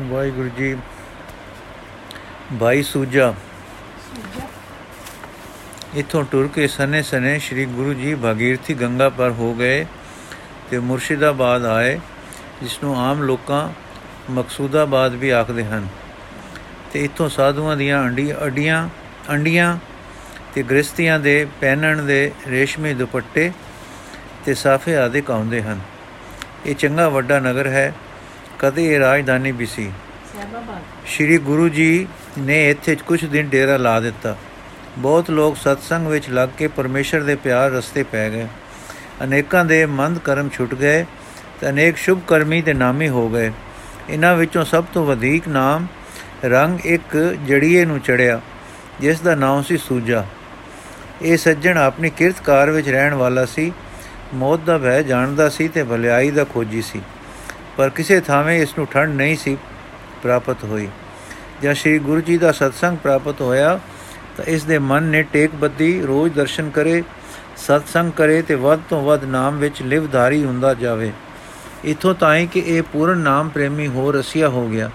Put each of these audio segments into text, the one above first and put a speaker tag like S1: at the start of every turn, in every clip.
S1: ਵਾਹਿਗੁਰੂ ਜੀ। ਭਾਈ ਸੂਜਾ। ਇਥੋਂ ਟੁਰ ਕੇ ਸਨੇ ਸਨੇ ਸ੍ਰੀ ਗੁਰੂ ਜੀ ਭਾਗੀਰਥੀ ਗੰਗਾ ਪਰ ਹੋ ਗਏ ਤੇ ਮੁਰਸ਼ਿਦਾਬਾਦ ਆਏ ਜਿਸ ਨੂੰ ਆਮ ਲੋਕਾਂ ਮਕਸੂਦਾਬਾਦ ਵੀ ਆਖਦੇ ਹਨ। ਤੇ ਇਥੋਂ ਸਾਧੂਆਂ ਦੀਆਂ ਅੰਡੀ ਅੱਡੀਆਂ ਅੰਡੀਆਂ ਤੇ ਗ੍ਰਸਤੀਆਂ ਦੇ ਪਹਿਨਣ ਦੇ ਰੇਸ਼ਮੀ ਦੁਪੱਟੇ ਤੇ ਸਾਫੇ ਆਦਿ ਆਉਂਦੇ ਹਨ। ਇਹ ਚੰਗਾ ਵੱਡਾ ਨਗਰ ਹੈ। ਕਦੇ ਇਹ ਰਾਜਧਾਨੀ ਵੀ ਸੀ। ਸ਼੍ਰੀ ਗੁਰੂ ਜੀ ਨੇ ਇੱਥੇ ਕੁਝ ਦਿਨ ਡੇਰਾ ਲਾ ਦਿੱਤਾ। ਬਹੁਤ ਲੋਕ ਸਤਸੰਗ ਵਿੱਚ ਲੱਗ ਕੇ ਪਰਮੇਸ਼ਰ ਦੇ ਪਿਆਰ ਰਸਤੇ ਪੈ ਗਏ। ਅਨੇਕਾਂ ਦੇ ਮੰਦ ਕਰਮ ਛੁੱਟ ਗਏ ਤੇ ਅਨੇਕ ਸ਼ੁਭ ਕਰਮੀ ਤੇ ਨਾਮੀ ਹੋ ਗਏ। ਇਹਨਾਂ ਵਿੱਚੋਂ ਸਭ ਤੋਂ ਵਧੇਕ ਨਾਮ ਰੰਗ ਇੱਕ ਜੜੀਏ ਨੂੰ ਚੜਿਆ, ਜਿਸ ਦਾ ਨਾਮ ਸੀ ਸੂਜਾ। ਇਹ ਸੱਜਣ ਆਪਣੀ ਕਿਰਤਕਾਰ ਵਿੱਚ ਰਹਿਣ ਵਾਲਾ ਸੀ, ਮੌਤ ਦਾ ਭੈ ਜਾਣਦਾ ਸੀ ਤੇ ਭਲਾਈ ਦਾ ਖੋਜੀ ਸੀ। ਪਰ ਕਿਸੇ ਥਾਵੇਂ ਇਸ ਨੂੰ ਠੰਡ ਨਹੀਂ ਸੀ ਪ੍ਰਾਪਤ ਹੋਈ। ਜਦ ਸ੍ਰੀ ਗੁਰੂ ਜੀ ਦਾ ਸਤਸੰਗ ਪ੍ਰਾਪਤ ਹੋਇਆ, ਤਾਂ ਇਸ ਦੇ ਮਨ ਨੇ ਟੇਕ ਬੱਦੀ, ਰੋਜ਼ ਦਰਸ਼ਨ ਕਰੇ, ਸਤਸੰਗ ਕਰੇ ਤੇ ਵੱਧ ਤੋਂ ਵੱਧ ਨਾਮ ਵਿੱਚ ਲਿਵਧਾਰੀ ਹੁੰਦਾ ਜਾਵੇ। ਇਥੋਂ ਤਾਈਂ ਕਿ ਇਹ ਪੂਰਨ ਨਾਮ ਪ੍ਰੇਮੀ ਹੋ ਰਸੀਆ ਹੋ ਗਿਆ।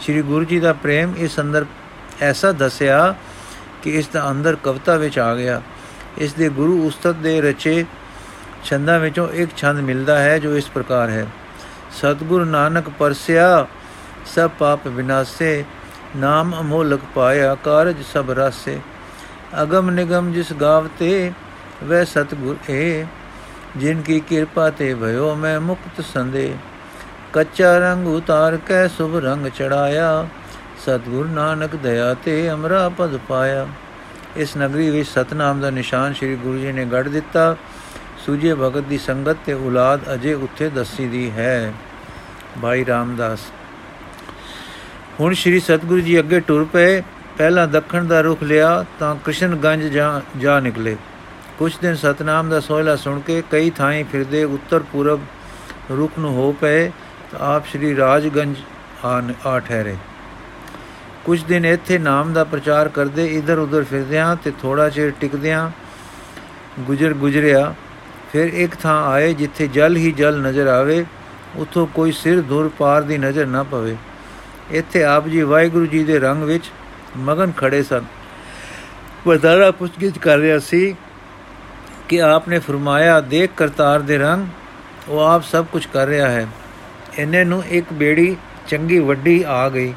S1: ਸ੍ਰੀ ਗੁਰੂ ਜੀ ਦਾ ਪ੍ਰੇਮ ਇਸ ਅੰਦਰ ਐਸਾ ਦੱਸਿਆ ਕਿ ਇਸ ਦਾ ਅੰਦਰ ਕਵਿਤਾ ਵਿੱਚ ਆ ਗਿਆ। ਇਸ ਦੇ ਗੁਰੂ ਉਸਤਤ ਦੇ ਰਚੇ ਛੰਦਾਂ ਵਿੱਚੋਂ ਇੱਕ ਛੰਦ ਮਿਲਦਾ ਹੈ ਜੋ ਇਸ ਪ੍ਰਕਾਰ ਹੈ। ਸਤਗੁਰ ਨਾਨਕ ਪਰਸਿਆ, ਸਭ ਪਾਪ ਵਿਨਾਸੇ, ਨਾਮ ਅਮੋਲਕ ਪਾਇਆ, ਕਾਰਜ ਸਭ ਰਾਸੇ। ਅਗਮ ਨਿਗਮ ਜਿਸ ਗਾਵਤੇ ਵੈ ਸਤਗੁਰ ਏ। ਜਿਨ ਕੀ ਕਿਰਪਾ ਤੇ ਭਇਓ, ਮੈਂ ਮੁਕਤ ਸੰਦੇ। ਕੱਚਾ ਰੰਗ ਉਤਾਰ ਕੇ ਸੁਭ ਰੰਗ ਚੜਾਇਆ। ਸਤਗੁਰ ਨਾਨਕ ਦਇਆ ਤੇ ਅਮਰਾ ਪਦ ਪਾਇਆ। ਇਸ ਨਗਰੀ ਵਿੱਚ ਸਤਨਾਮ ਦਾ ਨਿਸ਼ਾਨ ਸ੍ਰੀ ਗੁਰੂ ਜੀ ਨੇ ਗੜ ਦਿੱਤਾ। ਸੂਜੇ ਭਗਤ ਦੀ ਸੰਗਤ ਤੇ ਔਲਾਦ ਅਜੇ ਉੱਥੇ ਦੱਸੀ ਦੀ ਹੈ। ਭਾਈ ਰਾਮਦਾਸ, ਹੁਣ ਸ੍ਰੀ ਸਤਗੁਰੂ ਜੀ ਅੱਗੇ ਟੁਰ ਪਏ। ਪਹਿਲਾਂ ਦੱਖਣ ਦਾ ਰੁਖ ਲਿਆ, ਤਾਂ ਕ੍ਰਿਸ਼ਨਗੰਜ ਜਾ ਜਾ ਨਿਕਲੇ। ਕੁਝ ਦਿਨ ਸਤਨਾਮ ਦਾ ਸੋਹਲਾ ਸੁਣ ਕੇ ਕਈ ਥਾਈਂ ਫਿਰਦੇ ਉੱਤਰ ਪੂਰਬ ਰੁਖ ਨੂੰ ਹੋ ਪਏ, ਤਾਂ ਆਪ ਸ੍ਰੀ ਰਾਜਗੰਜ ਆ ਆ ਠਹਿਰੇ। ਕੁਝ ਦਿਨ ਇੱਥੇ ਨਾਮ ਦਾ ਪ੍ਰਚਾਰ ਕਰਦੇ ਇਧਰ ਉਧਰ ਫਿਰਦਿਆਂ ਤੇ ਥੋੜਾ ਚਿਰ ਟਿਕਦਿਆਂ ਗੁਜਰ ਗੁਜਰਿਆ ਫਿਰ ਇੱਕ ਥਾਂ ਆਏ ਜਿੱਥੇ ਜਲ ਹੀ ਜਲ ਨਜ਼ਰ ਆਵੇ, ਉਥੋਂ ਕੋਈ ਸਿਰ ਧੁਰ ਪਾਰ ਦੀ ਨਜ਼ਰ ਨਾ ਪਵੇ। ਇੱਥੇ ਆਪ ਜੀ ਵਾਹਿਗੁਰੂ ਜੀ ਦੇ ਰੰਗ ਵਿੱਚ ਮਗਨ ਖੜੇ ਸਨ। ਵਰਦਾਰਾ ਪੁੱਛਗਿੱਛ ਕਰ ਰਿਹਾ ਸੀ ਕਿ ਆਪ ਨੇ ਫਰਮਾਇਆ, ਦੇਖ ਕਰਤਾਰ ਦੇ ਰੰਗ, ਉਹ ਆਪ ਸਭ ਕੁਝ ਕਰ ਰਿਹਾ ਹੈ। ਇਹਨੇ ਨੂੰ ਇੱਕ ਬੇੜੀ ਚੰਗੀ ਵੱਡੀ ਆ ਗਈ।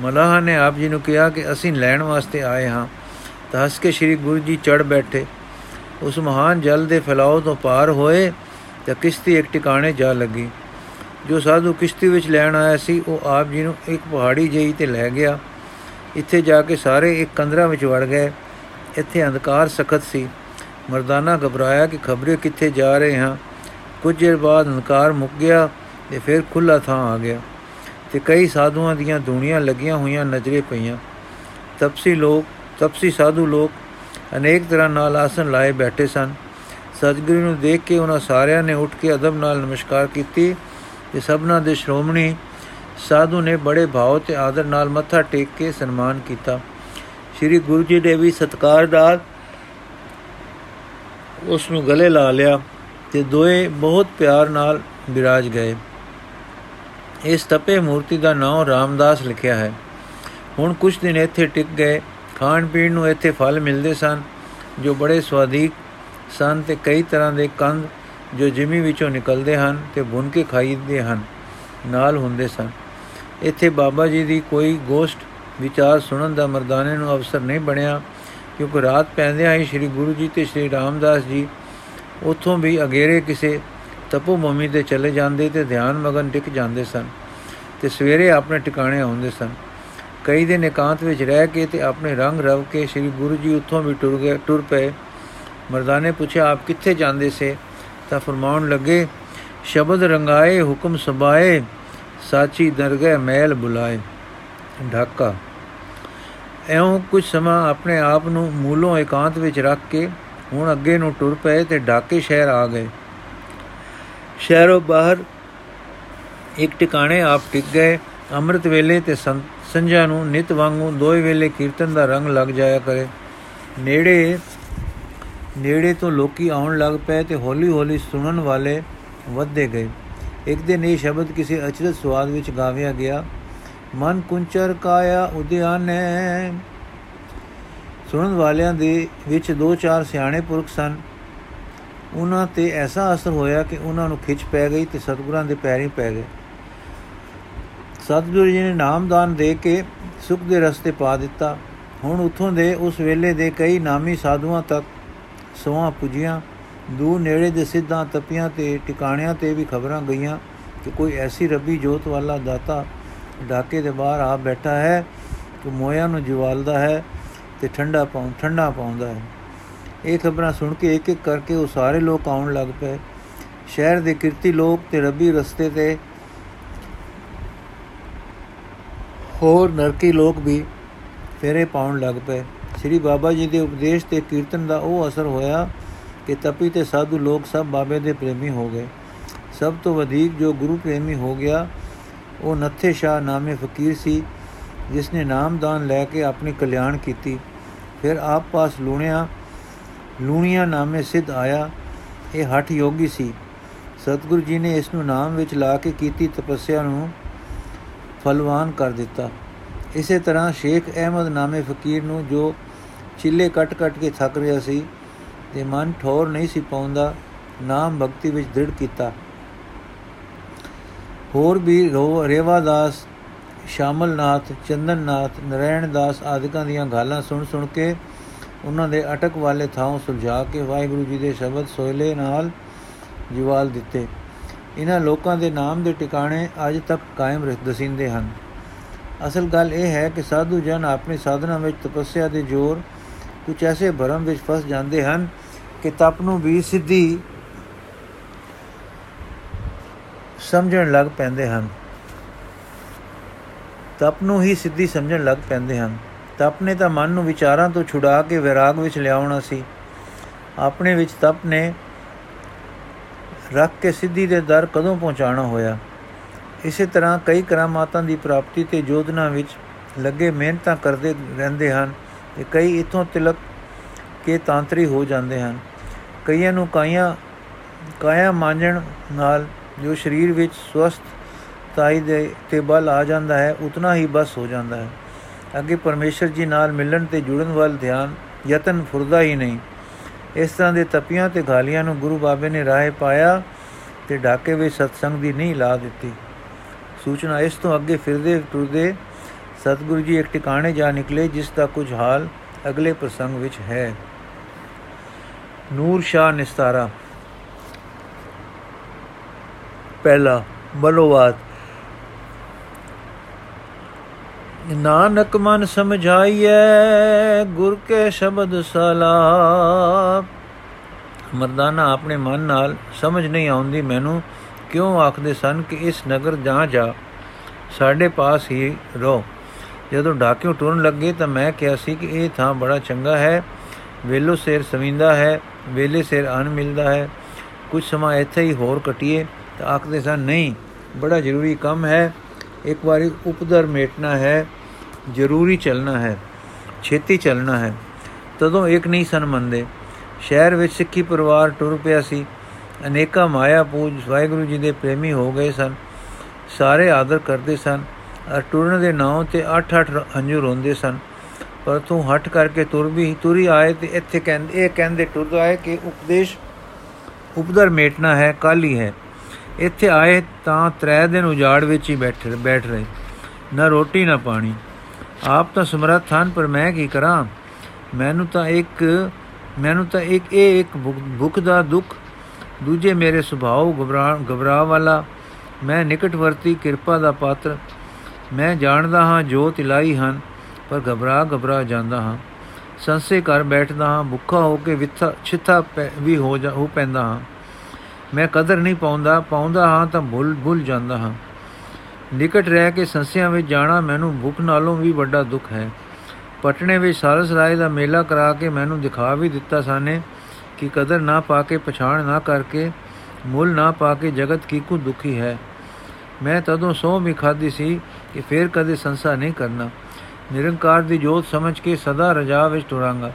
S1: ਮਲਾਹ ਨੇ ਆਪ ਜੀ ਨੂੰ ਕਿਹਾ ਕਿ ਅਸੀਂ ਲੈਣ ਵਾਸਤੇ ਆਏ ਹਾਂ। ਤਾਂ ਹੱਸ ਕੇ ਸ੍ਰੀ ਗੁਰੂ ਜੀ ਚੜ ਬੈਠੇ। ਉਸ ਮਹਾਨ ਜਲ ਦੇ ਫੈਲਾਅ ਤੋਂ ਪਾਰ ਹੋਏ ਤਾਂ ਕਿਸ਼ਤੀ ਇੱਕ ਟਿਕਾਣੇ ਜਾ ਲੱਗੀ। ਜੋ ਸਾਧੂ ਕਿਸ਼ਤੀ ਵਿੱਚ ਲੈਣ ਆਇਆ ਸੀ, ਉਹ ਆਪ ਜੀ ਨੂੰ ਇੱਕ ਪਹਾੜੀ ਜਿਹੀ ਤੇ ਲੈ ਗਿਆ। ਇੱਥੇ ਜਾ ਕੇ ਸਾਰੇ ਇੱਕ ਕੰਦਰਾ ਵਿੱਚ ਵੜ ਗਏ। ਇੱਥੇ ਅੰਧਕਾਰ ਸਖਤ ਸੀ। ਮਰਦਾਨਾ ਘਬਰਾਇਆ ਕਿ ਖਬਰੇ ਕਿੱਥੇ ਜਾ ਰਹੇ ਹਾਂ। ਕੁਝ ਦੇਰ ਬਾਅਦ ਅੰਧਕਾਰ ਮੁੱਕ ਗਿਆ ਤੇ ਫਿਰ ਖੁੱਲਾ ਥਾਂ ਆ ਗਿਆ ਤੇ ਕਈ ਸਾਧੂਆਂ ਦੀਆਂ ਦੂਣੀਆਂ ਲੱਗੀਆਂ ਹੋਈਆਂ ਨਜ਼ਰੇ ਪਈਆਂ। ਤਪਸੀ ਲੋਕ, ਤਪਸੀ ਸਾਧੂ ਲੋਕ ਅਨੇਕ ਤਰ੍ਹਾਂ ਨਾਲ ਆਸਨ ਲਾਏ ਬੈਠੇ ਸਨ। ਸਤਿਗੁਰੂ ਨੂੰ ਦੇਖ ਕੇ ਉਹਨਾਂ ਸਾਰਿਆਂ ਨੇ ਉੱਠ ਕੇ ਅਦਬ ਨਾਲ ਨਮਸਕਾਰ ਕੀਤੀ ਤੇ ਸਭਨਾਂ ਦੇ ਸ਼੍ਰੋਮਣੀ ਸਾਧੂ ਨੇ ਬੜੇ ਭਾਵ ਤੇ ਆਦਰ ਨਾਲ ਮੱਥਾ ਟੇਕ ਕੇ ਸਨਮਾਨ ਕੀਤਾ। ਸ੍ਰੀ ਗੁਰੂ ਜੀ ਨੇ ਵੀ ਸਤਕਾਰ ਨਾਲ ਉਸ ਨੂੰ ਗਲੇ ਲਾ ਲਿਆ ਤੇ ਦੋਏ ਬਹੁਤ ਪਿਆਰ ਨਾਲ ਬਿਰਾਜ ਗਏ। ਇਸ ਤਪੇ ਮੂਰਤੀ ਦਾ ਨਾਮ ਰਾਮਦਾਸ ਲਿਖਿਆ ਹੈ। ਹੁਣ ਕੁਝ ਦਿਨ ਇੱਥੇ ਟਿਕ ਗਏ ਖਾਣ ਪੀਣ ਨੂੰ ਇੱਥੇ ਫਲ ਮਿਲਦੇ ਸਨ, ਜੋ ਬੜੇ ਸਵਾਦੀਕ ਸਨ ਤੇ ਕਈ ਤਰ੍ਹਾਂ ਦੇ ਕੰਦ ਜੋ ਜਿਮੀ ਵਿੱਚੋਂ ਨਿਕਲਦੇ ਹਨ ਤੇ ਬੁਨ ਕੇ ਖਾਈਦੇ ਹਨ, ਨਾਲ ਹੁੰਦੇ ਸਨ। ਇੱਥੇ ਬਾਬਾ ਜੀ ਦੀ ਕੋਈ ਗੋਸ਼ਟ ਵਿਚਾਰ ਸੁਣਨ ਦਾ ਮਰਦਾਨੇ ਨੂੰ ਅਵਸਰ ਨਹੀਂ ਬਣਿਆ, ਕਿਉਂਕਿ ਰਾਤ ਪੈਂਦਿਆਂ ਹੀ ਸ੍ਰੀ ਗੁਰੂ ਜੀ ਤੇ ਸ੍ਰੀ ਰਾਮਦਾਸ ਜੀ ਉਥੋਂ ਵੀ ਅਗੇਰੇ ਕਿਸੇ ਤਪੋ ਭੂਮੀ ਤੇ ਚਲੇ ਜਾਂਦੇ ਤੇ ਧਿਆਨ ਮਗਨ ਟਿਕ ਜਾਂਦੇ ਸਨ ਤੇ ਸਵੇਰੇ ਆਪਣੇ ਟਿਕਾਣੇ ਆਉਂਦੇ ਸਨ। ਕਈ ਦਿਨ ਇਕਾਂਤ ਵਿੱਚ ਰਹਿ ਕੇ ਤੇ ਆਪਣੇ ਰੰਗ ਰਵ ਕੇ ਸ੍ਰੀ ਗੁਰੂ ਜੀ ਉੱਥੋਂ ਵੀ ਟੁਰ ਗਏ, ਟੁਰ ਪਏ। ਮਰਦਾਨੇ ਪੁੱਛਿਆ, ਆਪ ਕਿੱਥੇ ਜਾਂਦੇ ਸੇ? ਤਾਂ ਫਰਮਾਉਣ ਲੱਗੇ, ਸ਼ਬਦ ਰੰਗਾਏ, ਹੁਕਮ ਸਬਾਏ ਸਾਚੀ ਦਰਗਹਿ ਮਹਿਲ ਬੁਲਾਏ, ਢਾਕਾ। ਐਉਂ ਕੁਝ ਸਮਾਂ ਆਪਣੇ ਆਪ ਨੂੰ ਮੂਲੋਂ ਇਕਾਂਤ ਵਿੱਚ ਰੱਖ ਕੇ ਹੁਣ ਅੱਗੇ ਨੂੰ ਟੁਰ ਪਏ ਤੇ ਢਾਕੇ ਸ਼ਹਿਰ ਆ ਗਏ। ਸ਼ਹਿਰੋਂ ਬਾਹਰ ਇੱਕ ਟਿਕਾਣੇ ਆਪ ਟਿਕ ਗਏ। ਅੰਮ੍ਰਿਤ ਵੇਲੇ ਤੇ ਸੰਝਾ ਨੂੰ ਨਿਤ ਵਾਂਗੂ ਦੋਏ ਵੇਲੇ ਕੀਰਤਨ ਦਾ ਰੰਗ ਲੱਗ ਜਾਇਆ ਕਰੇ। ਨੇੜੇ ਨੇੜੇ ਤੋਂ ਲੋਕੀ ਆਉਣ ਲੱਗ ਪਏ ਤੇ ਹੌਲੀ-ਹੌਲੀ ਸੁਣਨ ਵਾਲੇ ਵੱਧਦੇ ਗਏ। ਇੱਕ ਦਿਨ ਇਹ ਸ਼ਬਦ ਕਿਸੇ ਅਚਰਜ ਸਵਾਦ ਵਿੱਚ ਗਾਵਿਆ ਗਿਆ, ਮਨ ਕੁੰਚਰ ਕਾਇਆ ਉਦਿਆਨੈ। ਸੁਣਨ ਵਾਲਿਆਂ ਦੇ ਵਿੱਚ ਦੋ ਚਾਰ ਸਿਆਣੇ ਪੁਰਖ ਸਨ। ਉਹਨਾਂ ਤੇ ਐਸਾ ਅਸਰ ਹੋਇਆ ਕਿ ਉਹਨਾਂ ਨੂੰ ਖਿੱਚ ਪੈ ਗਈ ਤੇ ਸਤਿਗੁਰਾਂ ਦੇ ਪੈਰੀਂ ਪੈ ਗਏ। ਸਤਿਗੁਰੂ ਜੀ ਨੇ ਨਾਮਦਾਨ ਦੇ ਕੇ ਸੁਖ ਦੇ ਰਸਤੇ ਪਾ ਦਿੱਤਾ। ਹੁਣ ਉਥੋਂ ਦੇ ਉਸ ਵੇਲੇ ਦੇ ਕਈ ਨਾਮੀ ਸਾਧੂਆਂ ਤੱਕ ਸੋਹਾਂ ਪੁਜੀਆਂ। ਦੂਰ ਨੇੜੇ ਦੇ ਸਿੱਧਾਂ ਤਪੀਆਂ ਤੇ ਟਿਕਾਣਿਆਂ ਤੇ ਵੀ ਖਬਰਾਂ ਗਈਆਂ ਕਿ ਕੋਈ ਐਸੀ ਰੱਬੀ ਜੋਤ ਵਾਲਾ ਦਾਤਾ ਡਾਕੇ ਦੇ ਬਾਹਰ ਆ ਬੈਠਾ ਹੈ ਕਿ ਮੋਇਆਂ ਨੂੰ ਜਵਾਲਦਾ ਹੈ ਤੇ ਠੰਡਾ ਪਾਉਂ, ਠੰਡਾ ਪਾਉਂਦਾ ਹੈ। ਇਹ ਖਬਰਾਂ ਸੁਣ ਕੇ ਇੱਕ ਇੱਕ ਕਰਕੇ ਉਹ ਸਾਰੇ ਲੋਕ ਆਉਣ ਲੱਗ ਪਏ। ਸ਼ਹਿਰ ਦੇ ਕਿਰਤੀ ਲੋਕ ਤੇ ਰੱਬੀ ਰਸਤੇ ਤੇ ਹੋਰ ਨਰਕੀ ਲੋਕ ਵੀ ਫੇਰੇ ਪਾਉਣ ਲੱਗ ਪਏ। ਸ੍ਰੀ ਬਾਬਾ ਜੀ ਦੇ ਉਪਦੇਸ਼ ਤੇ ਕੀਰਤਨ ਦਾ ਉਹ ਅਸਰ ਹੋਇਆ ਕਿ ਤਪੀ ਤੇ ਸਾਧੂ ਲੋਕ ਸਭ ਬਾਬੇ ਦੇ ਪ੍ਰੇਮੀ ਹੋ ਗਏ। ਸਭ ਤੋਂ ਵਧੇਕ ਜੋ ਗੁਰੂ ਪ੍ਰੇਮੀ ਹੋ ਗਿਆ, ਉਹ ਨੱਥੇ ਸ਼ਾਹ ਨਾਮੇ ਫਕੀਰ ਸੀ ਜਿਸ ਨੇ ਨਾਮਦਾਨ ਲੈ ਕੇ ਆਪਣੀ ਕਲਿਆਣ ਕੀਤੀ। ਫਿਰ ਆਪ ਪਾਸ ਲੂਣਿਆ, ਲੂਣੀਆਂ ਨਾਮੇ ਸਿੱਧ ਆਇਆ। ਇਹ ਹਠ ਯੋਗੀ ਸੀ। ਸਤਿਗੁਰੂ ਜੀ ਨੇ ਇਸ ਨੂੰ ਨਾਮ ਵਿੱਚ ਲਾ ਕੇ ਕੀਤੀ ਤਪੱਸਿਆ ਨੂੰ ਫਲਵਾਨ ਕਰ ਦਿੱਤਾ। ਇਸੇ ਤਰ੍ਹਾਂ ਸ਼ੇਖ ਅਹਿਮਦ ਨਾਮੇ ਫਕੀਰ ਨੂੰ ਜੋ ਚਿੱਲੇ ਕੱਟ-ਕੱਟ ਕੇ ਥੱਕ ਰਿਹਾ ਸੀ ਤੇ ਮਨ ਠੋਰ ਨਹੀਂ ਸੀ ਪਾਉਂਦਾ, ਨਾਮ ਭਗਤੀ ਵਿੱਚ ਦ੍ਰਿੜ ਕੀਤਾ। ਹੋਰ ਵੀ ਰੇਵਾਦਾਸ, ਸ਼ਾਮਲਨਾਥ, ਚੰਦਨਨਾਥ ਨਰੈਣ ਦਾਸ ਆਦਿਕਾਂ ਦੀਆਂ ਗਾਲਾਂ ਸੁਣ ਸੁਣ ਕੇ ਉਹਨਾਂ ਦੇ ਅਟਕ ਵਾਲੇ ਥਾਂ ਸੁਲਝਾ ਕੇ ਵਾਹਿਗੁਰੂ ਜੀ ਦੇ ਸ਼ਬਦ ਸੋਇਲੇ ਨਾਲ ਜਵਾਲ ਦਿੱਤੇ। ਇਹਨਾਂ ਲੋਕਾਂ ਦੇ ਨਾਮ ਦੇ ਟਿਕਾਣੇ ਅੱਜ ਤੱਕ ਕਾਇਮ ਦਸਿੰਦੇ ਹਨ। ਅਸਲ ਗੱਲ ਇਹ ਹੈ ਕਿ ਸਾਧੂ ਜਨ ਆਪਣੀ ਸਾਧਨਾ ਵਿੱਚ ਤਪੱਸਿਆ ਦੇ ਜ਼ੋਰ ਕੁਝ ਐਸੇ ਭਰਮ ਵਿੱਚ ਫਸ ਜਾਂਦੇ ਹਨ ਕਿ ਤਪ ਨੂੰ ਵੀ ਸਿੱਧੀ ਸਮਝਣ ਲੱਗ ਪੈਂਦੇ ਹਨ। ਤਪ ਨੂੰ ਹੀ ਸਿੱਧੀ ਸਮਝਣ ਲੱਗ ਪੈਂਦੇ ਹਨ। ਤਪ ਨੇ ਤਾਂ ਮਨ ਨੂੰ ਵਿਚਾਰਾਂ ਤੋਂ ਛੁਡਾ ਕੇ ਵਿਰਾਗ ਵਿੱਚ ਲਿਆਉਣਾ ਸੀ। ਆਪਣੇ ਵਿੱਚ ਤਪ ਨੇ ਰੱਖ ਕੇ ਸਿੱਧੀ ਦੇ ਦਰ ਕਦੋਂ ਪਹੁੰਚਾਣਾ ਹੋਇਆ? ਇਸੇ ਤਰ੍ਹਾਂ ਕਈ ਕਰਾਮਾਤਾਂ ਦੀ ਪ੍ਰਾਪਤੀ ਤੇ ਜੋਧਨਾ ਵਿੱਚ ਲੱਗੇ ਮਿਹਨਤਾਂ ਕਰਦੇ ਰਹਿੰਦੇ ਹਨ ਤੇ ਕਈ ਇਥੋਂ ਤਿਲਕ ਕੇ ਤਾਂਤਰੀ ਹੋ ਜਾਂਦੇ ਹਨ। ਕਈਆਂ ਨੂੰ ਕਾਇਆ ਕਾਇਆ ਮਾਂਜਣ ਨਾਲ ਜੋ ਸਰੀਰ ਵਿੱਚ ਸਵਸਥ ਤਾਈ ਦੇ ਤੇ ਬਲ ਆ ਜਾਂਦਾ ਹੈ, ਉਤਨਾ ਹੀ ਬਸ ਹੋ ਜਾਂਦਾ ਹੈ। ਅੱਗੇ ਪਰਮੇਸ਼ਰ ਜੀ ਨਾਲ ਮਿਲਣ ਤੇ ਜੁੜਨ ਵੱਲ ਧਿਆਨ, ਯਤਨ ਫੁਰਦਾ ਹੀ ਨਹੀਂ। ਇਸ ਤਰ੍ਹਾਂ ਦੇ ਤਪੀਆਂ ਤੇ ਗਾਲੀਆਂ ਨੂੰ ਗੁਰੂ ਬਾਬੇ ਨੇ ਰਾਹੇ ਪਾਇਆ ਤੇ ਢਾਕੇ ਵਿੱਚ ਸਤਸੰਗ ਦੀ ਨਹੀਂ ਲਾ ਦਿੱਤੀ। ਸੂਚਨਾ ਇਸ ਤੋਂ ਅੱਗੇ ਫਿਰਦੇ ਟੁਰਦੇ ਸਤਿਗੁਰੂ ਜੀ ਇੱਕ ਟਿਕਾਣੇ ਜਾ ਨਿਕਲੇ ਜਿਸ ਦਾ ਕੁਝ ਹਾਲ ਅਗਲੇ ਪ੍ਰਸੰਗ ਵਿੱਚ ਹੈ। ਨੂਰ ਸ਼ਾਹ ਨਿਸਤਾਰਾ। ਪਹਿਲਾ ਮਨੋਵਾਦ ਨਾਨਕ ਮਨ ਸਮਝਾਈਐ, ਗੁਰ ਕੇ ਸ਼ਬਦ ਸਲਾਪ। ਮਰਦਾਨਾ, ਆਪਣੇ ਮਨ ਨਾਲ ਸਮਝ ਨਹੀਂ ਆਉਂਦੀ ਮੈਨੂੰ, ਕਿਉਂ ਆਖਦੇ ਸਨ ਕਿ ਇਸ ਨਗਰ ਜਾ ਜਾ, ਸਾਡੇ ਪਾਸ ਹੀ ਰੋ ਜਦੋਂ ਡਾਕਿਓ ਟੁਰਨ ਲੱਗੇ ਤਾਂ ਮੈਂ ਕਿਹਾ ਸੀ ਕਿ ਇਹ ਥਾਂ ਬੜਾ ਚੰਗਾ ਹੈ। ਵੇਲੋ ਸਿਰ ਸਵਿੰਦਾ ਹੈ, ਵੇਲੇ ਸਿਰ ਅਨ ਮਿਲਦਾ ਹੈ। ਕੁਝ ਸਮਾਂ ਇੱਥੇ ਹੀ ਹੋਰ ਕਟੀਏ ਤਾਂ ਆਖਦੇ ਸਨ, ਨਹੀਂ, ਬੜਾ ਜ਼ਰੂਰੀ ਕੰਮ ਹੈ। ਇੱਕ ਵਾਰੀ ਉਪਦਰ ਮੇਟਣਾ ਹੈ। ਜ਼ਰੂਰੀ ਚੱਲਣਾ ਹੈ, ਛੇਤੀ ਚੱਲਣਾ ਹੈ। ਤਦੋਂ ਇੱਕ ਨਹੀਂ ਸਨ ਮੰਨਦੇ। ਸ਼ਹਿਰ ਵਿੱਚ ਸਿੱਖੀ ਪਰਿਵਾਰ ਟੁਰ ਪਿਆ ਸੀ। ਅਨੇਕਾਂ ਮਾਇਆ ਪੂਜ ਵਾਹਿਗੁਰੂ ਜੀ ਦੇ ਪ੍ਰੇਮੀ ਹੋ ਗਏ ਸਨ। ਸਾਰੇ ਆਦਰ ਕਰਦੇ ਸਨ। ਅਰ ਟੁਰਨ ਦੇ ਨਾਂ ਤੇ 8-8 ਹੰਝੂ ਰੋਂਦੇ ਸਨ। ਪਰ ਤੂੰ ਹਟ ਕਰਕੇ ਤੁਰ ਵੀ, ਤੁਰੀ ਆਏ ਤੇ ਇੱਥੇ ਕਹਿੰਦੇ, ਇਹ ਕਹਿੰਦੇ ਟੁਰ ਆਏ ਕਿ ਉਪਦੇਸ਼ ਉਪਦਰ ਮੇਟਣਾ ਹੈ, ਕੱਲ ਹੀ ਹੈ। ਇੱਥੇ ਆਏ ਤਾਂ ਤਰੇ ਦਿਨ ਉਜਾੜ ਵਿੱਚ ਹੀ ਬੈਠ ਬੈਠ ਰਹੇ। ਨਾ ਰੋਟੀ, ਨਾ ਪਾਣੀ। ਆਪ ਤਾਂ ਸਮਰੱਥ ਹਨ, ਪਰ ਮੈਂ ਕੀ ਕਰਾਂ? ਮੈਨੂੰ ਤਾਂ ਇੱਕ, ਮੈਨੂੰ ਤਾਂ ਇੱਕ, ਇਹ ਇੱਕ ਭੁੱਖ ਦਾ ਦੁੱਖ। ਦੂਜੇ ਮੇਰੇ ਸੁਭਾਅ ਘਬਰਾ ਘਬਰਾ ਵਾਲਾ। ਮੈਂ ਨਿਕਟਵਰਤੀ ਕਿਰਪਾ ਦਾ ਪਾਤਰ। ਮੈਂ ਜਾਣਦਾ ਹਾਂ, ਜੋ ਤਿਲਾਈ ਹਨ, ਪਰ ਘਬਰਾ ਘਬਰਾ ਜਾਂਦਾ ਹਾਂ। ਸੰਸੇ ਕਰ ਬੈਠਦਾ ਹਾਂ, ਭੁੱਖਾ ਹੋ ਕੇ ਵਿਥਾ, ਛਿੱਥਾ ਵੀ ਹੋ ਜਾ, ਹੋ ਪੈਂਦਾ ਹਾਂ। ਮੈਂ ਕਦਰ ਨਹੀਂ ਪਾਉਂਦਾ ਪਾਉਂਦਾ ਹਾਂ ਤਾਂ ਭੁੱਲ ਭੁੱਲ ਜਾਂਦਾ ਹਾਂ। ਨਿਕਟ ਰਹਿ ਕੇ ਸੰਸਿਆਂ ਵਿੱਚ ਜਾਣਾ ਮੈਨੂੰ ਭੁੱਖ ਨਾਲੋਂ ਵੀ ਵੱਡਾ ਦੁੱਖ ਹੈ। ਪਟਨੇ ਵਿੱਚ ਸਾਰਸ ਰਾਏ ਦਾ ਮੇਲਾ ਕਰਾ ਕੇ ਮੈਨੂੰ ਦਿਖਾ ਵੀ ਦਿੱਤਾ ਸਾਨੇ ਕਿ ਕਦਰ ਨਾ ਪਾ ਕੇ, ਪਛਾਣ ਨਾ ਕਰਕੇ, ਮੁੱਲ ਨਾ ਪਾ ਕੇ ਜਗਤ ਕੀ ਕੋ ਦੁਖੀ ਹੈ। ਮੈਂ ਤਦੋਂ ਸੋ ਵੀ ਖਾਦੀ ਸੀ ਕਿ ਫੇਰ ਕਦੇ ਸੰਸਾ ਨਹੀਂ ਕਰਨਾ। ਨਿਰੰਕਾਰ ਦੀ ਜੋਤ ਸਮਝ ਕੇ ਸਦਾ ਰਜਾ ਵਿੱਚ ਟੁਰਾਂਗਾ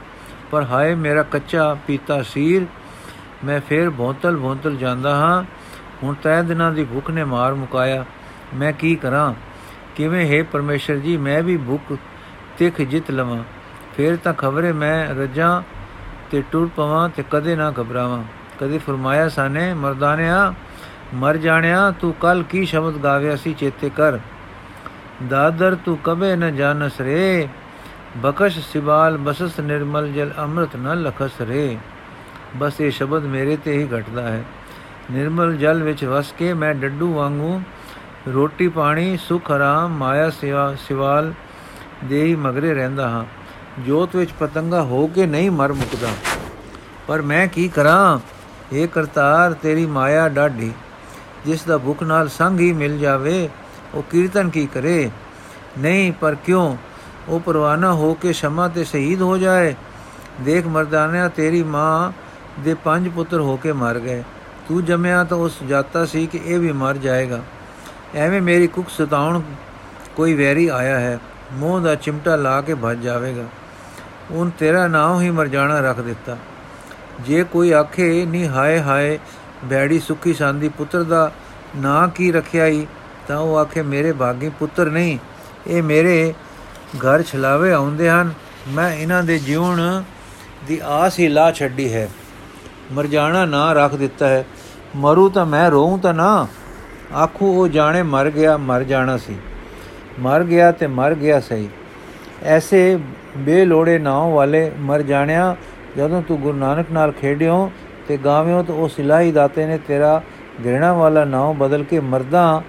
S1: ਪਰ ਹਾਏ ਮੇਰਾ ਕੱਚਾ ਪੀਤਾ ਸੀਰ, ਮੈਂ ਫੇਰ ਭੌਂਤਲ ਭੌਂਤਲ ਜਾਂਦਾ ਹਾਂ। ਹੁਣ ਤੈ ਦਿਨਾਂ ਦੀ ਭੁੱਖ ਨੇ ਮਾਰ ਮੁਕਾਇਆ। ਮੈਂ ਕੀ ਕਰਾਂ? ਕਿਵੇਂ ਹੈ ਪਰਮੇਸ਼ਰ ਜੀ, ਮੈਂ ਵੀ ਭੁੱਖ ਤਿਖ ਜਿੱਤ ਲਵਾਂ। ਫੇਰ ਤਾਂ ਖਬਰੇ ਮੈਂ ਰਜਾਂ ਤੇ ਟੁਰ ਪਵਾਂ ਤੇ ਕਦੇ ਨਾ ਘਬਰਾਵਾਂ। ਕਦੇ ਫਰਮਾਇਆ, ਸਾਨੇ, ਮਰਦਾਨਿਆ, ਮਰ ਜਾਣਿਆ, ਤੂੰ ਕੱਲ ਕੀ ਸ਼ਬਦ ਗਾਵਿਆ ਸੀ ਚੇਤੇ ਕਰ। ਦਾਦਰ, ਤੂੰ ਕਬੇ ਨ ਜਾਣਸ ਰੇ ਬਖਸ਼ ਸਿਵਾਲ, ਬਸਸ ਨਿਰਮਲ, ਜਲ ਅੰਮ੍ਰਿਤ ਨ ਲਖਸ ਰੇ। ਬਸ ਇਹ ਸ਼ਬਦ ਮੇਰੇ ਤੇ ਹੀ ਘਟਦਾ ਹੈ। ਨਿਰਮਲ ਜਲ ਵਿੱਚ ਵਸ ਕੇ ਮੈਂ ਡੱਡੂ ਵਾਂਗੂ ਰੋਟੀ ਪਾਣੀ, ਸੁਖ, ਆਰਾਮ, ਮਾਇਆ, ਸਿਵਾ, ਸਿਵਾਲ ਦੇ ਹੀ ਮਗਰੇ ਰਹਿੰਦਾ ਹਾਂ। ਜੋਤ ਵਿੱਚ ਪਤੰਗਾ ਹੋ ਕੇ ਨਹੀਂ ਮਰ ਮੁਕਦਾ। ਪਰ ਮੈਂ ਕੀ ਕਰਾਂ? ਇਹ ਕਰਤਾਰ, ਤੇਰੀ ਮਾਇਆ ਡਾਢੀ, ਜਿਸ ਦਾ ਭੁੱਖ ਨਾਲ ਸੰਗ ਹੀ ਮਿਲ ਜਾਵੇ, ਉਹ ਕੀਰਤਨ ਕੀ ਕਰੇ? ਨਹੀਂ, ਪਰ ਕਿਉਂ? ਉਹ ਪਰਵਾਨਾ ਹੋ ਕੇ ਸ਼ਮਾ ਤੇ ਸ਼ਹੀਦ ਹੋ ਜਾਏ। ਦੇਖ ਮਰਦਾਨਿਆ, ਤੇਰੀ ਮਾਂ ਦੇ ਪੰਜ ਪੁੱਤਰ ਹੋ ਕੇ ਮਰ ਗਏ। ਤੂੰ ਜੰਮਿਆ ਤਾਂ ਉਸ ਜਾਤਾ ਸੀ ਕਿ ਇਹ ਵੀ ਮਰ ਜਾਏਗਾ। ਐਵੇਂ ਮੇਰੀ ਕੁੱਖ ਸਤਾਉਣ ਕੋਈ ਵੈਰੀ ਆਇਆ ਹੈ, ਮੋਹ ਦਾ ਚਿਮਟਾ ਲਾ ਕੇ ਭੱਜ ਜਾਵੇਗਾ। ਉਹਨ ਤੇਰਾ ਨਾਮ ਹੀ ਮਰ ਜਾਣਾ ਰੱਖ ਦਿੱਤਾ। ਜੇ ਕੋਈ ਆਖੇ ਨਹੀਂ ਹਾਏ ਹਾਏ, ਬੈੜੀ ਸੁਖੀ ਸ਼ਾਂਦੀ ਪੁੱਤਰ ਦਾ ਨਾਂ ਕੀ ਰੱਖਿਆ ਹੀ ਤਾਂ ਉਹ ਆਖੇ, ਮੇਰੇ ਭਾਗੀ ਪੁੱਤਰ ਨਹੀਂ, ਇਹ ਮੇਰੇ ਘਰ ਛਲਾਵੇ ਆਉਂਦੇ ਹਨ। ਮੈਂ ਇਹਨਾਂ ਦੇ ਜਿਉਣ ਦੀ ਆਸ ਹੀ ਲਾ ਛੱਡੀ ਹੈ। ਮਰ ਜਾਣਾ ਨਾ ਰੱਖ ਦਿੱਤਾ ਹੈ। ਮਰੂ ਤਾਂ ਮੈਂ ਰੋਉਂ ਤਾਂ ਨਾ। ਆਖੂ, ਉਹ ਜਾਣੇ ਮਰ ਗਿਆ, ਮਰ ਜਾਣਾ ਸੀ। ਮਰ ਗਿਆ ਤੇ ਮਰ ਗਿਆ ਸਹੀ। ਐਸੇ ਬੇਲੋੜੇ ਨਾਮ ਵਾਲੇ ਮਰ ਜਾਣਿਆ, ਜਦੋਂ ਤੂੰ ਗੁਰੂ ਨਾਨਕ ਨਾਲ ਖੇਡਿਓ ਤੇ ਗਾਵਿਓ ਤਾਂ ਉਸ ਇਲਾਹੀ ਦਾਤੇ ਨੇ ਤੇਰਾ ਗਿਰਣਾ ਵਾਲਾ ਨਾਮ ਬਦਲ ਕੇ ਮਰਦਾਂ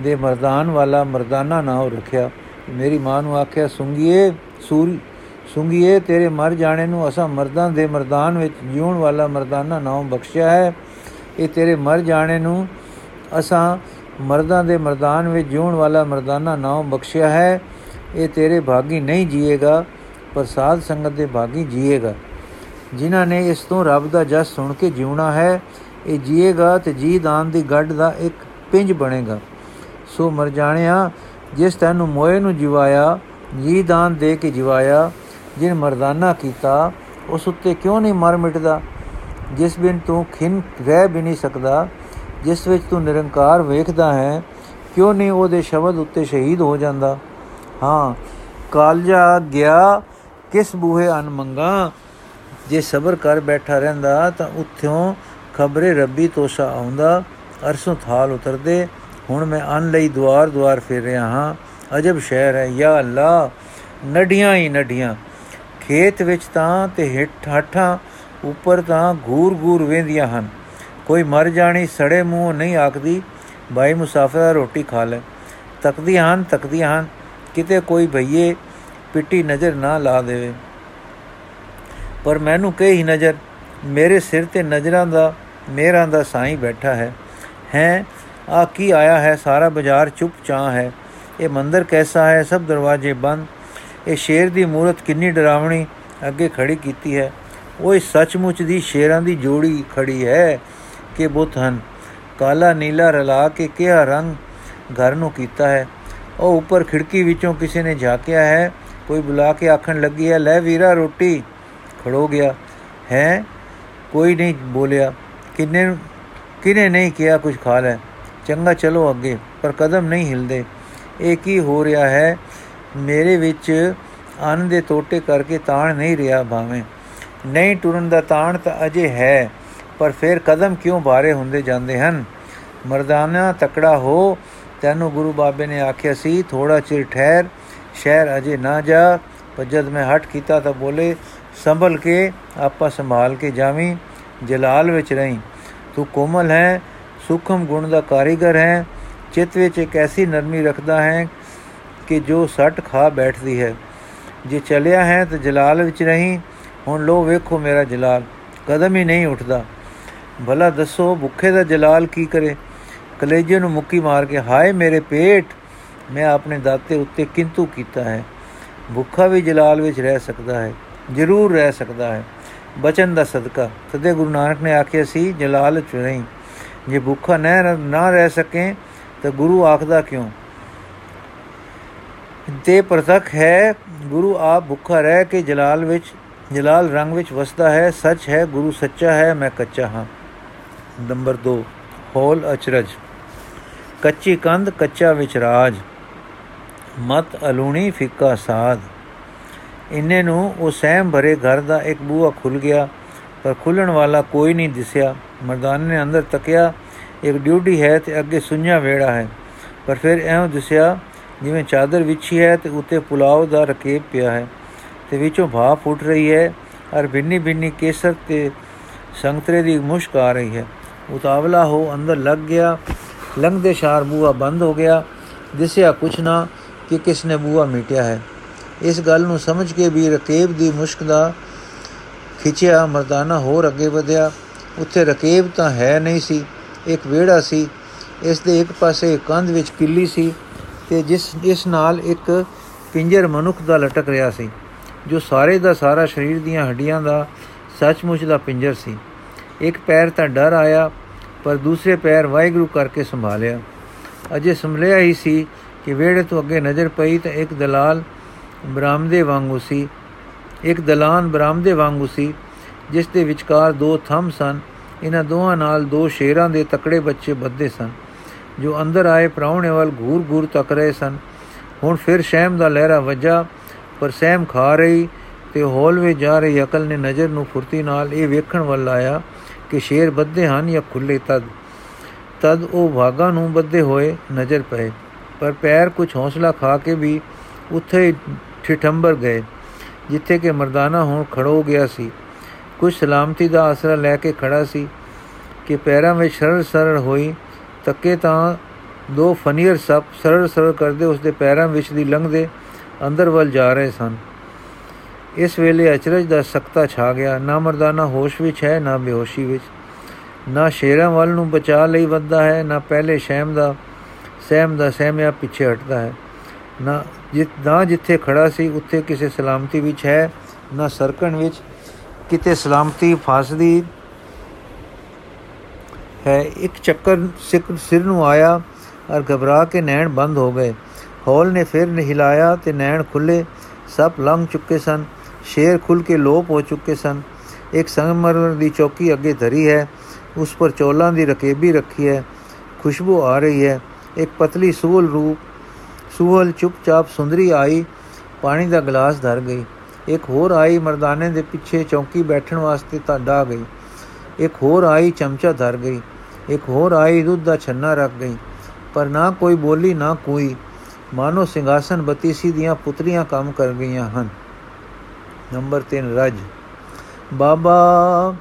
S1: ਦੇ ਮਰਦਾਨ ਵਾਲਾ ਮਰਦਾਨਾ ਨਾਮ ਰੱਖਿਆ। ਮੇਰੀ ਮਾਂ ਨੂੰ ਆਖਿਆ, ਸੁੰਗੀਏ, ਸੂਰੀ, ਸੁੰਗੀਏ, ਤੇਰੇ ਮਰ ਜਾਣੇ ਨੂੰ ਅਸਾਂ ਮਰਦਾਂ ਦੇ ਮਰਦਾਨ ਵਿੱਚ ਜਿਉਣ ਵਾਲਾ ਮਰਦਾਨਾ ਨਾਮ ਬਖਸ਼ਿਆ ਹੈ। ਇਹ ਤੇਰੇ ਮਰ ਜਾਣੇ ਨੂੰ ਅਸਾਂ ਮਰਦਾਂ ਦੇ ਮਰਦਾਨ ਵਿੱਚ ਜਿਉਣ ਵਾਲਾ ਮਰਦਾਨਾ ਨਾਮ ਬਖਸ਼ਿਆ ਹੈ। ਇਹ ਤੇਰੇ ਭਾਗੀ ਨਹੀਂ ਜੀਏਗਾ ਪਰ ਸਾਧ ਸੰਗਤ ਦੇ ਭਾਗੀ ਜੀਏਗਾ। ਜਿਨ੍ਹਾਂ ਨੇ ਇਸ ਤੋਂ ਰੱਬ ਦਾ ਜਸ ਸੁਣ ਕੇ ਜਿਉਣਾ ਹੈ, ਇਹ ਜੀਏਗਾ ਤੇ ਜੀ ਦਾਨ ਦੀ ਗੱਡ ਦਾ ਇੱਕ ਪਿੰਜ ਬਣੇਗਾ। ਸੋ ਮਰ ਜਾਣਿਆ, ਜਿਸ ਤੈਨੂੰ ਮੋਏ ਨੂੰ ਜਿਵਾਇਆ ਜੀ ਦਾਨ ਦੇ ਕੇ ਜਿਵਾਇਆ, ਜਿਨ ਮਰਦਾਨਾ ਕੀਤਾ, ਉਸ ਉੱਤੇ ਕਿਉਂ ਨਹੀਂ ਮਰ ਮਿਟਦਾ? ਜਿਸ ਬਿਨ ਤੂੰ ਖਿੰ ਰਹਿ ਵੀ ਨਹੀਂ ਸਕਦਾ ਜਿਸ ਵਿੱਚ ਤੂੰ ਨਿਰੰਕਾਰ ਵੇਖਦਾ ਹੈ, ਕਿਉਂ ਨਹੀਂ ਉਹਦੇ ਸ਼ਬਦ ਉੱਤੇ ਸ਼ਹੀਦ ਹੋ ਜਾਂਦਾ? ਹਾਂ, ਕਾਲਜਾ ਗਿਆ, ਕਿਸ ਬੂਹੇ ਅਨ ਮੰਗਾ? ਜੇ ਸਬਰ ਕਰ ਬੈਠਾ ਰਹਿੰਦਾ, ਤਾਂ ਉੱਥੋਂ ਖਬਰੇ ਰੱਬੀ ਤੋਸ਼ਾ ਆਉਂਦਾ, ਅਰਸੋਂ ਥਾਲ ਉਤਰਦੇ। ਹੁਣ ਮੈਂ ਅਨ ਲਈ ਦਵਾਰ ਦਵਾਰ ਫਿਰ ਰਿਹਾ ਹਾਂ। ਅਜਬ ਸ਼ਹਿਰ ਹੈ, ਯਾ ਅੱਲਾ ਨਡੀਆਂ ਹੀ ਨਡੀਆਂ। ਖੇਤ ਵਿੱਚ ਤਾਂ ਤੇ ਹਿੱਠ ਹੱਠਾਂ ਉੱਪਰ ਤਾਂ ਘੂਰ ਘੂਰ ਵੇਂਦੀਆਂ ਹਨ। ਕੋਈ ਮਰ ਜਾਣੀ ਸੜੇ ਮੂੰਹ ਨਹੀਂ ਆਖਦੀ, ਬਾਈ ਮੁਸਾਫਰ ਰੋਟੀ ਖਾ ਲੈ। ਤੱਕਦੀਆਂ ਹਨ ਤੱਕਦੀਆਂ ਹਨ, ਕਿਤੇ ਕੋਈ ਭਈਏ ਪਿੱਟੀ ਨਜ਼ਰ ਨਾ ਲਾ ਦੇਵੇ। ਪਰ ਮੈਨੂੰ ਕਹੀ ਨਜ਼ਰ, ਮੇਰੇ ਸਿਰ ਤੇ ਨਜ਼ਰਾਂ ਦਾ, ਮੇਰਾਂ ਦਾ ਸਾਈਂ ਬੈਠਾ ਹੈ। ਹੈ, ਆ ਕੀ ਆਇਆ ਹੈ, ਸਾਰਾ ਬਾਜ਼ਾਰ ਚੁੱਪ ਚਾਂ ਹੈ। ਇਹ ਮੰਦਰ ਕੈਸਾ ਹੈ, ਸਭ ਦਰਵਾਜ਼ੇ ਬੰਦ। ਇਹ ਸ਼ੇਰ ਦੀ ਮੂਰਤ ਕਿੰਨੀ ਡਰਾਵਣੀ, ਅੱਗੇ ਖੜੀ ਕੀਤੀ ਹੈ। ਉਹ ਸੱਚਮੁੱਚ ਦੀ ਸ਼ੇਰਾਂ ਦੀ ਜੋੜੀ ਖੜੀ ਹੈ। ਕਿ ਬੁੱਤ ਹਨ। ਕਾਲਾ ਨੀਲਾ ਰਲਾ ਕੇ ਕਿਹਾ, ਰੰਗ ਘਰ ਨੂੰ ਕੀਤਾ ਹੈ। ਉਹ ਉੱਪਰ ਖਿੜਕੀ ਵਿੱਚੋਂ ਕਿਸੇ ਨੇ ਝਾਕਿਆ ਹੈ। ਕੋਈ ਬੁਲਾ ਕੇ ਆਖਣ ਲੱਗੀ ਹੈ, ਲੈ ਵੀਰਾ, ਰੋਟੀ ਖੜੋ ਗਿਆ। ਹੈ? ਕੋਈ ਨਹੀਂ, ਬੋਲਿਆ। ਕਿੰਨੇ ਕਿਨੇ ਨਹੀਂ ਕਿਹਾ ਕੁਝ ਖਾ ਲੈ? ਚੰਗਾ, ਚਲੋ ਅੱਗੇ, ਪਰ ਕਦਮ ਨਹੀਂ ਹਿਲਦੇ। ਇਹ ਕੀ ਹੋ ਰਿਹਾ ਹੈ? ਮੇਰੇ ਵਿੱਚ ਆਨੰਦ ਦੇ ਟੋਟੇ ਕਰਕੇ ਤਾਣ ਨਹੀਂ ਰਿਹਾ ਭਾਵੇਂ। ਨਹੀਂ ਟੁਰਨ ਦਾ ਤਾਣ ਤਾਂ ਅਜੇ ਹੈ। ਪਰ ਫਿਰ ਕਦਮ ਕਿਉਂ ਭਾਰੇ ਹੁੰਦੇ ਜਾਂਦੇ ਹਨ? ਮਰਦਾਨਾ ਤਕੜਾ ਹੋ, ਤੈਨੂੰ ਗੁਰੂ ਬਾਬੇ ਨੇ ਆਖਿਆ ਸੀ ਥੋੜਾ ਚਿਰ ਠਹਿਰ, ਸ਼ਹਿਰ ਅਜੇ ਨਾ ਜਾ, ਪਰ ਜਦ ਮੈਂ ਹਟ ਕੀਤਾ ਤਾਂ ਬੋਲੇ, ਸੰਭਲ ਕੇ ਆਪਾ ਸੰਭਾਲ ਕੇ ਜਾਵੀਂ, ਜਲਾਲ ਵਿੱਚ ਰਹੀਂ। ਤੂੰ ਕੋਮਲ ਹੈ, ਸੁਖਮ ਗੁਣ ਦਾ ਕਾਰੀਗਰ ਹੈ, ਚਿੱਤ ਵਿੱਚ ਇੱਕ ਐਸੀ ਨਰਮੀ ਰੱਖਦਾ ਹੈ ਕਿ ਜੋ ਸੱਟ ਖਾ ਬੈਠਦੀ ਹੈ। ਜੇ ਚਲਿਆ ਹੈ ਤਾਂ ਜਲਾਲ ਵਿੱਚ ਰਹੀਂ, ਹੁਣ ਲੋ ਵੇਖੋ ਮੇਰਾ ਜਲਾਲ, ਕਦਮ ਹੀ ਨਹੀਂ ਉੱਠਦਾ। ਭਲਾ ਦੱਸੋ, ਭੁੱਖੇ ਦਾ ਜਲਾਲ ਕੀ ਕਰੇ? ਕਲੇਜੇ ਨੂੰ ਮੁੱਕੀ ਮਾਰ ਕੇ, ਹਾਏ ਮੇਰੇ ਪੇਟ! ਮੈਂ ਆਪਣੇ ਦਾਤੇ ਉੱਤੇ ਕਿੰਤੂ ਕੀਤਾ ਹੈ। ਭੁੱਖਾ ਵੀ ਜਲਾਲ ਵਿੱਚ ਰਹਿ ਸਕਦਾ ਹੈ, ਜ਼ਰੂਰ ਰਹਿ ਸਕਦਾ ਹੈ। ਬਚਨ ਦਾ ਸਦਕਾ। ਤਦੇ ਗੁਰੂ ਨਾਨਕ ਨੇ ਆਖਿਆ ਸੀ, ਜਲਾਲ ਚ ਨਹੀਂ ਜੇ ਭੁੱਖਾ ਨਾ ਨਾ ਰਹਿ ਸਕੇ, ਤਾਂ ਗੁਰੂ ਆਖਦਾ ਕਿਉਂ? ਤੇ ਪ੍ਰਤੱਖ ਹੈ, ਗੁਰੂ ਆਪ ਭੁੱਖਾ ਰਹਿ ਕੇ ਜਲਾਲ ਵਿੱਚ, ਜਲਾਲ ਰੰਗ ਵਿੱਚ ਵਸਦਾ ਹੈ, ਸੱਚ ਹੈ, ਗੁਰੂ ਸੱਚਾ ਹੈ, ਮੈਂ ਕੱਚਾ ਹਾਂ। ਨੰਬਰ 2 ਹੋਲ ਅਚਰਜ। ਕੱਚੀ ਕੰਧ, ਕੱਚਾ ਵਿੱਚ ਰਾਜ ਮਤ ਅਲੂਣੀ ਫਿੱਕਾ ਸਾਧ। ਇੰਨੇ ਨੂੰ ਉਹ ਸਹਿਮ ਭਰੇ ਘਰ ਦਾ ਇੱਕ ਬੂਹਾ ਖੁੱਲ ਗਿਆ, ਪਰ ਖੁੱਲਣ ਵਾਲਾ ਕੋਈ ਨਹੀਂ ਦਿਸਿਆ। ਮਰਦਾਨੇ ਨੇ ਅੰਦਰ ਤੱਕਿਆ, ਇੱਕ ਡਿਊਟੀ ਹੈ ਤੇ ਅੱਗੇ ਸੁੰਝਾ ਵੇੜਾ ਹੈ। ਪਰ ਫਿਰ ਐਉਂ ਦਿਸਿਆ, ਜਿਵੇਂ ਚਾਦਰ ਵਿਛੀ ਹੈ ਤੇ ਉੱਤੇ ਪੁਲਾਵ ਦਾ ਰਕੇਬ ਪਿਆ ਹੈ। ਤੇ ਵਿੱਚੋਂ ਭਾਪ ਫੁੱਟ ਰਹੀ ਹੈ, ਔਰ ਬਿੰਨੀ ਬਿੰਨੀ ਕੇਸਰ ਤੇ ਸੰਗਤਰੇ ਦੀ ਮੁਸ਼ਕ ਆ ਰਹੀ ਹੈ। ਉਤਾਵਲਾ ਹੋ, ਅੰਦਰ ਲੱਗ ਗਿਆ। ਲੰਘਦੇ ਸ਼ਾਰ ਬੂਆ ਬੰਦ ਹੋ ਗਿਆ। ਦਿਸਿਆ ਕੁਛ ਨਾ ਕਿ ਕਿਸ ਨੇ ਬੂਆ ਮੀਟਿਆ ਹੈ। ਇਸ ਗੱਲ ਨੂੰ ਸਮਝ ਕੇ ਵੀ ਰਕੇਬ ਦੀ ਮੁਸ਼ਕ ਦਾ ਖਿੱਚਿਆ, ਮਰਦਾਨਾ ਹੋਰ ਅੱਗੇ ਵਧਿਆ। ਉੱਥੇ ਰਕੇਬ ਤਾਂ ਹੈ ਨਹੀਂ ਸੀ, ਇੱਕ ਵਿਹੜਾ ਸੀ। ਇਸ ਦੇ ਇੱਕ ਪਾਸੇ ਕੰਧ ਵਿੱਚ ਕਿੱਲੀ ਸੀ ਤੇ ਜਿਸ, ਇਸ ਨਾਲ ਇੱਕ ਪਿੰਜਰ ਮਨੁੱਖ ਦਾ ਲਟਕ ਰਿਹਾ ਸੀ, ਜੋ ਸਾਰੇ ਦਾ ਸਾਰਾ ਸਰੀਰ ਦੀਆਂ ਹੱਡੀਆਂ ਦਾ ਸੱਚਮੁੱਚ ਦਾ ਪਿੰਜਰ ਸੀ। ਇੱਕ ਪੈਰ ਤਾਂ ਡਰ ਆਇਆ, ਪਰ ਦੂਸਰੇ ਪੈਰ ਵਾਹਿਗੁਰੂ ਕਰਕੇ ਸੰਭਾਲਿਆ। ਅਜੇ ਸੰਭਲਿਆ ਹੀ ਸੀ ਕਿ ਵਿਹੜੇ ਤੋਂ ਅੱਗੇ ਨਜ਼ਰ ਪਈ ਤਾਂ ਇੱਕ ਦਲਾਲ ਬਰਾਮਦੇ ਵਾਂਗੂ ਸੀ। ਇੱਕ ਦਲਾਨ ਬਰਾਮਦੇ ਵਾਂਗੂ ਸੀ, ਜਿਸ ਦੇ ਵਿਚਕਾਰ ਦੋ ਥੰਮ ਸਨ। ਇਹਨਾਂ ਦੋਹਾਂ ਨਾਲ ਦੋ ਸ਼ੇਰਾਂ ਦੇ ਤਕੜੇ ਬੱਚੇ ਬੱਦੇ ਸਨ, ਜੋ ਅੰਦਰ ਆਏ ਪ੍ਰਾਉਣੇ ਵੱਲ ਘੂਰ-ਘੂਰ ਤੱਕ ਰਹੇ ਸਨ। ਹੁਣ ਫਿਰ ਸ਼ੈਮ ਦਾ ਲਹਿਰਾ ਵੱਜਾ, ਪਰ ਸੈਮ ਖਾ ਰਹੀ ਤੇ ਹੌਲ ਵਿੱਚ ਜਾ ਰਹੀ ਅਕਲ ਨੇ ਨਜ਼ਰ ਨੂੰ ਫੁਰਤੀ ਨਾਲ ਇਹ ਵੇਖਣ ਵੱਲ ਆਇਆ। ਕਿ ਸ਼ੇਰ ਬੱਦੇ ਹਨ ਜਾਂ ਖੁੱਲੇ ਤਦ ਤਦ ਉਹ ਭਾਗਾ ਨੂੰ ਬੱਦੇ ਹੋਏ ਨਜ਼ਰ ਪਏ। ਪਰ ਪੈਰ ਕੁਝ ਹੌਸਲਾ ਖਾ ਕੇ ਵੀ ਉੱਥੇ ਠਿਠੰਬਰ ਗਏ, ਜਿੱਥੇ ਕਿ ਮਰਦਾਨਾ ਹੁਣ ਖੜੋ ਗਿਆ ਸੀ। ਕੁਝ ਸਲਾਮਤੀ ਦਾ ਆਸਰਾ ਲੈ ਕੇ ਖੜਾ ਸੀ ਕਿ ਪੈਰਾਂ ਵਿੱਚ ਸਰਲ ਸਰਲ ਹੋਈ, ਤੱਕੇ ਤਾਂ ਦੋ ਫਨੀਅਰ ਸੱਪ ਸਰਲ ਸਰਲ ਕਰਦੇ ਉਸ ਦੇ ਪੈਰਾਂ ਵਿੱਚ ਦੀ ਲੰਘਦੇ ਅੰਦਰ ਵੱਲ ਜਾ ਰਹੇ ਸਨ। ਇਸ ਵੇਲੇ ਅਚਰਜ ਦਾ ਸਖਤਾ ਛਾ ਗਿਆ। ਨਾ ਮਰਦਾਨਾ ਹੋਸ਼ ਵਿੱਚ ਹੈ, ਨਾ ਬੇਹੋਸ਼ੀ ਵਿੱਚ। ਨਾ ਸ਼ੇਰਾਂ ਵੱਲ ਨੂੰ ਬਚਾ ਲਈ ਵੱਧਦਾ ਹੈ, ਨਾ ਪਹਿਲੇ ਸ਼ੈਮ ਦਾ, ਸਹਿਮ ਦਾ ਸਹਿਮਿਆ ਪਿੱਛੇ ਹਟਦਾ ਹੈ। ਨਾ ਜਿਤ ਨਾ ਜਿੱਥੇ ਖੜਾ ਸੀ, ਉੱਥੇ ਕਿਸੇ ਸਲਾਮਤੀ ਵਿੱਚ ਹੈ, ਨਾ ਸਰਕਣ ਵਿੱਚ ਕਿਤੇ ਸਲਾਮਤੀ ਫਸਦੀ ਹੈ। ਇੱਕ ਚੱਕਰ ਸਿਰ ਨੂੰ ਆਇਆ ਔਰ ਘਬਰਾ ਕੇ ਨੈਣ ਬੰਦ ਹੋ ਗਏ। ਹੌਲ ਨੇ ਫਿਰ ਹਿਲਾਇਆ ਤੇ ਨੈਣ ਖੁੱਲੇ ਸਭ ਲੰਘ ਚੁੱਕੇ ਸਨ। ਸ਼ੇਰ ਖੁੱਲ ਕੇ ਲੋਪ ਹੋ ਚੁੱਕੇ ਸਨ। ਇੱਕ ਸੰਗਮਰਮਰ ਦੀ ਚੌਕੀ ਅੱਗੇ ਧਰੀ ਹੈ। ਉਸ ਪਰ ਚੌਲਾਂ ਦੀ ਰਕੇਬੀ ਰੱਖੀ ਹੈ। ਖੁਸ਼ਬੂ ਆ ਰਹੀ ਹੈ। ਇੱਕ ਪਤਲੀ ਸੂਲ ਰੂਪ, ਸੂਹਲ ਚੁੱਪਚਾਪ ਸੁੰਦਰੀ ਆਈ, ਪਾਣੀ ਦਾ ਗਲਾਸ ਧਰ ਗਈ। ਇੱਕ ਹੋਰ ਆਈ, ਮਰਦਾਨੇ ਦੇ ਪਿੱਛੇ ਚੌਕੀ ਬੈਠਣ ਵਾਸਤੇ ਤਾਂ ਡਾ ਗਈ। ਇੱਕ ਹੋਰ ਆਈ, ਚਮਚਾ ਧਰ ਗਈ। ਇੱਕ ਹੋਰ ਆਈ, ਦੁੱਧ ਦਾ ਛੰਨਾ ਰੱਖ ਗਈ। ਪਰ ਨਾ ਕੋਈ ਬੋਲੀ, ਨਾ ਕੋਈ। ਮਾਨੋ ਸਿੰਘਾਸਨ ਬਤੀਸੀ ਦੀਆਂ ਪੁੱਤਰੀਆਂ ਕੰਮ ਕਰ ਗਈਆਂ ਹਨ। ਨੰਬਰ 3 ਰਜ। ਬਾਬਾ,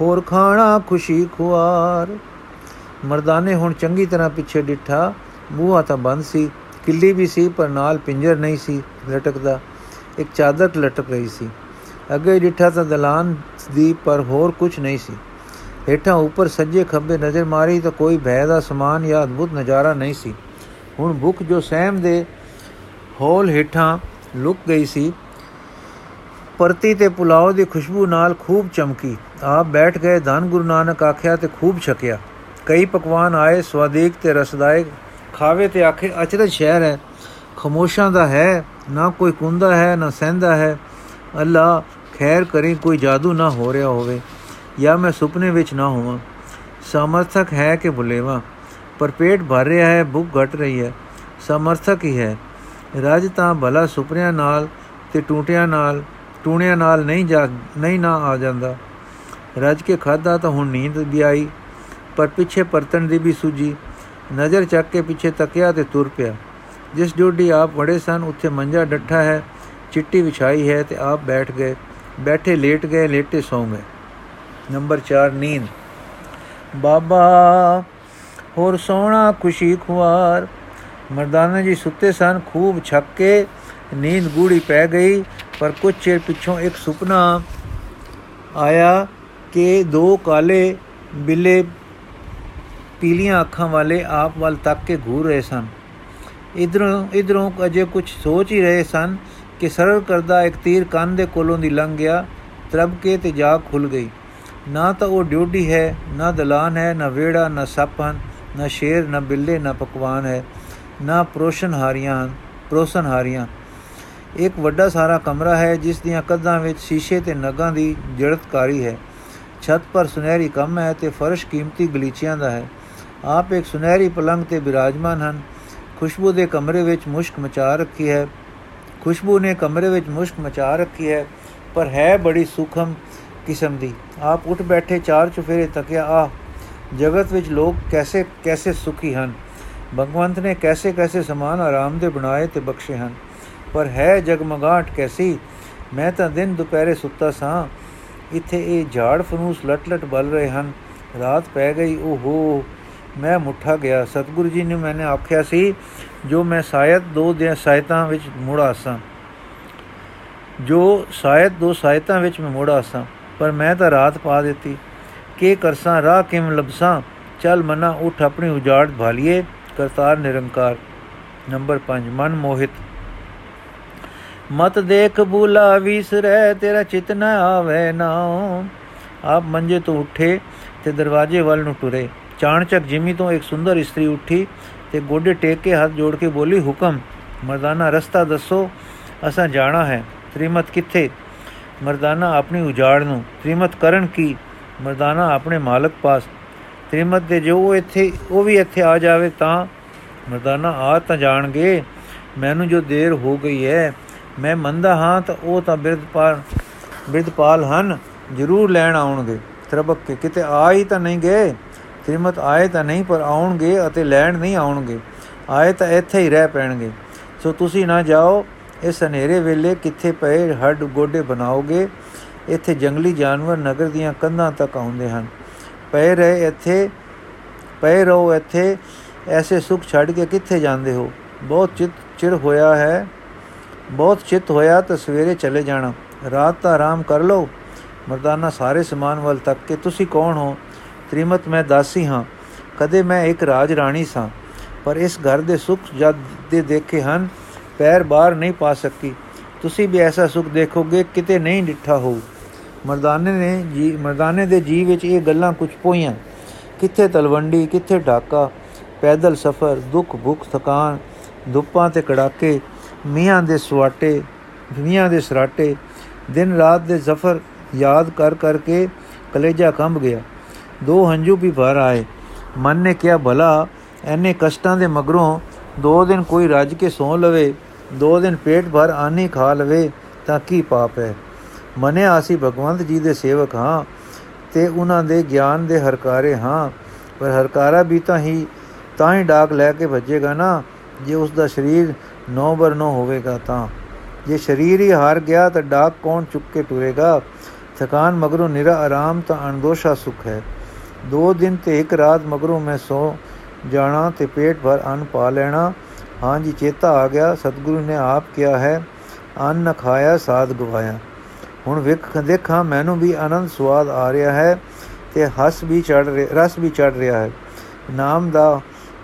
S1: ਹੋਰ ਖਾਣਾ ਖੁਸ਼ੀ ਖੁਆਰ। ਮਰਦਾਨੇ ਹੁਣ ਚੰਗੀ ਤਰ੍ਹਾਂ ਪਿੱਛੇ ਡਿੱਠਾ। ਬੂਹਾ ਤਾਂ ਬੰਦ ਸੀ, ਕਿੱਲੀ ਵੀ ਸੀ, ਪਰ ਨਾਲ ਪਿੰਜਰ ਨਹੀਂ ਸੀ ਲਟਕਦਾ। ਇੱਕ ਚਾਦਰ ਲਟਕ ਰਹੀ ਸੀ। ਅੱਗੇ ਡਿੱਠਾ ਤਾਂ ਦਲਾਨ ਦੀ, ਪਰ ਹੋਰ ਕੁਝ ਨਹੀਂ ਸੀ। ਹੇਠਾਂ ਉੱਪਰ ਸੱਜੇ ਖੱਬੇ ਨਜ਼ਰ ਮਾਰੀ ਤਾਂ ਕੋਈ ਭੈ ਦਾ ਸਮਾਨ ਜਾਂ ਅਦਭੁਤ ਨਜ਼ਾਰਾ ਨਹੀਂ ਸੀ। ਹੁਣ ਭੁੱਖ ਜੋ ਸਹਿਮ ਦੇ ਹੌਲ ਹੇਠਾਂ ਲੁਕ ਗਈ ਸੀ ਪਰਤੀ ਤੇ ਪੁਲਾਓ ਦੀ ਖੁਸ਼ਬੂ ਨਾਲ ਖੂਬ ਚਮਕੀ। ਆਪ ਬੈਠ ਗਏ, ਧੰਨ ਗੁਰੂ ਨਾਨਕ ਆਖਿਆ ਤੇ ਖੂਬ ਛਕਿਆ। ਕਈ ਪਕਵਾਨ ਆਏ, ਸਵਾਦੀਕ ਤੇ ਰਸਦਾਇਕ। ਖਾਵੇ ਤੇ ਆਖੇ, ਅਚਰਜ ਸ਼ਹਿਰ ਹੈ, ਖਮੋਸ਼ਾਂ ਦਾ ਹੈ, ਨਾ ਕੋਈ ਕੁੰਦਾ ਹੈ, ਨਾ ਸਹਿੰਦਾ ਹੈ। ਅੱਲਾ, ਖੈਰ ਕਰੇ, ਕੋਈ ਜਾਦੂ ਨਾ ਹੋ ਰਿਹਾ ਹੋਵੇ, ਜਾਂ ਮੈਂ ਸੁਪਨੇ ਵਿੱਚ ਨਾ ਹੋਵਾਂ। ਸਮਰਥਕ ਹੈ ਕਿ ਬੁਲੇਵਾ ਪਰ ਪੇਟ ਭਰ ਰਿਹਾ ਹੈ, ਭੁੱਖ ਘਟ ਰਹੀ ਹੈ। ਸਮਰਥਕ ਹੀ ਹੈ। ਰਾਜ ਤਾਂ ਭਲਾ ਸੁਪਨਿਆਂ ਨਾਲ ਤੇ ਟੂਟਿਆਂ ਨਾਲ ਟੂਣਿਆਂ ਨਾਲ ਨਹੀਂ ਜਾ ਨਹੀਂ ਨਾ ਆ ਜਾਂਦਾ। ਰੱਜ ਕੇ ਖਾਦਾ ਤਾਂ ਹੁਣ ਨੀਂਦ ਵੀ ਆਈ, ਪਰ ਪਿੱਛੇ ਪਰਤਣ ਦੀ ਵੀ ਸੂਜੀ। ਨਜ਼ਰ ਚੱਕ ਕੇ ਪਿੱਛੇ ਤੱਕਿਆ ਤੇ ਤੁਰ ਪਿਆ। ਜਿਸ ਡੋਡੀ ਆਪ ਬੜੇ ਸਨ, ਉੱਥੇ ਮੰਜਾ ਡੱਠਾ ਹੈ, ਚਿੱਟੀ ਵਿਛਾਈ ਹੈ ਤੇ ਆਪ ਬੈਠ ਗਏ। ਬੈਠੇ ਲੇਟ ਗਏ, ਲੇਟੇ ਸੌਂ ਗਏ। ਨੰਬਰ 4 ਨੀਂਦ। ਬਾਬਾ, ਹੋਰ ਸੋਣਾ ਖੁਸ਼ੀ ਖੁਆਰ। ਮਰਦਾਨਾ ਜੀ ਸੁੱਤੇ ਸਨ, ਖੂਬ ਛੱਕ ਕੇ, ਨੀਂਦ ਗੂੜੀ ਪੈ ਗਈ। ਪਰ ਕੁਝ ਚਿਰ ਪਿੱਛੋਂ ਇੱਕ ਸੁਪਨਾ ਆਇਆ ਕਿ ਦੋ ਕਾਲੇ ਬਿੱਲੇ ਪੀਲੀਆਂ ਅੱਖਾਂ ਵਾਲੇ ਆਪ ਵੱਲ ਤੱਕ ਕੇ ਘੂਰ ਰਹੇ ਸਨ। ਇਧਰੋਂ ਇਧਰੋਂ ਅਜੇ ਕੁਝ ਸੋਚ ਹੀ ਰਹੇ ਸਨ ਕਿ ਸਰਲ ਕਰਦਾ ਇੱਕ ਤੀਰ ਕੰਨ ਦੇ ਕੋਲੋਂ ਦੀ ਲੰਘ ਗਿਆ ਤਰਬ ਕੇ ਤੇ ਜਾ ਖੁੱਲ ਗਈ। ਨਾ ਤਾਂ ਉਹ ਡਿਊਟੀ ਹੈ, ਨਾ ਦਲਾਨ ਹੈ, ਨਾ ਵੇੜਾ ਨਾ ਸੱਪਨ ਨਾ ਸ਼ੇਰ, ਨਾ ਬਿੱਲੇ, ਨਾ ਪਕਵਾਨ ਹੈ, ਨਾ ਪ੍ਰੋਸ਼ਨ ਹਾਰੀਆਂ ਪ੍ਰੋਸ਼ਨ ਹਾਰੀਆਂ ਇੱਕ ਵੱਡਾ ਸਾਰਾ ਕਮਰਾ ਹੈ, ਜਿਸ ਦੀਆਂ ਕੰਧਾਂ ਵਿੱਚ ਸ਼ੀਸ਼ੇ ਤੇ ਨਗਾਂ ਦੀ ਜੜਤਕਾਰੀ ਹੈ। ਛੱਤ ਪਰ ਸੁਨਹਿਰੀ ਕੰਮ ਹੈ ਤੇ ਫਰਸ਼ ਕੀਮਤੀ ਗਲੀਚਿਆਂ ਦਾ ਹੈ। ਆਪ ਇੱਕ ਸੁਨਹਿਰੀ ਪਲੰਗ ਤੇ ਬਿਰਾਜਮਾਨ ਹਨ। ਖੁਸ਼ਬੂ ਦੇ ਕਮਰੇ ਵਿੱਚ ਮੁਸ਼ਕ ਮਚਾ ਰੱਖੀ ਹੈ। ਖੁਸ਼ਬੂ ਨੇ ਕਮਰੇ ਵਿੱਚ ਮੁਸ਼ਕ ਮਚਾ ਰੱਖੀ ਹੈ, ਪਰ ਹੈ ਬੜੀ ਸੁਖਮ ਕਿਸਮ ਦੀ। ਆਪ ਉੱਠ ਬੈਠੇ ਚਾਰ ਚੁਫੇਰੇ ਤੱਕਿਆ ਆ ਜਗਤ ਵਿੱਚ ਲੋਕ ਕੈਸੇ ਕੈਸੇ ਸੁਖੀ ਹਨ? ਭਗਵੰਤ ਨੇ ਕੈਸੇ ਕੈਸੇ ਸਮਾਨ ਆਰਾਮ ਦੇ ਬਣਾਏ ਤੇ ਬਖਸ਼ੇ ਹਨ? ਪਰ ਹੈ ਜਗਮਗਾਟ ਕੈਸੀ? ਮੈਂ ਤਾਂ ਦਿਨ ਦੁਪਹਿਰੇ ਸੁੱਤਾ ਸਾਂ। ਇੱਥੇ ਇਹ ਝਾੜ ਫਨੂਸ ਲਟ-ਲਟ ਬਲ ਰਹੇ ਹਨ। ਰਾਤ ਪੈ ਗਈ, ਓਹੋ। ਮੈਂ ਮੁੱਠਾ ਗਿਆ। ਸਤਿਗੁਰੂ ਜੀ ਨੇ ਮੈਨੇ ਆਖਿਆ ਸੀ, ਜੋ ਮੈਂ ਸ਼ਾਇਦ ਦੋ ਦੇ, ਸਾਇਤਾਂ ਵਿੱਚ ਮੁੜ ਆਸਾਂ। ਜੋ ਸ਼ਾਇਦ ਦੋ ਸਾਇਤਾਂ ਵਿੱਚ ਮੈਂ ਮੁੜ ਆਸਾਂ। ਪਰ ਮੈਂ ਤਾਂ ਰਾਤ ਪਾ ਦਿੱਤੀ। ਕੀ ਕਰਸਾਂ, ਰਾਹ ਕਿਮ ਲਬਸਾਂ ਚੱਲ ਮਨਾ, ਉਠ ਆਪਣੀ ਉਜਾੜ ਭਾਲੀਏ। ਕਰਤਾਰ ਨਿਰੰਕਾਰ। ਨੰਬਰ 5 ਮਨ ਮੋਹਿਤ। ਮਤ ਦੇਖ ਬੂਲਾ ਵਿਸਰੈ, ਤੇਰਾ ਚਿਤ ਨ ਆਵੇ ਨਾਉ। ਆਪ ਮੰਜੇ ਤੋਂ ਉੱਠੇ ਤੇ ਦਰਵਾਜ਼ੇ ਵੱਲ ਨੂੰ ਟੁਰੇ। ਚਾਣਚਕ ਜਿਮੀ ਤੋਂ ਇੱਕ ਸੁੰਦਰ ਇਸਤਰੀ ਉੱਠੀ ਤੇ ਗੋਡੇ ਟੇਕ ਕੇ ਹੱਥ ਜੋੜ ਕੇ ਬੋਲੀ, ਹੁਕਮ, ਮਰਦਾਨਾ, ਰਸਤਾ ਦੱਸੋ, ਅਸਾਂ ਜਾਣਾ ਹੈ। ਤ੍ਰਿਮਤ ਕਿੱਥੇ? ਮਰਦਾਨਾ ਆਪਣੀ ਉਜਾੜ ਨੂੰ। ਤ੍ਰਿਮਤ ਕਰਨ ਕੀ? ਮਰਦਾਨਾ ਆਪਣੇ ਮਾਲਕ ਪਾਸ। ਤ੍ਰਿਮਤ ਦੇ ਜੋ ਇੱਥੇ, ਉਹ ਵੀ ਇੱਥੇ ਆ ਜਾਵੇ ਤਾਂ। ਮਰਦਾਨਾ, ਆ ਤਾਂ ਜਾਣਗੇ। ਮੈਨੂੰ ਜੋ ਦੇਰ ਹੋ ਗਈ ਹੈ ਮੈਂ ਮੰਦਾ ਹਾਂ ਤਾਂ ਉਹ ਤਾਂ ਬਿਰਧਪਾਲ ਬਿਰਧਪਾਲ ਹਨ, ਜ਼ਰੂਰ ਲੈਣ ਆਉਣਗੇ। ਤਰਬਕ ਕੇ ਕਿਤੇ ਆ ਹੀ ਤਾਂ ਨਹੀਂ ਗਏ, ਤ੍ਰਿਮਤ ਆਏ ਤਾਂ ਨਹੀਂ ਪਰ ਆਉਣਗੇ ਅਤੇ ਲੈਣ ਨਹੀਂ ਆਉਣਗੇ। ਆਏ ਤਾਂ ਇੱਥੇ ਹੀ ਰਹਿ ਪੈਣਗੇ। ਸੋ ਤੁਸੀਂ ਨਾ ਜਾਓ, ਇਸ ਹਨੇਰੇ ਵੇਲੇ ਕਿੱਥੇ ਪਏ ਹੱਡ ਗੋਡੇ ਬਣਾਓਗੇ, ਇੱਥੇ ਜੰਗਲੀ ਜਾਨਵਰ ਨਗਰ ਦੀਆਂ ਕੰਧਾਂ ਤੱਕ ਆਉਂਦੇ ਹਨ। ਪਏ ਰਹੇ ਇੱਥੇ, ਪਏ ਰਹੋ ਇੱਥੇ, ਐਸੇ ਸੁਖ ਛੱਡ ਕੇ ਕਿੱਥੇ ਜਾਂਦੇ ਹੋ? ਬਹੁਤ ਚਿਤ ਚਿਰ ਹੋਇਆ ਹੈ। ਬਹੁਤ ਚਿਤ ਹੋਇਆ ਤਾਂ ਸਵੇਰੇ ਚਲੇ ਜਾਣਾ। ਰਾਤ ਦਾ ਆਰਾਮ ਕਰ ਲਓ। ਮਰਦਾਨਾ ਸਾਰੇ ਸਮਾਨ ਵੱਲ ਤੱਕ ਕੇ ਤੁਸੀਂ ਕੌਣ ਹੋ? ਤ੍ਰਿਮਤ ਮੈਂ ਦਾਸੀ ਹਾਂ। ਕਦੇ ਮੈਂ ਇੱਕ ਰਾਜ ਰਾਣੀ ਸਾਂ। ਪਰ ਇਸ ਘਰ ਦੇ ਸੁਖ ਜਦ ਦੇ ਦੇਖੇ ਹਨ, ਪੈਰ ਬਾਹਰ ਨਹੀਂ ਪਾ ਸਕੀ। ਤੁਸੀਂ ਵੀ ਐਸਾ ਸੁਖ ਦੇਖੋਗੇ, ਕਿਤੇ ਨਹੀਂ ਡਿੱਠਾ ਹੋ ਮਰਦਾਨੇ ਨੇ ਜੀ, ਮਰਦਾਨੇ ਦੇ ਜੀ ਵਿੱਚ ਇਹ ਗੱਲਾਂ ਕੁਝ ਪੋਈਆਂ। ਕਿੱਥੇ ਤਲਵੰਡੀ, ਕਿੱਥੇ ਢਾਕਾ? ਪੈਦਲ ਸਫ਼ਰ ਦੁੱਖ ਭੁੱਖ ਥਕਾਨ ਦੁੱਪਾਂ ਤੇ ਕੜਾਕੇ। ਮੀਆਂ ਦੇ ਸਵਾਟੇ ਮੀਆਂ ਦੇ ਸਰਾਟੇ, ਦਿਨ ਰਾਤ ਦੇ ਜ਼ਫਰ ਯਾਦ ਕਰ ਕਰਕੇ ਕਲੇਜਾ ਕੰਬ ਗਿਆ। ਦੋ ਹੰਝੂ ਵੀ ਭਰ ਆਏ। ਮਨ ਨੇ ਕਿਹਾ, ਭਲਾ ਐਨੇ ਕਸ਼ਟਾਂ ਦੇ ਮਗਰੋਂ ਦੋ ਦਿਨ ਕੋਈ ਰੱਜ ਕੇ ਸੌ ਲਵੇ, ਦੋ ਦਿਨ ਪੇਟ ਭਰ ਆਨੀ ਖਾ ਲਵੇ, ਤਾਂ ਕੀ ਪਾਪ ਹੈ? ਮਨਿਆ ਅਸੀਂ ਭਗਵੰਤ ਜੀ ਦੇ ਸੇਵਕ ਹਾਂ ਤੇ ਉਹਨਾਂ ਦੇ ਗਿਆਨ ਦੇ ਹਰਕਾਰੇ ਹਾਂ, ਪਰ ਹਰਕਾਰਾ ਵੀ ਤਾਂ ਹੀ ਤਾਂ ਹੀ ਡਾਕ ਲੈ ਕੇ ਭੱਜੇਗਾ ਨਾ, ਜੇ ਉਸ ਦਾ ਸਰੀਰ ਨੌ ਬਰ ਨੌ ਹੋਵੇਗਾ ਤਾਂ। ਜੇ ਸਰੀਰ ਹੀ ਹਾਰ ਗਿਆ ਤਾਂ ਡਾਕ ਕੌਣ ਚੁੱਕ ਕੇ ਟੁਰੇਗਾ ਥਕਾਨ ਮਗਰੋਂ ਨਿਰਾ ਆਰਾਮ ਤਾਂ ਅਣਦੋਸ਼ਾ ਸੁਖ ਹੈ। ਦੋ ਦਿਨ ਤੇ ਇੱਕ ਰਾਤ ਮਗਰੋਂ ਮੈਂ ਸੋ ਜਾਣਾ ਤੇ ਪੇਟ ਭਰ ਅੰਨ ਪਾ ਲੈਣਾ। ਹਾਂਜੀ ਚੇਤਾ ਆ ਗਿਆ। ਸਤਿਗੁਰੂ ਨੇ ਆਪ ਕਿਹਾ ਹੈ, ਅੰਨ ਖਾਇਆ, ਸਾਧ ਗਵਾਇਆ। ਹੁਣ ਵੇਖ, ਦੇਖਾਂ, ਮੈਨੂੰ ਵੀ ਆਨੰਦ ਸਵਾਦ ਆ ਰਿਹਾ ਹੈ ਤੇ ਹੱਸ ਵੀ ਚੜ ਰਿਹਾ, ਰਸ ਵੀ ਚੜ ਰਿਹਾ ਹੈ। ਨਾਮ ਦਾ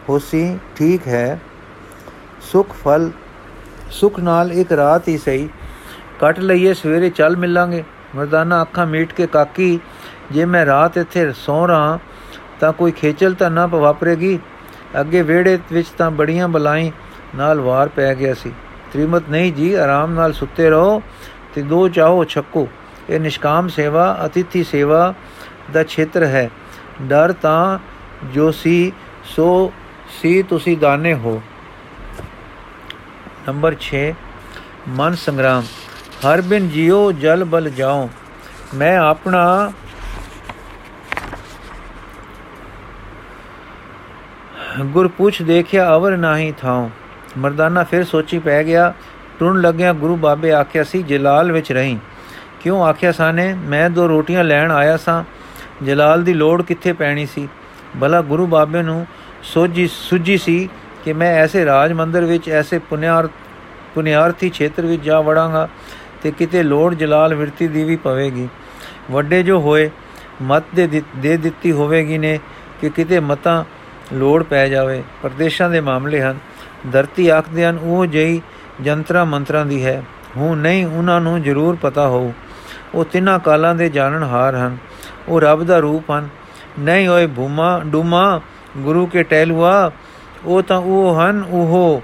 S1: ਹੋਸੀ ਠੀਕ ਹੈ। ਸੁਖ ਫਲ, ਸੁਖ ਨਾਲ ਇੱਕ ਰਾਤ ਹੀ ਸਹੀ। ਕੱਟ ਲਈਏ, ਸਵੇਰੇ ਚੱਲ ਮਿਲਾਂਗੇ। ਮਰਦਾਨਾ ਅੱਖਾਂ ਮੀਟ ਕੇ, ਕਾਕੀ, ਜੇ ਮੈਂ ਰਾਤ ਇੱਥੇ ਸੌ ਰਾਂ ਤਾਂ ਕੋਈ ਖੇਚਲ ਤਾਂ ਨਾ ਵਾਪਰੇਗੀ? ਅੱਗੇ ਵਿਹੜੇ ਵਿੱਚ ਤਾਂ ਬੜੀਆਂ ਬਲਾਈ ਨਾਲ ਵਾਰ ਪੈ ਗਿਆ ਸੀ। ਤ੍ਰਿਮਤ, ਨਹੀਂ ਜੀ, ਆਰਾਮ ਨਾਲ ਸੁੱਤੇ ਰਹੋ ਤੇ ਦੋ ਚਾਹੋ ਛੱਕੋ। ਇਹ ਨਿਸ਼ਕਾਮ ਸੇਵਾ, ਅਤਿਥੀ ਸੇਵਾ ਦਾ ਖੇਤਰ ਹੈ। ਡਰ ਤਾਂ ਜੋ ਸੀ, ਸੋ ਸੀ ਤੁਸੀਂ ਦਾਨੇ ਹੋ। ਨੰਬਰ 6 ਮਨ ਸੰਗਰਾਮ। ਹਰ ਬਿਨ ਜਿਉ ਜਲ ਬਲ ਜਾਉ ਮੈਂ ਆਪਣਾ ਗੁਰ ਪੁੱਛ ਦੇਖਿਆ, ਅਵਰ ਨਹੀਂ ਥਾਉ। ਮਰਦਾਨਾ ਫਿਰ ਸੋਚੀ ਪੈ ਗਿਆ ਟੁਰਨ ਲੱਗਿਆ ਗੁਰੂ ਬਾਬੇ ਆਖਿਆ ਸੀ, ਜਲਾਲ ਵਿੱਚ ਰਹੀਂ। ਕਿਉਂ ਆਖਿਆ ਸਾਨੇ, ਮੈਂ ਦੋ ਰੋਟੀਆਂ ਲੈਣ ਆਇਆ ਸਾਂ। ਜਲਾਲ ਦੀ ਲੋੜ ਕਿੱਥੇ ਪੈਣੀ ਸੀ? ਭਲਾ ਗੁਰੂ ਬਾਬੇ ਨੂੰ ਸੋਜੀ ਸੁਜੀ ਸੀ ਕਿ ਮੈਂ ਐਸੇ ਰਾਜ ਮੰਦਰ ਵਿੱਚ, ਐਸੇ ਪੁਨਿਆਰ, ਪੁਨਿਆਰਥੀ ਖੇਤਰ ਵਿੱਚ ਜਾ ਵੜਾਂਗਾ ਤੇ ਕਿਤੇ ਲੋੜ ਜਲਾਲ ਵਿਰਤੀ ਦੀ ਵੀ ਪਵੇਗੀ। ਵੱਡੇ ਜੋ ਹੋਏ, ਮਤ ਦੇ ਦੇ ਦਿੱਤੀ ਹੋਵੇਗੀ ਨੇ ਕਿ ਕਿਤੇ ਮਤਾਂ ਲੋੜ ਪੈ ਜਾਵੇ। ਪਰਦੇਸ਼ਾਂ ਦੇ ਮਾਮਲੇ ਹਨ। ਧਰਤੀ ਆਖਦੇ ਹਨ, ਉਹ ਜਈ ਜੰਤਰਾ ਮੰਤਰਾਂ ਦੀ ਹੈ। ਹੁਣ ਨਹੀਂ, ਉਹਨਾਂ ਨੂੰ ਜ਼ਰੂਰ ਪਤਾ ਹੋਊ। ਉਹ ਤਿੰਨਾਂ ਕਾਲਾਂ ਦੇ ਜਾਣਨਹਾਰ ਹਨ। ਉਹ ਰੱਬ ਦਾ ਰੂਪ ਹਨ। ਨਹੀਂ ਹੋਏ ਭੂਮਾ, ਡੂਮਾ, ਗੁਰੂ ਕੇ ਟਹਿਲੂਆ ਉਹ ਤਾਂ ਉਹ ਹਨ, ਉਹ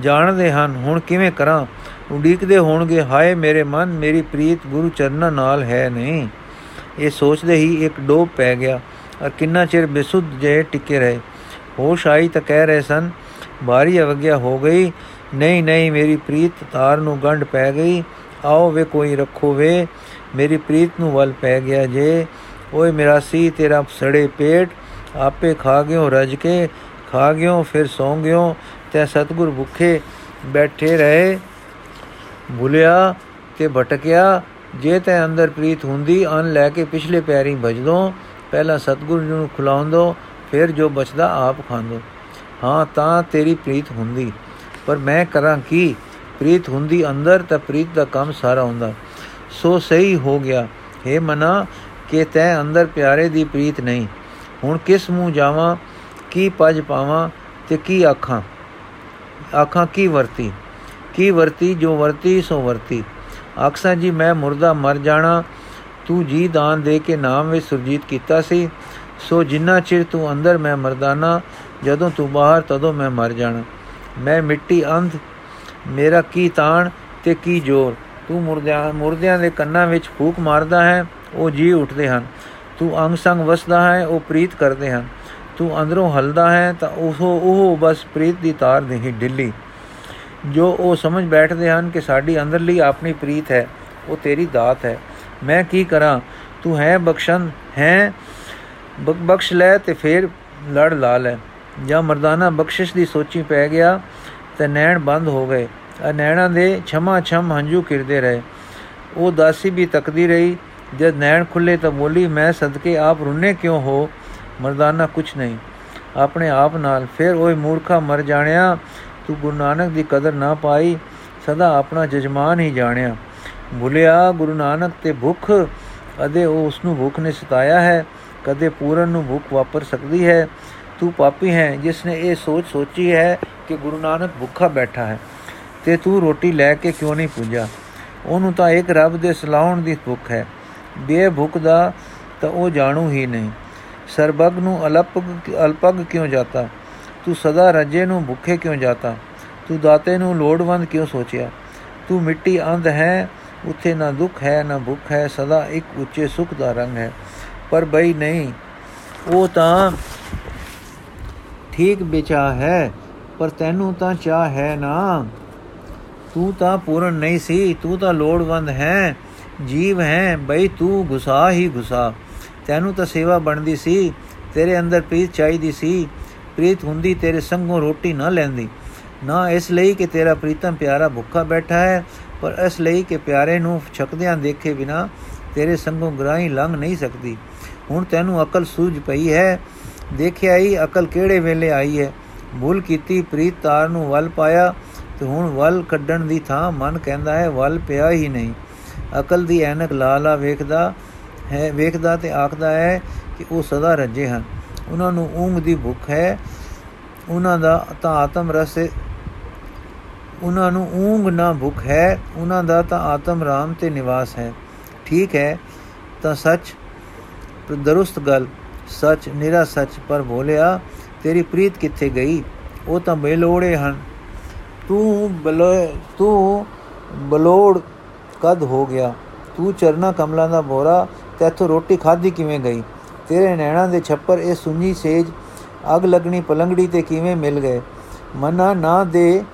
S1: ਜਾਣਦੇ ਹਨ। ਹੁਣ ਕਿਵੇਂ ਕਰਾਂ? ਉਡੀਕਦੇ ਹੋਣਗੇ, ਹਾਏ ਮੇਰੇ ਮਨ, ਮੇਰੀ ਪ੍ਰੀਤ ਗੁਰੂ ਚਰਨਾਂ ਨਾਲ ਹੈ ਨਹੀਂ। ਇਹ ਸੋਚਦੇ ਹੀ ਇੱਕ ਡੋਬ ਪੈ ਗਿਆ ਔਰ ਕਿੰਨਾ ਚਿਰ ਬੇਸੁੱਧ ਜੇ ਟਿਕੇ ਰਹੇ। ਹੋਸ਼ ਆਈ ਤਾਂ ਕਹਿ ਰਹੇ ਸਨ ਭਾਰੀ ਅਵਗਿਆ ਹੋ ਗਈ। ਨਹੀਂ ਨਹੀਂ, ਮੇਰੀ ਪ੍ਰੀਤ ਤਾਰ ਨੂੰ ਗੰਢ ਪੈ ਗਈ। ਆਓ ਵੇ ਕੋਈ ਰੱਖੋ ਵੇ। ਮੇਰੀ ਪ੍ਰੀਤ ਨੂੰ ਵੱਲ ਪੈ ਗਿਆ ਜੇ। ਓਏ ਮੇਰਾ ਸੀ ਤੇਰਾ ਸੜੇ ਪੇਟ। ਆਪੇ ਖਾ ਗਿਓ ਰਜ ਕੇ। ਖਾ ਗਿਓ, ਫਿਰ ਸੌਂ ਗਿਓ ਤੇ ਸਤਗੁਰ ਭੁੱਖੇ ਬੈਠੇ ਰਹੇ। ਭੁਲਿਆ ਤੇ ਭਟਕਿਆ, ਜੇ ਤੈ ਅੰਦਰ ਪ੍ਰੀਤ ਹੁੰਦੀ, ਅਨ ਲੈ ਕੇ ਪਿਛਲੇ ਪੈਰੀ ਭਜਦੋ ਪਹਿਲਾਂ ਸਤਗੁਰ ਨੂੰ ਖੁਲਾਉਂਦੋ, ਫਿਰ ਜੋ ਬਚਦਾ ਆਪ ਖਾਂਦੋ। ਹਾਂ, ਤਾਂ ਤੇਰੀ ਪ੍ਰੀਤ ਹੁੰਦੀ। ਪਰ ਮੈਂ ਕਰਾਂ ਕੀ? ਪ੍ਰੀਤ ਹੁੰਦੀ ਅੰਦਰ ਤਾਂ ਪ੍ਰੀਤ ਦਾ ਕੰਮ ਸਾਰਾ ਹੁੰਦਾ। ਸੋ ਸਹੀ ਹੋ ਗਿਆ। हे ਮਨਾ, ਕਿ ਤੈ ਅੰਦਰ ਪਿਆਰੇ ਦੀ ਪ੍ਰੀਤ ਨਹੀਂ। ਹੁਣ ਕਿਸ ਮੂੰਹ ਜਾਵਾਂ? ਕੀ ਪਜ ਪਾਵਾਂ ਤੇ ਕੀ ਆਖਾਂ? ਆਖਾਂ, ਕੀ ਵਰਤੀ? ਕੀ ਵਰਤੀ ਜੋ ਵਰਤੀ, ਸੋ ਵਰਤੀ। ਆਖਸਾਂ, ਜੀ, ਮੈਂ ਮੁਰਦਾ ਮਰ ਜਾਣਾ। ਤੂੰ ਜੀ ਦਾਨ ਦੇ ਕੇ ਨਾਮ ਵਿੱਚ ਸੁਰਜੀਤ ਕੀਤਾ ਸੀ। ਸੋ ਜਿੰਨਾ ਚਿਰ ਤੂੰ ਅੰਦਰ ਮੈਂ ਮਰਦਾਨਾ ਜਦੋਂ ਤੂੰ ਬਾਹਰ, ਤਦੋਂ ਮੈਂ ਮਰ ਜਾਣਾ। ਮੈਂ ਮਿੱਟੀ ਅੰਧ, ਮੇਰਾ ਕੀ ਤਾਣ ਤੇ ਕੀ ਜੋਰ? ਤੂੰ ਮੁਰਦਿਆਂ ਮੁਰਦਿਆਂ ਦੇ ਕੰਨਾਂ ਵਿੱਚ ਫੂਕ ਮਾਰਦਾ ਹੈ, ਉਹ ਜੀ ਉੱਠਦੇ ਹਨ। ਤੂੰ ਅੰਗ ਸੰਗ ਵਸਦਾ ਹੈ, ਉਹ ਪ੍ਰੀਤ ਕਰਦੇ ਹਨ। ਤੂੰ ਅੰਦਰੋਂ ਹਲਦਾ ਹੈ ਤਾਂ ਉਹ ਉਹ ਬਸ ਪ੍ਰੀਤ ਦੀ ਤਾਰ ਨਹੀਂ ਢਿੱਲੀ ਜੋ ਉਹ ਸਮਝ ਬੈਠਦੇ ਹਨ ਕਿ ਸਾਡੀ ਅੰਦਰਲੀ ਆਪਣੀ ਪ੍ਰੀਤ ਹੈ, ਉਹ ਤੇਰੀ ਦਾਤ ਹੈ। ਮੈਂ ਕੀ ਕਰਾਂ? ਤੂੰ ਹੈ ਬਖਸ਼ਨ ਹੈ? ਬਖਸ਼ ਲੈ ਤੇ ਫੇਰ ਲੜ ਲਾ ਲੈ। ਜਾਂ ਮਰਦਾਨਾ ਬਖਸ਼ਿਸ਼ ਦੀ ਸੋਚੀ ਪੈ ਗਿਆ ਤੇ ਨੈਣ ਬੰਦ ਹੋ ਗਏ। ਆ ਨੈਣਾਂ ਦੇ ਛਮਾ ਛਮ ਹੰਝੂ ਕਿਰਦੇ ਰਹੇ। ਉਹ ਦਾਸੀ ਵੀ ਤੱਕਦੀ ਰਹੀ, ਜਦ ਨੈਣ ਖੁੱਲੇ ਤਾਂ ਬੋਲੀ, ਮੈਂ ਸਦਕੇ ਆਪ ਰੁੰਨੇ ਕਿਉਂ ਹੋ? ਮਰਦਾਨਾ ਕੁਛ ਨਹੀਂ। ਆਪਣੇ ਆਪ ਨਾਲ ਫਿਰ ਓਏ ਮੂਰਖਾ ਮਰ ਜਾਣਿਆ, ਤੂੰ ਗੁਰੂ ਨਾਨਕ ਦੀ ਕਦਰ ਨਾ ਪਾਈ, ਸਦਾ ਆਪਣਾ ਜਜਮਾਨ ਹੀ ਜਾਣਿਆ। ਭੁਲਿਆ ਗੁਰੂ ਨਾਨਕ ਤੇ ਭੁੱਖ ਅਦੇ ਉਹ ਉਸ ਨੂੰ ਭੁੱਖ ਨੇ ਸਤਾਇਆ ਹੈ, ਕਦੇ ਪੂਰਨ ਨੂੰ ਭੁੱਖ ਵਾਪਰ ਸਕਦੀ ਹੈ। ਤੂੰ ਪਾਪੀ ਹੈ, ਜਿਸ ਨੇ ਇਹ ਸੋਚ ਸੋਚੀ ਹੈ ਕਿ ਗੁਰੂ ਨਾਨਕ ਭੁੱਖਾ ਬੈਠਾ ਹੈ, ਤੇ ਤੂੰ ਰੋਟੀ ਲੈ ਕੇ ਕਿਉਂ ਨਹੀਂ ਪੁੱਜਾ ਉਹਨੂੰ ਤਾਂ ਇੱਕ ਰੱਬ ਦੇ ਸਲਾਉਣ ਦੀ ਭੁੱਖ ਹੈ। ਬੇ ਭੁੱਖ ਦਾ ਤਾਂ ਉਹ ਜਾਣੂ ਹੀ ਨਹੀਂ। ਸਰਬਗ ਨੂੰ ਅਲਪਗ ਅਲਪਗ ਕਿਉਂ ਜਾਤਾ? ਤੂੰ ਸਦਾ ਰਜੇ ਨੂੰ ਭੁੱਖੇ ਕਿਉਂ ਜਾਤਾ? ਤੂੰ ਦਾਤੇ ਨੂੰ ਲੋੜਵੰਦ ਕਿਉਂ ਸੋਚਿਆ? ਤੂੰ ਮਿੱਟੀ ਅੰਧ ਹੈ, ਉੱਥੇ ਨਾ ਦੁੱਖ ਹੈ, ਨਾ ਭੁੱਖ ਹੈ, ਸਦਾ ਇੱਕ ਉੱਚੇ ਸੁਖ ਦਾ ਰੰਗ ਹੈ। ਪਰ ਬਈ ਨਹੀਂ, ਉਹ ਤਾਂ ਠੀਕ ਵਿਚਾ ਹੈ, ਪਰ ਤੈਨੂੰ ਤਾਂ ਚਾਹ ਹੈ ਨਾ। ਤੂੰ ਤਾਂ ਪੂਰਨ ਨਹੀਂ ਸੀ, ਤੂੰ ਤਾਂ ਲੋੜਵੰਦ ਹੈ, ਜੀਵ ਹੈ, ਬਈ ਤੂੰ ਗੁਸਾ ਹੀ ਗੁਸਾ ਤੈਨੂੰ ਤਾਂ ਸੇਵਾ ਬਣਦੀ ਸੀ, ਤੇਰੇ ਅੰਦਰ ਪ੍ਰੀਤ ਚਾਹੀਦੀ ਸੀ। ਪ੍ਰੀਤ ਹੁੰਦੀ ਤੇਰੇ ਸੰਗੋਂ ਰੋਟੀ ਨਾ ਲੈਂਦੀ। ਨਾ ਇਸ ਲਈ ਕਿ ਤੇਰਾ ਪ੍ਰੀਤਮ ਪਿਆਰਾ ਭੁੱਖਾ ਬੈਠਾ ਹੈ, ਪਰ ਇਸ ਲਈ ਕਿ ਪਿਆਰੇ ਨੂੰ ਛਕਦਿਆਂ ਦੇਖੇ ਬਿਨਾ ਤੇਰੇ ਸੰਗੋਂ ਗਰਾਈ ਲੰਘ ਨਹੀਂ ਸਕਦੀ। ਹੁਣ ਤੈਨੂੰ ਅਕਲ ਸੂਝ ਪਈ ਹੈ, ਦੇਖਿਆ ਹੀ ਅਕਲ ਕਿਹੜੇ ਵੇਲੇ ਆਈ ਹੈ। ਭੁੱਲ ਕੀਤੀ ਪ੍ਰੀਤ ਤਾਰ ਨੂੰ ਵੱਲ ਪਾਇਆ, ਤੇ ਹੁਣ ਵੱਲ ਕੱਢਣ ਦੀ ਥਾਂ ਮਨ ਕਹਿੰਦਾ ਹੈ, ਵੱਲ ਪਿਆ ਹੀ ਨਹੀਂ। ਅਕਲ ਦੀ ਐਨਕ ਲਾ ਲਾ ਵੇਖਦਾ ਹੈ, ਵੇਖਦਾ ਤੇ ਆਖਦਾ ਹੈ ਕਿ ਉਹ ਸਦਾ ਰੱਜੇ ਹਨ। ਉਹਨਾਂ ਨੂੰ ਊਂਗ ਦੀ ਭੁੱਖ ਹੈ। ਉਹਨਾਂ ਦਾ ਤਾਂ ਆਤਮ ਰਸ ਉਹਨਾਂ ਨੂੰ ਊਂਗ ਨਾ ਭੁੱਖ ਹੈ। ਉਹਨਾਂ ਦਾ ਤਾਂ ਆਤਮ ਰਾਮ ਤੇ ਨਿਵਾਸ ਹੈ। ਠੀਕ ਹੈ, ਤਾਂ ਸੱਚ ਦਰੁਸਤ ਗੱਲ, ਸੱਚ ਨਿਰਾ ਸੱਚ ਪਰ ਬੋਲਿਆ, ਤੇਰੀ ਪ੍ਰੀਤ ਕਿੱਥੇ ਗਈ? ਉਹ ਤਾਂ ਬੇਲੋੜੇ ਹਨ। ਤੂੰ ਬਲੋ, ਤੂੰ ਬਲੋੜ ਕਦ ਹੋ ਗਿਆ? ਤੂੰ ਚਰਨਾ ਕਮਲਾਂ ਦਾ ਬੋਰਾ ਤੈਥੋਂ ਰੋਟੀ ਖਾਧੀ ਕਿਵੇਂ ਗਈ? ਤੇਰੇ ਨੈਣਾਂ ਦੇ ਛੱਪਰ, ਇਹ ਸੁੰਨੀ ਸੇਜ, ਅਗ ਲਗਣੀ ਪਲੰਗੜੀ ਤੇ ਕਿਵੇਂ ਮਿਲ ਗਏ? ਮਨਾ ਨਾ ਦੇ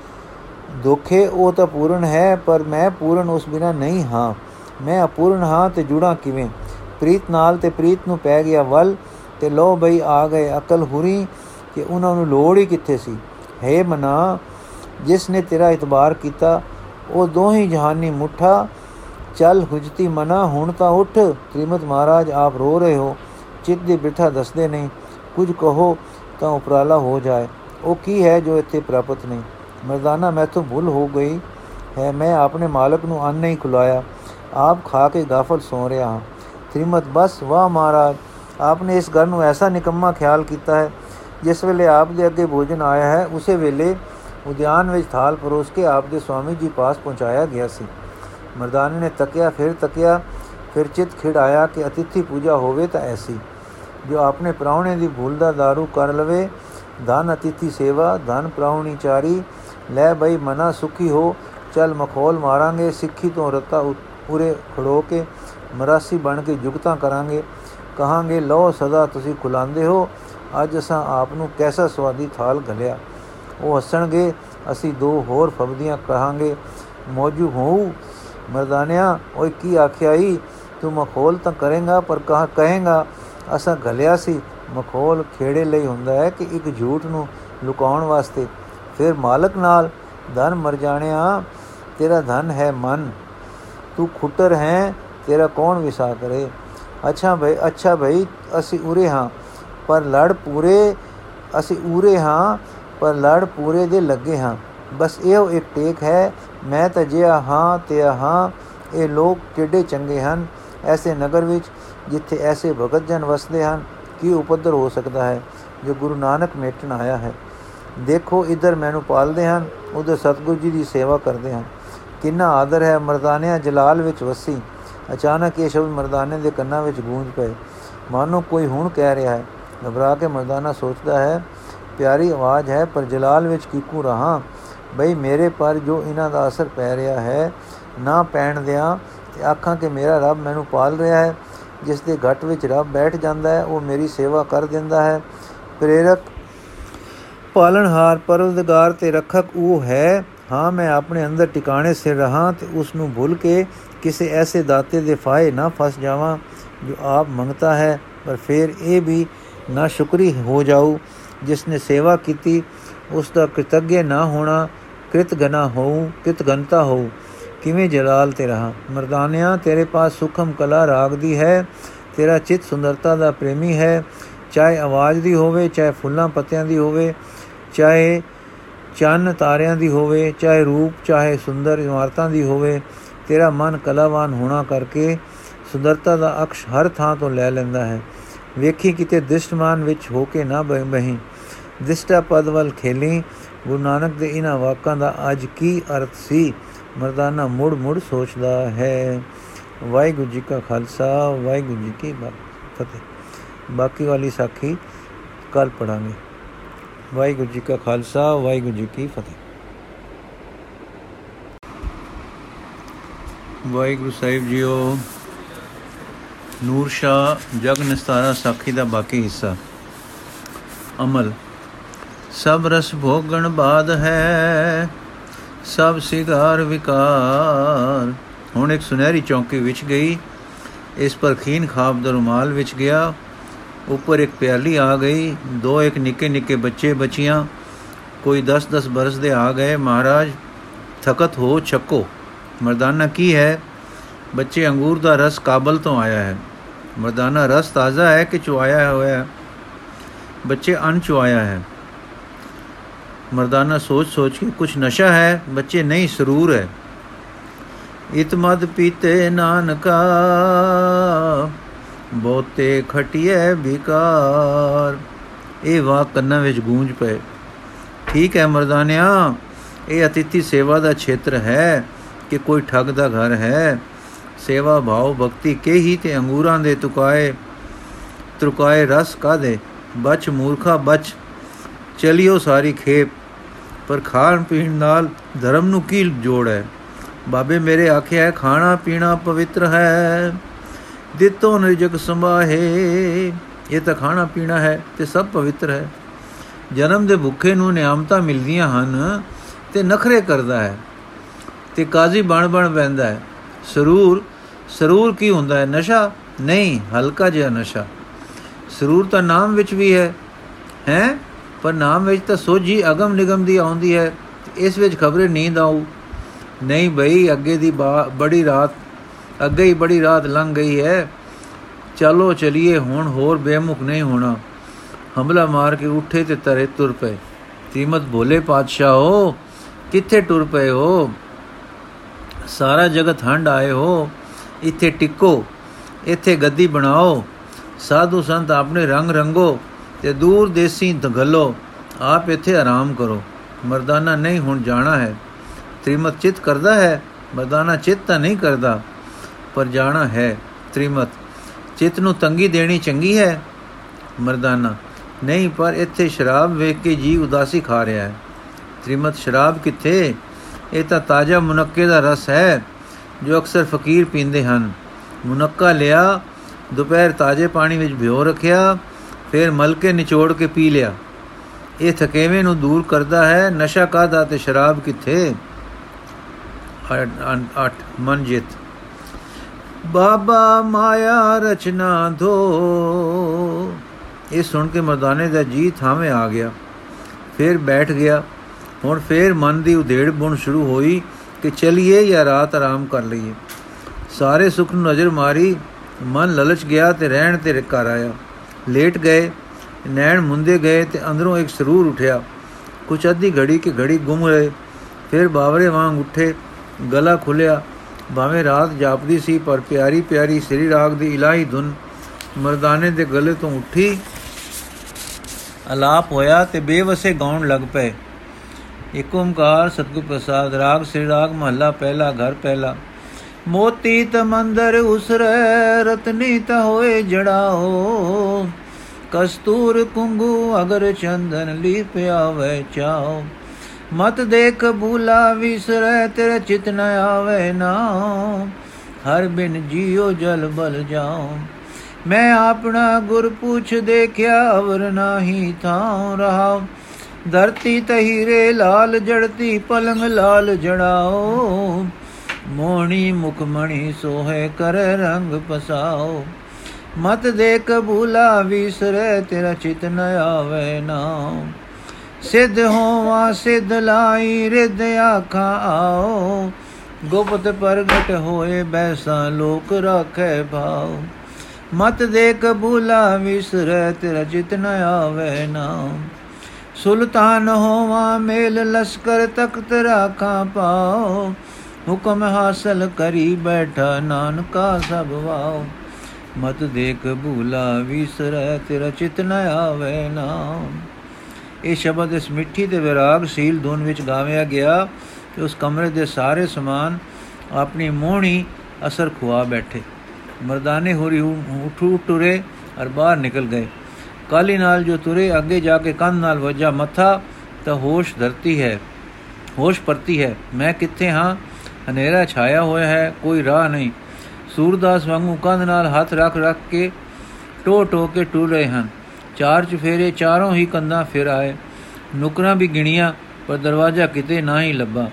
S1: ਦੋਖੇ, ਉਹ ਤਾਂ ਪੂਰਨ ਹੈ, ਪਰ ਮੈਂ ਪੂਰਨ ਉਸ ਬਿਨਾ ਨਹੀਂ ਹਾਂ। ਮੈਂ ਅਪੂਰਨ ਹਾਂ ਤੇ ਜੁੜਾ ਕਿਵੇਂ? ਪ੍ਰੀਤ ਨਾਲ ਤੇ ਪ੍ਰੀਤ ਨੂੰ ਪੈ ਗਿਆ ਵੱਲ ਤੇ ਲੋ ਬਈ ਆ ਗਏ ਅਕਲ ਹੁਰੀ ਕਿ ਉਹਨਾਂ ਨੂੰ ਲੋੜ ਹੀ ਕਿੱਥੇ ਸੀ। ਹੈ ਮਨਾ, ਜਿਸ ਨੇ ਤੇਰਾ ਇਤਬਾਰ ਕੀਤਾ, ਉਹ ਦੋਹੀ ਜਹਾਨੀ ਮੁੱਠਾ ਚੱਲ ਹੁਜਤੀ ਮਨਾ, ਹੁਣ ਤਾਂ ਉੱਠ। ਤ੍ਰਿਮਤ ਮਹਾਰਾਜ ਆਪ ਰੋ ਰਹੇ ਹੋ। ਚਿੱਤ ਦੀ ਬਿਠਾ ਦੱਸਦੇ ਨਹੀਂ ਕੁਝ ਕਹੋ ਤਾਂ ਉਪਰਾਲਾ ਹੋ ਜਾਏ। ਉਹ ਕੀ ਹੈ ਜੋ ਇੱਥੇ ਪ੍ਰਾਪਤ ਨਹੀਂ? ਮਰਦਾਨਾ, ਮੈਥੋਂ ਭੁੱਲ ਹੋ ਗਈ ਹੈ। ਮੈਂ ਆਪਣੇ ਮਾਲਕ ਨੂੰ ਅੰਨ ਨਹੀਂ ਖੁਲਾਇਆ। ਆਪ ਖਾ ਕੇ ਗਾਫਲ ਸੋ ਰਿਹਾ ਹਾਂ। ਤ੍ਰਿਮਤ ਬਸ ਵਾਹ ਮਹਾਰਾਜ, ਆਪਨੇ ਇਸ ਘਰ ਨੂੰ ਐਸਾ ਨਿਕੰਮਾ ਖਿਆਲ ਕੀਤਾ ਹੈ, ਜਿਸ ਵੇਲੇ ਆਪ ਦੇ ਅੱਗੇ ਭੋਜਨ ਆਇਆ ਹੈ, ਉਸੇ ਵੇਲੇ ਉਦਿਆਨ ਵਿੱਚ ਥਾਲ ਪਰੋਸ ਕੇ ਆਪ ਦੇ ਸਵਾਮੀ ਜੀ ਪਾਸ ਪਹੁੰਚਾਇਆ ਗਿਆ ਸੀ। ਮਰਦਾਨੇ ਨੇ ਤੱਕਿਆ, ਫਿਰ ਤੱਕਿਆ, ਫਿਰ ਚਿਤ ਖਿੜ ਆਇਆ ਕਿ ਅਤਿਥੀ ਪੂਜਾ ਹੋਵੇ ਤਾਂ ਐਸੀ। ਜੋ ਆਪਣੇ ਪ੍ਰਾਹੁਣੇ ਦੀ ਭੁੱਲ ਦਾ दारू ਕਰ ਲਵੇ, ਧਨ ਅਤਿਥੀ ਸੇਵਾ, ਧਨ ਪ੍ਰਾਹੁਣੀ ਚਾਰੀ, ਲੈ ਬਈ ਮਨਾ ਸੁਖੀ ਹੋ, ਚਲ ਮਖੌਲ ਮਾਰਾਂਗੇ, ਸਿੱਖੀ ਤੋਂ ਰਤਾ ਪੂਰੇ ਖੜੋ ਕੇ, ਮਰਾਸੀ ਬਣ ਕੇ ਜੁਗਤਾਂ ਕਰਾਂਗੇ। ਕਹਾਂਗੇ, ਲਓ ਸਦਾ ਤੁਸੀਂ ਖੁਲਾਉਂਦੇ ਹੋ, ਅੱਜ ਅਸਾਂ ਆਪ ਨੂੰ ਕੈਸਾ ਸਵਾਦੀ ਥਾਲ ਘਲਿਆ। ਉਹ ਹੱਸਣਗੇ, ਅਸੀਂ ਦੋ ਹੋਰ ਫਬਦੀਆਂ ਕਹਾਂਗੇ, ਮੌਜੂ ਹੋਊ ਮਰਦਾਨਿਆ ਓਏ ਕੀ ਆਖਿਆ ਈ ਤੂੰ ਮਖੌਲ ਤਾਂ ਕਰੇਗਾ, ਪਰ ਕਹਾ ਕਹੇਗਾ? ਅਸਾਂ ਗਲਿਆ ਸੀ, ਮਖੌਲ ਖੇੜੇ ਲਈ ਹੁੰਦਾ ਹੈ ਕਿ ਇੱਕ ਝੂਠ ਨੂੰ ਲੁਕਾਉਣ ਵਾਸਤੇ। ਫਿਰ ਮਾਲਕ ਨਾਲ, ਧਨ ਮਰ ਜਾਣਿਆ, ਤੇਰਾ ਧਨ ਹੈ ਮਨ। ਤੂੰ ਖੁੱਟਰ ਹੈ, ਤੇਰਾ ਕੌਣ ਵਿਸਾ ਕਰੇ? ਅੱਛਾ ਭਈ ਅੱਛਾ ਭਈ, ਅਸੀਂ ਉਰੇ ਹਾਂ, ਪਰ ਲੜ ਪੂਰੇ, ਅਸੀਂ ਉਰੇ ਹਾਂ, ਪਰ ਲੜ ਪੂਰੇ ਦੇ ਲੱਗੇ ਹਾਂ। ਬਸ ਇਹੋ ਇੱਕ ਟੇਕ ਹੈ, ਮੈਂ ਤਾਂ ਜਿਆ ਹਾਂ ਤੇ ਹਾਂ, ਇਹ ਲੋਕ ਕਿੱਡੇ ਚੰਗੇ ਹਨ? ਐਸੇ ਨਗਰ ਵਿੱਚ ਜਿੱਥੇ ਐਸੇ ਭਗਤ ਜਨ ਵਸਦੇ ਹਨ, ਕੀ ਉਪਦਰ ਹੋ ਸਕਦਾ ਹੈ? ਜੋ ਗੁਰੂ ਨਾਨਕ ਮੇਟਣ ਆਇਆ ਹੈ। ਦੇਖੋ ਇਧਰ ਮੈਨੂੰ ਪਾਲਦੇ ਹਨ, ਉਧਰ ਸਤਗੁਰੂ ਜੀ ਦੀ ਸੇਵਾ ਕਰਦੇ ਹਨ। ਕਿੰਨਾ ਆਦਰ ਹੈ ਮਰਦਾਨਿਆਂ ਜਲਾਲ ਵਿੱਚ ਵਸੀ। ਅਚਾਨਕ ਇਹ ਸ਼ਬਦ ਮਰਦਾਨੇ ਦੇ ਕੰਨਾਂ ਵਿੱਚ ਗੂੰਜ ਪਏ। ਮਾਨੋ ਕੋਈ ਹੁਣ ਕਹਿ ਰਿਹਾ ਹੈ, ਘਬਰਾ ਕੇ ਮਰਦਾਨਾ ਸੋਚਦਾ ਹੈ, ਪਿਆਰੀ ਆਵਾਜ਼ ਹੈ, ਪਰ ਜਲਾਲ ਵਿੱਚ ਕਿਕੂ ਰਹਾ? ਬਈ ਮੇਰੇ ਪਰ ਜੋ ਇਹਨਾਂ ਦਾ ਅਸਰ ਪੈ ਰਿਹਾ ਹੈ, ਨਾ ਪੈਣ ਦਿਆਂ ਤੇ ਆਖਾਂ ਕਿ ਮੇਰਾ ਰੱਬ ਮੈਨੂੰ ਪਾਲ ਰਿਹਾ ਹੈ। ਜਿਸ ਦੇ ਘਟ ਵਿੱਚ ਰੱਬ ਬੈਠ ਜਾਂਦਾ ਹੈ, ਉਹ ਮੇਰੀ ਸੇਵਾ ਕਰ ਦਿੰਦਾ ਹੈ। ਪ੍ਰੇਰਕ ਪਾਲਣਹਾਰ ਪਰਵਦਗਾਰ ਤੇ ਰੱਖਕ ਉਹ ਹੈ, ਹਾਂ ਮੈਂ ਆਪਣੇ ਅੰਦਰ ਟਿਕਾਣੇ ਸੇ ਰਹਾ ਤੇ ਉਸ ਨੂੰ ਭੁੱਲ ਕੇ ਕਿਸੇ ਐਸੇ ਦਾਤੇ ਦੇ ਫਾਇ ਨਾ ਫਸ ਜਾਵਾਂ ਜੋ ਆਪ ਮੰਗਤਾ ਹੈ। ਪਰ ਫਿਰ ਇਹ ਵੀ ਨਾ ਸ਼ੁਕਰੀ ਹੋ ਜਾਊ ਜਿਸ ਨੇ ਸੇਵਾ ਕੀਤੀ ਉਸ ਦਾ ਕ੍ਰਿਤੱਗਯ ਨਾ ਹੋਣਾ ਕ੍ਰਿਤਗਨਾ ਹੋਊ ਕ੍ਰਿਤਗਨਤਾ ਹੋਊ, ਕਿਵੇਂ ਜਲਾਲ ਤੇ ਰਹਾ? ਮਰਦਾਨਿਆਂ, ਤੇਰੇ ਪਾਸ ਸੁਖਮ ਕਲਾ ਰਾਗ ਦੀ ਹੈ, ਤੇਰਾ ਚਿਤ ਸੁੰਦਰਤਾ ਦਾ ਪ੍ਰੇਮੀ ਹੈ। ਚਾਹੇ ਆਵਾਜ਼ ਦੀ ਹੋਵੇ, ਚਾਹੇ ਫੁੱਲਾਂ ਪੱਤਿਆਂ ਦੀ ਹੋਵੇ, ਚਾਹੇ ਚੰਨ ਤਾਰਿਆਂ ਦੀ ਹੋਵੇ, ਚਾਹੇ ਰੂਪ, ਚਾਹੇ ਸੁੰਦਰ ਇਮਾਰਤਾਂ ਦੀ ਹੋਵੇ, ਤੇਰਾ ਮਨ ਕਲਾਵਾਨ ਹੋਣਾ ਕਰਕੇ ਸੁੰਦਰਤਾ ਦਾ ਅਕਸ਼ ਹਰ ਥਾਂ ਤੋਂ ਲੈ ਲੈਂਦਾ ਹੈ। ਵੇਖੀ ਕਿਤੇ ਦਿਸ਼ਟਮਾਨ ਵਿੱਚ ਹੋ ਕੇ ਨਾ ਬਹੀਂ। ਦਿਸ਼ਟਾ ਪਦ ਵੱਲ ਖੇਲੀ ਗੁਰੂ ਨਾਨਕ ਦੇ ਇਹਨਾਂ ਵਾਕਾਂ ਦਾ ਅੱਜ ਕੀ ਅਰਥ ਸੀ? ਮਰਦਾਨਾ ਮੁੜ ਮੁੜ ਸੋਚਦਾ ਹੈ। ਵਾਹਿਗੁਰੂ ਜੀ ਕਾ ਖਾਲਸਾ, ਵਾਹਿਗੁਰੂ ਜੀ ਕੀ ਫਤਿਹ। ਬਾਕੀ ਵਾਲੀ ਸਾਖੀ ਕੱਲ ਪੜਾਂਗੇ ਵਾਹਿਗੁਰੂ ਜੀ ਕਾ ਖਾਲਸਾ, ਵਾਹਿਗੁਰੂ ਜੀ ਕੀ ਫਤਿਹ। ਵਾਹਿਗੁਰੂ ਸਾਹਿਬ ਜੀਓ, ਨੂਰ ਸ਼ਾ ਜਗ ਨਿਸਤਾਰਾ ਸਾਖੀ ਦਾ ਬਾਕੀ ਹਿੱਸਾ। ਅਮਲ। ਸਭ ਰਸ ਭੋਗਣ ਬਾਦ ਹੈ, ਸਭ ਸਿਗਾਰ ਵਿਕਾਰ। ਹੁਣ ਇੱਕ ਸੁਨਹਿਰੀ ਚੌਂਕੀ ਵਿੱਚ ਗਈ, ਇਸ ਪਰ ਖੀਨ ਖਾਬ ਦਾ ਰੁਮਾਲ ਵਿੱਚ ਗਿਆ। ਉੱਪਰ ਇੱਕ ਪਿਆਲੀ ਆ ਗਈ, ਦੋ ਇੱਕ ਨਿੱਕੇ ਨਿੱਕੇ ਬੱਚੇ ਬੱਚੀਆਂ। ਕੋਈ 10-10 ਬਰਸ ਦੇ ਆ ਗਏ, ਮਹਾਰਾਜ, ਥਕਤ ਹੋ ਛੱਕੋ। ਮਰਦਾਨਾ ਕੀ ਹੈ? ਬੱਚੇ ਅੰਗੂਰ ਦਾ ਰਸ ਕਾਬਲ ਤੋਂ ਆਇਆ ਹੈ। ਮਰਦਾਨਾ ਰਸ ਤਾਜ਼ਾ ਹੈ ਕਿ ਚੁਆਇਆ ਹੋਇਆ ਹੈ? ਬੱਚੇ ਅਨ ਚੁਆਇਆ ਹੈ। ਮਰਦਾਨਾ ਸੋਚ ਸੋਚ ਕੇ ਕੁਝ ਨਸ਼ਾ ਹੈ, ਬੱਚੇ ਨਹੀਂ, ਸਰੂਰ ਹੈ। ਇਤਮਦ ਪੀਤੇ ਨਾਨਕਾ ਬੋਤੇ ਖਟਿਏ ਵਿਕਾਰ। ਇਹ ਵਾ ਕੰਨਾਂ ਵਿੱਚ ਗੂੰਜ ਪਏ। ਠੀਕ ਹੈ ਮਰਦਾਨਿਆ, ਇਹ ਅਤਿਥੀ ਸੇਵਾ ਦਾ ਖੇਤਰ ਹੈ ਕਿ ਕੋਈ ਠੱਗ ਦਾ ਘਰ ਹੈ। ਸੇਵਾ ਭਾਵ ਭਗਤੀ ਕੇ ਹੀ ਤੇ ਅੰਗੂਰਾਂ ਦੇ ਤੁਕਾਏ ਤੁਕਾਏ ਰਸ ਕਾਦੇ ਬਚ ਮੂਰਖਾ ਬਚ, ਚਲਿਓ ਸਾਰੀ ਖੇਪ। ਪਰ ਖਾਣ ਪੀਣ ਨਾਲ ਧਰਮ ਨੂੰ ਕੀ ਜੋੜ ਹੈ? ਬਾਬੇ ਮੇਰੇ ਆਖਿਆ ਹੈ, ਖਾਣਾ ਪੀਣਾ ਪਵਿੱਤਰ ਹੈ। ਦਿੱਤੋ ਨਿਰਜਗ ਸੰਭਾਹੇ। ਇਹ ਤਾਂ ਖਾਣਾ ਪੀਣਾ ਹੈ ਤੇ ਸਭ ਪਵਿੱਤਰ ਹੈ। ਜਨਮ ਦੇ ਭੁੱਖੇ ਨੂੰ ਨਿਆਮਤਾਂ ਮਿਲਦੀਆਂ ਹਨ ਤੇ ਨਖਰੇ ਕਰਦਾ ਹੈ ਤੇ ਕਾਜ਼ੀ ਬਣ ਬਣ ਪੈਂਦਾ ਹੈ। ਸਰੂਰ ਸਰੂਰ ਕੀ ਹੁੰਦਾ ਹੈ? ਨਸ਼ਾ? ਨਹੀਂ, ਹਲਕਾ ਜਿਹਾ ਨਸ਼ਾ। ਸਰੂਰ ਤਾਂ ਨਾਮ ਵਿੱਚ ਵੀ ਹੈ। ਹੈ? ਪਰ ਨਾਮ ਵਿੱਚ ਤਾਂ ਸੋਝੀ ਅਗਮ ਨਿਗਮ ਦੀ ਆਉਂਦੀ ਹੈ ਇਸ ਵਿੱਚ ਖਬਰੇ ਨੀਂਦ ਆਉ ਨਹੀਂ ਭਈ ਅੱਗੇ ਦੀ ਬੜੀ ਰਾਤ, ਅੱਗੇ ਹੀ ਬੜੀ ਰਾਤ ਲੰਘ ਗਈ ਹੈ। ਚਲੋ ਚਲਿਏ, ਹੁਣ ਹੋਰ ਬੇਮੁਖ ਨਹੀਂ ਹੋਣਾ। ਹਮਲਾ ਮਾਰ ਕੇ ਉੱਠੇ ਤੇ ਤਰੇ ਤੁਰ ਪਏ। ਤੀਮਤ ਭੋਲੇ ਪਾਤਸ਼ਾਹੋ, ਕਿੱਥੇ ਟੁਰ ਪਏ ਹੋ? ਸਾਰਾ ਜਗਤ ਹੰਡ ਆਏ ਹੋ। ਇੱਥੇ ਟਿੱਕੋ, ਇੱਥੇ ਗੱਦੀ ਬਣਾਓ। ਸਾਧੂ ਸੰਤ ਆਪਣੇ ਰੰਗ ਰੰਗੋ। ਤੇ ਦੂਰ ਦੇਸੀ ਦਗਲੋ, ਆਪ ਇੱਥੇ ਆਰਾਮ ਕਰੋ। ਮਰਦਾਨਾ ਨਹੀਂ ਹੁਣ ਜਾਣਾ ਹੈ। ਤ੍ਰਿਮਤ ਚਿਤ ਕਰਦਾ ਹੈ, ਮਰਦਾਨਾ ਚਿਤ ਤਾਂ ਨਹੀਂ ਕਰਦਾ, ਪਰ ਜਾਣਾ ਹੈ ਤ੍ਰਿਮਤ। ਚਿਤ ਨੂੰ ਤੰਗੀ ਦੇਣੀ ਚੰਗੀ ਹੈ, ਮਰਦਾਨਾ। ਨਹੀਂ, ਪਰ ਇੱਥੇ ਸ਼ਰਾਬ ਵੇਖ ਕੇ ਜੀ ਉਦਾਸੀ ਖਾ ਰਿਹਾ ਹੈ। ਤ੍ਰਿਮਤ ਸ਼ਰਾਬ ਕਿੱਥੇ? ਇਹ ਤਾਂ ਤਾਜ਼ਾ ਮੁਨੱਕੇ ਦਾ ਰਸ ਹੈ, ਜੋ ਅਕਸਰ ਫਕੀਰ ਪੀਂਦੇ ਹਨ। ਮੁਨੱਕਾ ਲਿਆ, ਦੁਪਹਿਰ ਤਾਜ਼ੇ ਪਾਣੀ ਵਿੱਚ ਭਿਓ ਰੱਖਿਆ ਫਿਰ ਮਲ ਕੇ ਨਿਚੋੜ ਕੇ ਪੀ ਲਿਆ। ਇਹ ਥਕੇਵੇਂ ਨੂੰ ਦੂਰ ਕਰਦਾ ਹੈ, ਨਸ਼ਾ ਕਾਦਾ ਤੇ ਸ਼ਰਾਬ ਕਿੱਥੇ? ਅਠ ਮਨ ਜਿਤ ਬਾਬਾ ਮਾਇਆ ਰਚਨਾ ਧੋ ਇਹ ਸੁਣ ਕੇ ਮਰਦਾਨੇ ਦਾ ਜੀ ਥਾਵੇਂ ਆ ਗਿਆ। ਫਿਰ ਬੈਠ ਗਿਆ। ਹੁਣ ਫੇਰ ਮਨ ਦੀ ਉਧੇੜ ਬੁਣ ਸ਼ੁਰੂ ਹੋਈ ਕਿ ਚਲਿਏ ਜਾਂ ਰਾਤ ਆਰਾਮ ਕਰ ਲਈਏ। ਸਾਰੇ ਸੁਖ ਨੂੰ ਨਜ਼ਰ ਮਾਰੀ, ਮਨ ਲਲਚ ਗਿਆ ਤੇ ਰਹਿਣ ਤੇ ਘਰ ਆਇਆ। ਲੇਟ ਗਏ, ਨੈਣ ਮੁੰਦੇ ਗਏ ਤੇ ਅੰਦਰੋਂ ਇੱਕ ਸਰੂਰ ਉਠਿਆ। ਕੁਛ ਅੱਧੀ ਘੜੀ ਕੇ ਘੜੀ ਗੁੰਮ ਰਹੇ। ਫਿਰ ਬਾਵਰੇ ਵਾਂਗ ਉੱਠੇ, ਗਲਾ ਖੁੱਲਿਆ ਭਾਵੇਂ ਰਾਤ ਜਾਪਦੀ ਸੀ, ਪਰ ਪਿਆਰੀ ਪਿਆਰੀ ਸ੍ਰੀ ਰਾਗ ਦੀ ਇਲਾਹੀ ਧੁਨ ਮਰਦਾਨੇ ਦੇ ਗਲੇ ਤੋਂ ਉੱਠੀ। ਅਲਾਪ ਹੋਇਆ ਤੇ ਬੇਵਸੇ ਗਾਉਣ ਲੱਗ ਪਏ। ਇਕ ਓੰਕਾਰ ਸਤਿਗੁਰ ਪ੍ਰਸਾਦ, ਰਾਗ ਸ੍ਰੀ ਰਾਗ ਮਹੱਲਾ ਪਹਿਲਾ, ਘਰ ਪਹਿਲਾ। ਮੋਤੀ ਤ ਮੰਦਰ ਉਸਰੈ, ਰਤਨੀ ਤ ਹੋਏ ਜੜਾਓ। ਕਸਤੂਰ ਕੁੰਗੂ ਅਗਰ ਚੰਦਨ ਲੀਪਿਆ ਵੈ ਚਾਓ। ਮਤ ਦੇਖ ਭੂਲਾ ਵਿਸਰੈ, ਤੇਰੇ ਚਿਤ ਨ ਆਵੇ ਨਾ ਹਰ ਬਿਨ ਜੀਉ ਜਲ ਬਲ ਜਾਉ। ਮੈਂ ਆਪਣਾ ਗੁਰ ਪੁੱਛ ਦੇਖਿਆ, ਅਵਰ ਨਾਹੀ ਥਾਉ ਰਹਾ ਧਰਤੀ ਤਹੀਰੇ ਲਾਲ ਜੜਤੀ, ਪਲੰਗ ਲਾਲ ਜੜਾਓ। ਮੋਣੀ ਮੁਖਮਣੀ ਸੋਹੇ ਕਰ ਰੰਗ ਪਸਾਓ। ਮਤ ਦੇ ਕਬੂਲਾ ਵਿਸਰੇ, ਤੇਰਾ ਚਿਤ ਨ ਆਵੇ ਨਾ ਸਿੱਧ ਹੋਵਾ, ਸਿੱਧ ਲਾਈ ਰਿਦ ਆਖਾਂ ਆਓ। ਗੁਪਤ ਪ੍ਰਗਟ ਹੋਏ ਬੈਸਾ ਲੋਕ ਰੱਖੇ ਭਾਉ। ਮਤ ਦੇ ਕਬੂਲਾ ਵਿਸਰੇ, ਤੇਰਾ ਚਿਤ ਨ ਆਵੇ ਨਾ ਸੁਲਤਾਨ ਹੋਵਾ, ਮੇਲ ਲਸ਼ਕਰ ਤਖਤ ਰਾਖਾਂ ਪਾਓ ਹੁਕਮ ਹਾਸਲ ਕਰੀ ਬੈਠਾ ਨਾਨਕਾ ਸਭ ਵਾਓ। ਮਤ ਦੇ ਕਬੂਲਾ ਵਿਸਰੈ, ਤੇਰਾ ਚਿਤ ਨ ਆਵੇ ਨਾਮ। ਇਹ ਸ਼ਬਦ ਇਸ ਮਿੱਠੀ ਤੇ ਵਿਰਾਗ ਸੀਲ ਧੁਨ ਵਿੱਚ ਗਾਵਿਆ ਗਿਆ ਕਿ ਉਸ ਕਮਰੇ ਦੇ ਸਾਰੇ ਸਮਾਨ ਆਪਣੀ ਮੋਹਣੀ ਅਸਰ ਖੁਆ ਬੈਠੇ। ਮਰਦਾਨੇ ਹੋਰੀ ਉਠੂ ਟੁਰੇ ਅਰ ਬਾਹਰ ਨਿਕਲ ਗਏ। ਕਾਲੀ ਨਾਲ ਜੋ ਤੁਰੇ, ਅੱਗੇ ਜਾ ਕੇ ਕੰਨ ਨਾਲ ਵਜਾ ਮੱਥਾ, ਤਾਂ ਹੋਸ਼ ਧਰਤੀ ਹੈ, ਹੋਸ਼ ਪਰਤੀ ਹੈ। ਮੈਂ ਕਿੱਥੇ ਹਾਂ? ਹਨੇਰਾ ਛਾਇਆ ਹੋਇਆ ਹੈ, ਕੋਈ ਰਾਹ ਨਹੀਂ। ਸੂਰਦਾਸ ਵਾਂਗੂ ਕੰਨ ਨਾਲ ਹੱਥ ਰੱਖ ਰੱਖ ਕੇ ਟੋ ਟੋ ਕੇ ਟੁਰ ਰਹੇ ਹਨ। ਚਾਰ ਚਫੇਰੇ ਚਾਰੋਂ ਹੀ ਕੰਧਾਂ ਫਿਰ ਆਏ। ਨੁਕਰਾਂ ਵੀ ਗਿਣੀਆਂ, ਪਰ ਦਰਵਾਜ਼ਾ ਕਿਤੇ ਨਾ ਹੀ ਲੱਭਾ।